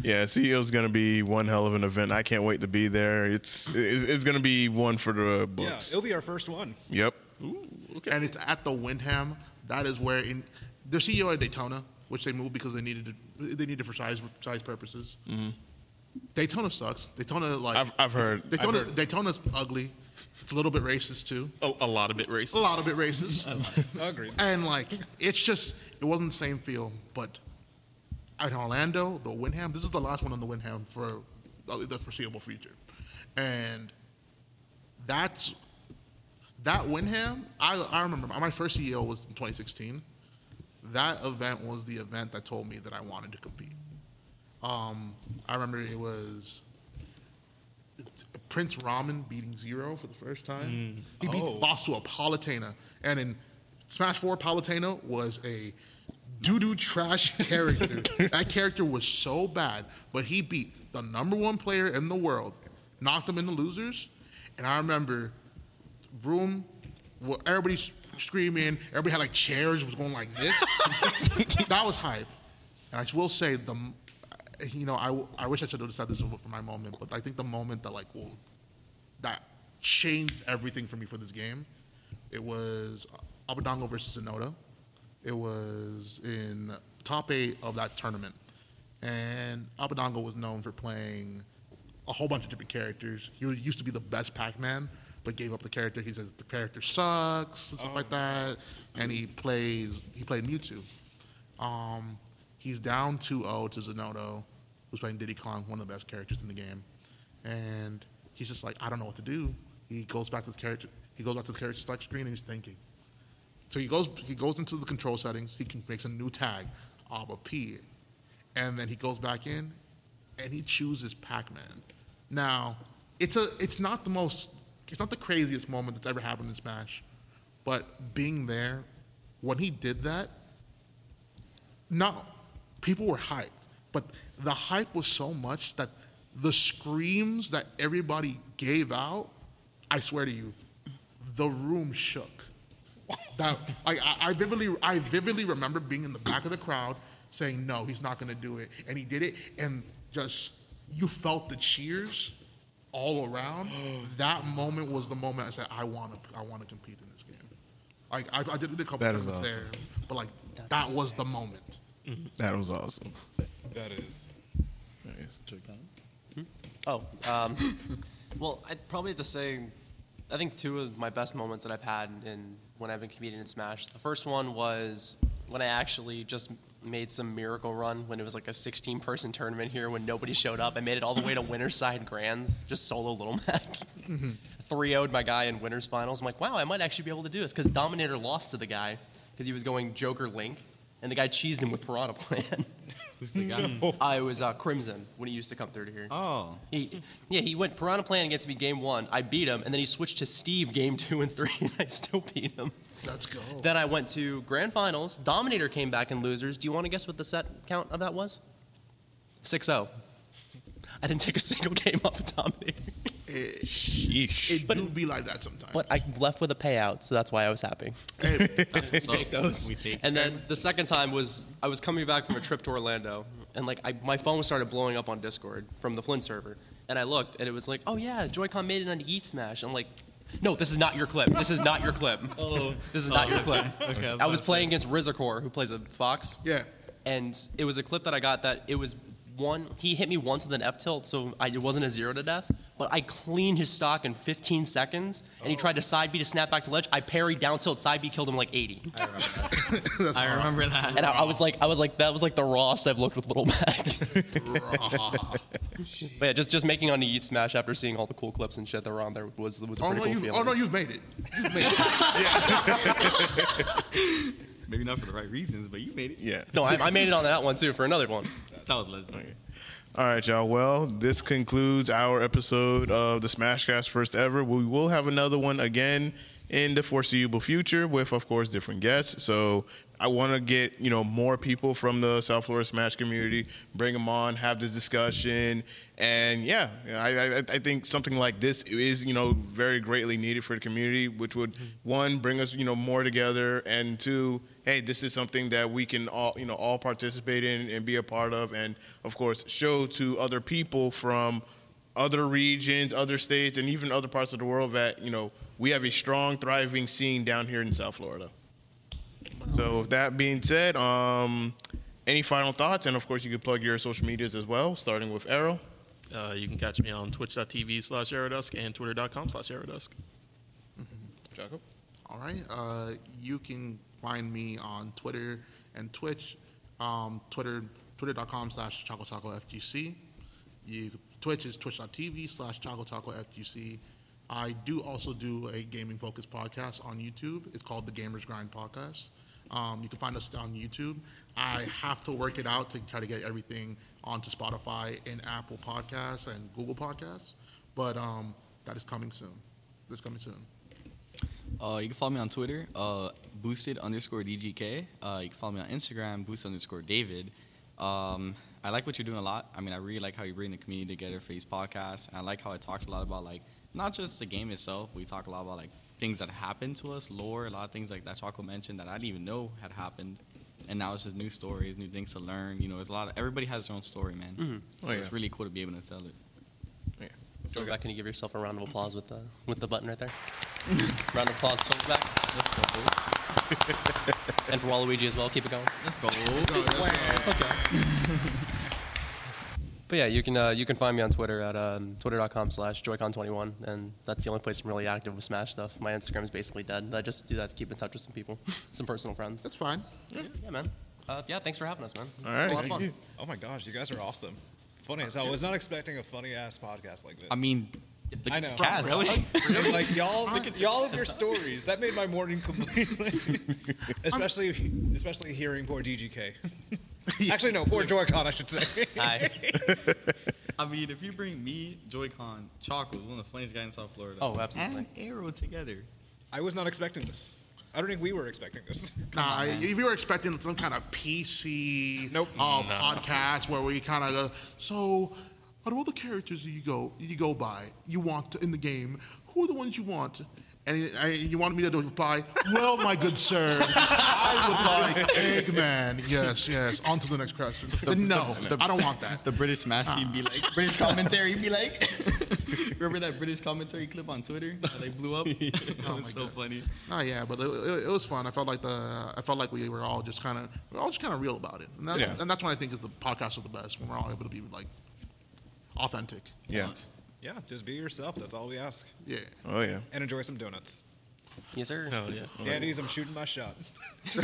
Yeah, CEO is going to be one hell of an event. I can't wait to be there. It's it's, it's going to be one for the yeah, books. it'll be our first one. yep. Okay. And it's at the Wyndham. That is where in their CEO at Daytona, which they moved because they needed it, they need it for size size purposes. Daytona sucks. Daytona like I've- I've heard. Daytona I've heard. Daytona's ugly. It's a little bit racist too. Oh, a lot of it racist. A lot of it racist. Agreed. and like it's just it wasn't the same feel. But at Orlando, the Wyndham, this is the last one on the Wyndham for uh, the foreseeable future, and that's that Wyndham. I I remember my first CEO was in 2016. That event was the event that told me that I wanted to compete. Um, I remember it was Prince Ramen beating Zero for the first time. He beat Oh. lost to a Palutena, and in Smash Four, Palutena was a doo doo trash character. that character was so bad, but he beat the number one player in the world, knocked him in the losers, and I remember room, well, everybody's screaming, everybody had like chairs, was going like this. that was hype. And I will say the, you know, I, I wish I should have said this was for my moment, but I think the moment that like will, that changed everything for me for this game, it was uh, Abadango versus Sonoda. It was in top eight of that tournament, and Abadango was known for playing a whole bunch of different characters. He used to be the best Pac-Man, but gave up the character. He says the character sucks and stuff like that, and he plays he played Mewtwo. Um, he's down 2-0 to Zenodo, who's playing Diddy Kong, one of the best characters in the game. And he's just like, I don't know what to do. He goes back to the character. He goes back to the character select screen and he's thinking. So he goes he goes into the control settings. He can makes a new tag, Abba P, and then he goes back in, and he chooses Pac-Man. Now, it's a it's not the most it's not the craziest moment that's ever happened in Smash, but being there when he did that, not people were hyped, but the hype was so much that the screams that everybody gave out, I swear to you, the room shook. That I, I vividly I vividly remember being in the back of the crowd saying no, he's not to do it, and he did it, and just you felt the cheers all around. that moment was the moment I said, I want to, I want to compete in this game. Like I, I did a couple That is tournaments there, but like that was the moment. That was awesome. That is. Oh, um, well, I'd probably have to say, I think two of my best moments that I've had in when I've been competing in Smash. The first one was when I actually just made some miracle run when it was like a 16 person tournament here when nobody showed up. I made it all the way to Winners Side Grands, just solo Little Mac. 3 0'd my guy in Winners Finals. I'm like, wow, I might actually be able to do this because Dominator lost to the guy because he was going Joker Link, and the guy cheesed him with Piranha Plant. Who's the guy? I was uh, Crimson when he used to come through to here. Oh, He, yeah, he went Piranha Plant against me game one. I beat him, and then he switched to Steve game two and three, and I still beat him. Let's go. Then I went to grand finals. Dominator came back in losers. Do you want to guess what the set count of that was? 6 0. I didn't take a single game off of Dominator. Sheesh. It do be like that sometimes. But I left with a payout, so that's why I was happy. Hey, we take those. we take- And then the second time was I was coming back from a trip to Orlando, and like I, my phone started blowing up on Discord from the Flint server, and I looked, and it was like, oh yeah, Joy-Con made it on Yeet Smash. I'm like. No, this is not your clip. This is not your clip. Oh, this is not your oh, clip. Okay, I was I about playing against Rizikor, who plays a fox yeah. and it was a clip that I got that it was one. He hit me once with an F tilt, so I, it wasn't a zero to death. But I cleaned his stock in 15 seconds, and he oh. tried to side B to snap back to ledge. I parried down tilt side B, killed him like 80. I remember that. And I, I was like, I was like, that was like the rawest I've looked with Little Mac. but yeah, just just making on the Eat Smash after seeing all the cool clips and shit that were on there was was a Oh pretty no, cool oh, feeling. oh no, you've made it. You've made it. Maybe not for the right reasons, but you made it. Yeah. no, I, I made it on that one too for another one. That was legendary. All right, y'all. Well, this concludes our episode of the Smashcast first ever. We will have another one again in the foreseeable future with, of course, different guests. So I want to get you know more people from the South Florida Smash community, bring them on, have this discussion, and yeah, I, I, I think something like this is you know very greatly needed for the community, which would mm-hmm. one bring us you know more together, and two, hey, this is something that we can all you know all participate in and be a part of, and of course show to other people from other regions, other states, and even other parts of the world that you know we have a strong, thriving scene down here in South Florida. So, with that being said, um, any final thoughts? And of course, you can plug your social medias as well, starting with Arrow. Uh, you can catch me on twitch.tv slash aerodusk and twitter.com slash aerodusk. Jacob. All right. Uh, you can find me on Twitter and Twitch. Um, Twitter, twitter.com slash Choco FGC. You, Twitch is twitch.tv slash Choco Taco FGC. I do also do a gaming focused podcast on YouTube. It's called the Gamers Grind Podcast. Um, you can find us on YouTube. I have to work it out to try to get everything onto Spotify and Apple Podcasts and Google Podcasts. But um, that is coming soon. That's coming soon. Uh, you can follow me on Twitter, uh, boosted underscore DGK. Uh, you can follow me on Instagram, boost underscore David. Um, I like what you're doing a lot. I mean, I really like how you bring the community together for these podcasts. I like how it talks a lot about like not just the game itself. We talk a lot about like things that happened to us, lore, a lot of things like that Choco mentioned that I didn't even know had happened. And now it's just new stories, new things to learn. You know, it's a lot of everybody has their own story, man. Mm-hmm. So Oh, yeah. it's really cool to be able to tell it. Yeah. So back, can you give yourself a round of applause with the with the button right there? round of applause, Phil, back. Let's go. dude. And for Walooiji as well. Keep it going. Let's go. But yeah, you can uh, you can find me on Twitter at um, twitter.com slash joycon21, and that's the only place I'm really active with Smash stuff. My Instagram is basically dead. I just do that to keep in touch with some people, some personal friends. That's fine. Yeah, man. Uh, yeah, thanks for having us, man. All right. A lot of Thank fun. you. Oh my gosh, you guys are awesome. Funny as hell. I was not expecting a funny ass podcast like this. I mean, the I know. cast, really? like y'all, y'all of your stories that made my morning completely. especially, especially hearing poor DGK. Actually, no, poor Joy-Con, I should say. Hi. I mean, if you bring me, Joy-Con, Choco, one of the funniest guys in South Florida, Oh, absolutely. and Arrow together, I was not expecting this. I don't think we were expecting this. Nah, I- if you were expecting some kind of PC Nope. uh, podcast where we kind of go, so out of all the characters that you go you go by, you want in the game, who are the ones you want? And he- uh, I, you wanted me to reply, "Well, my good sir, I would like Eggman." Yes, yes. On to the next question. no, I don't want that. The British Smash he'd be like British commentary he'd be like Remember that British commentary clip on Twitter that like blew up? that Oh was so God. funny. Oh yeah, but it, it, it was fun. I felt like the I felt like we were all just kind of we are all just kind of real about it, and, that, Yeah. and that's what I think is the podcast are the best when we're all able to be like authentic. Yeah. Yeah, just be yourself. That's all we ask. Yeah. Oh yeah. And enjoy some donuts. Yes, sir. Oh yeah. Dandies, I'm shooting my shot.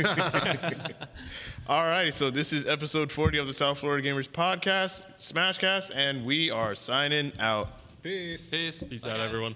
All righty, so this is episode 40 of the South Florida Gamers podcast, Smashcast, and we are signing out. Peace. Peace. Peace out, everyone.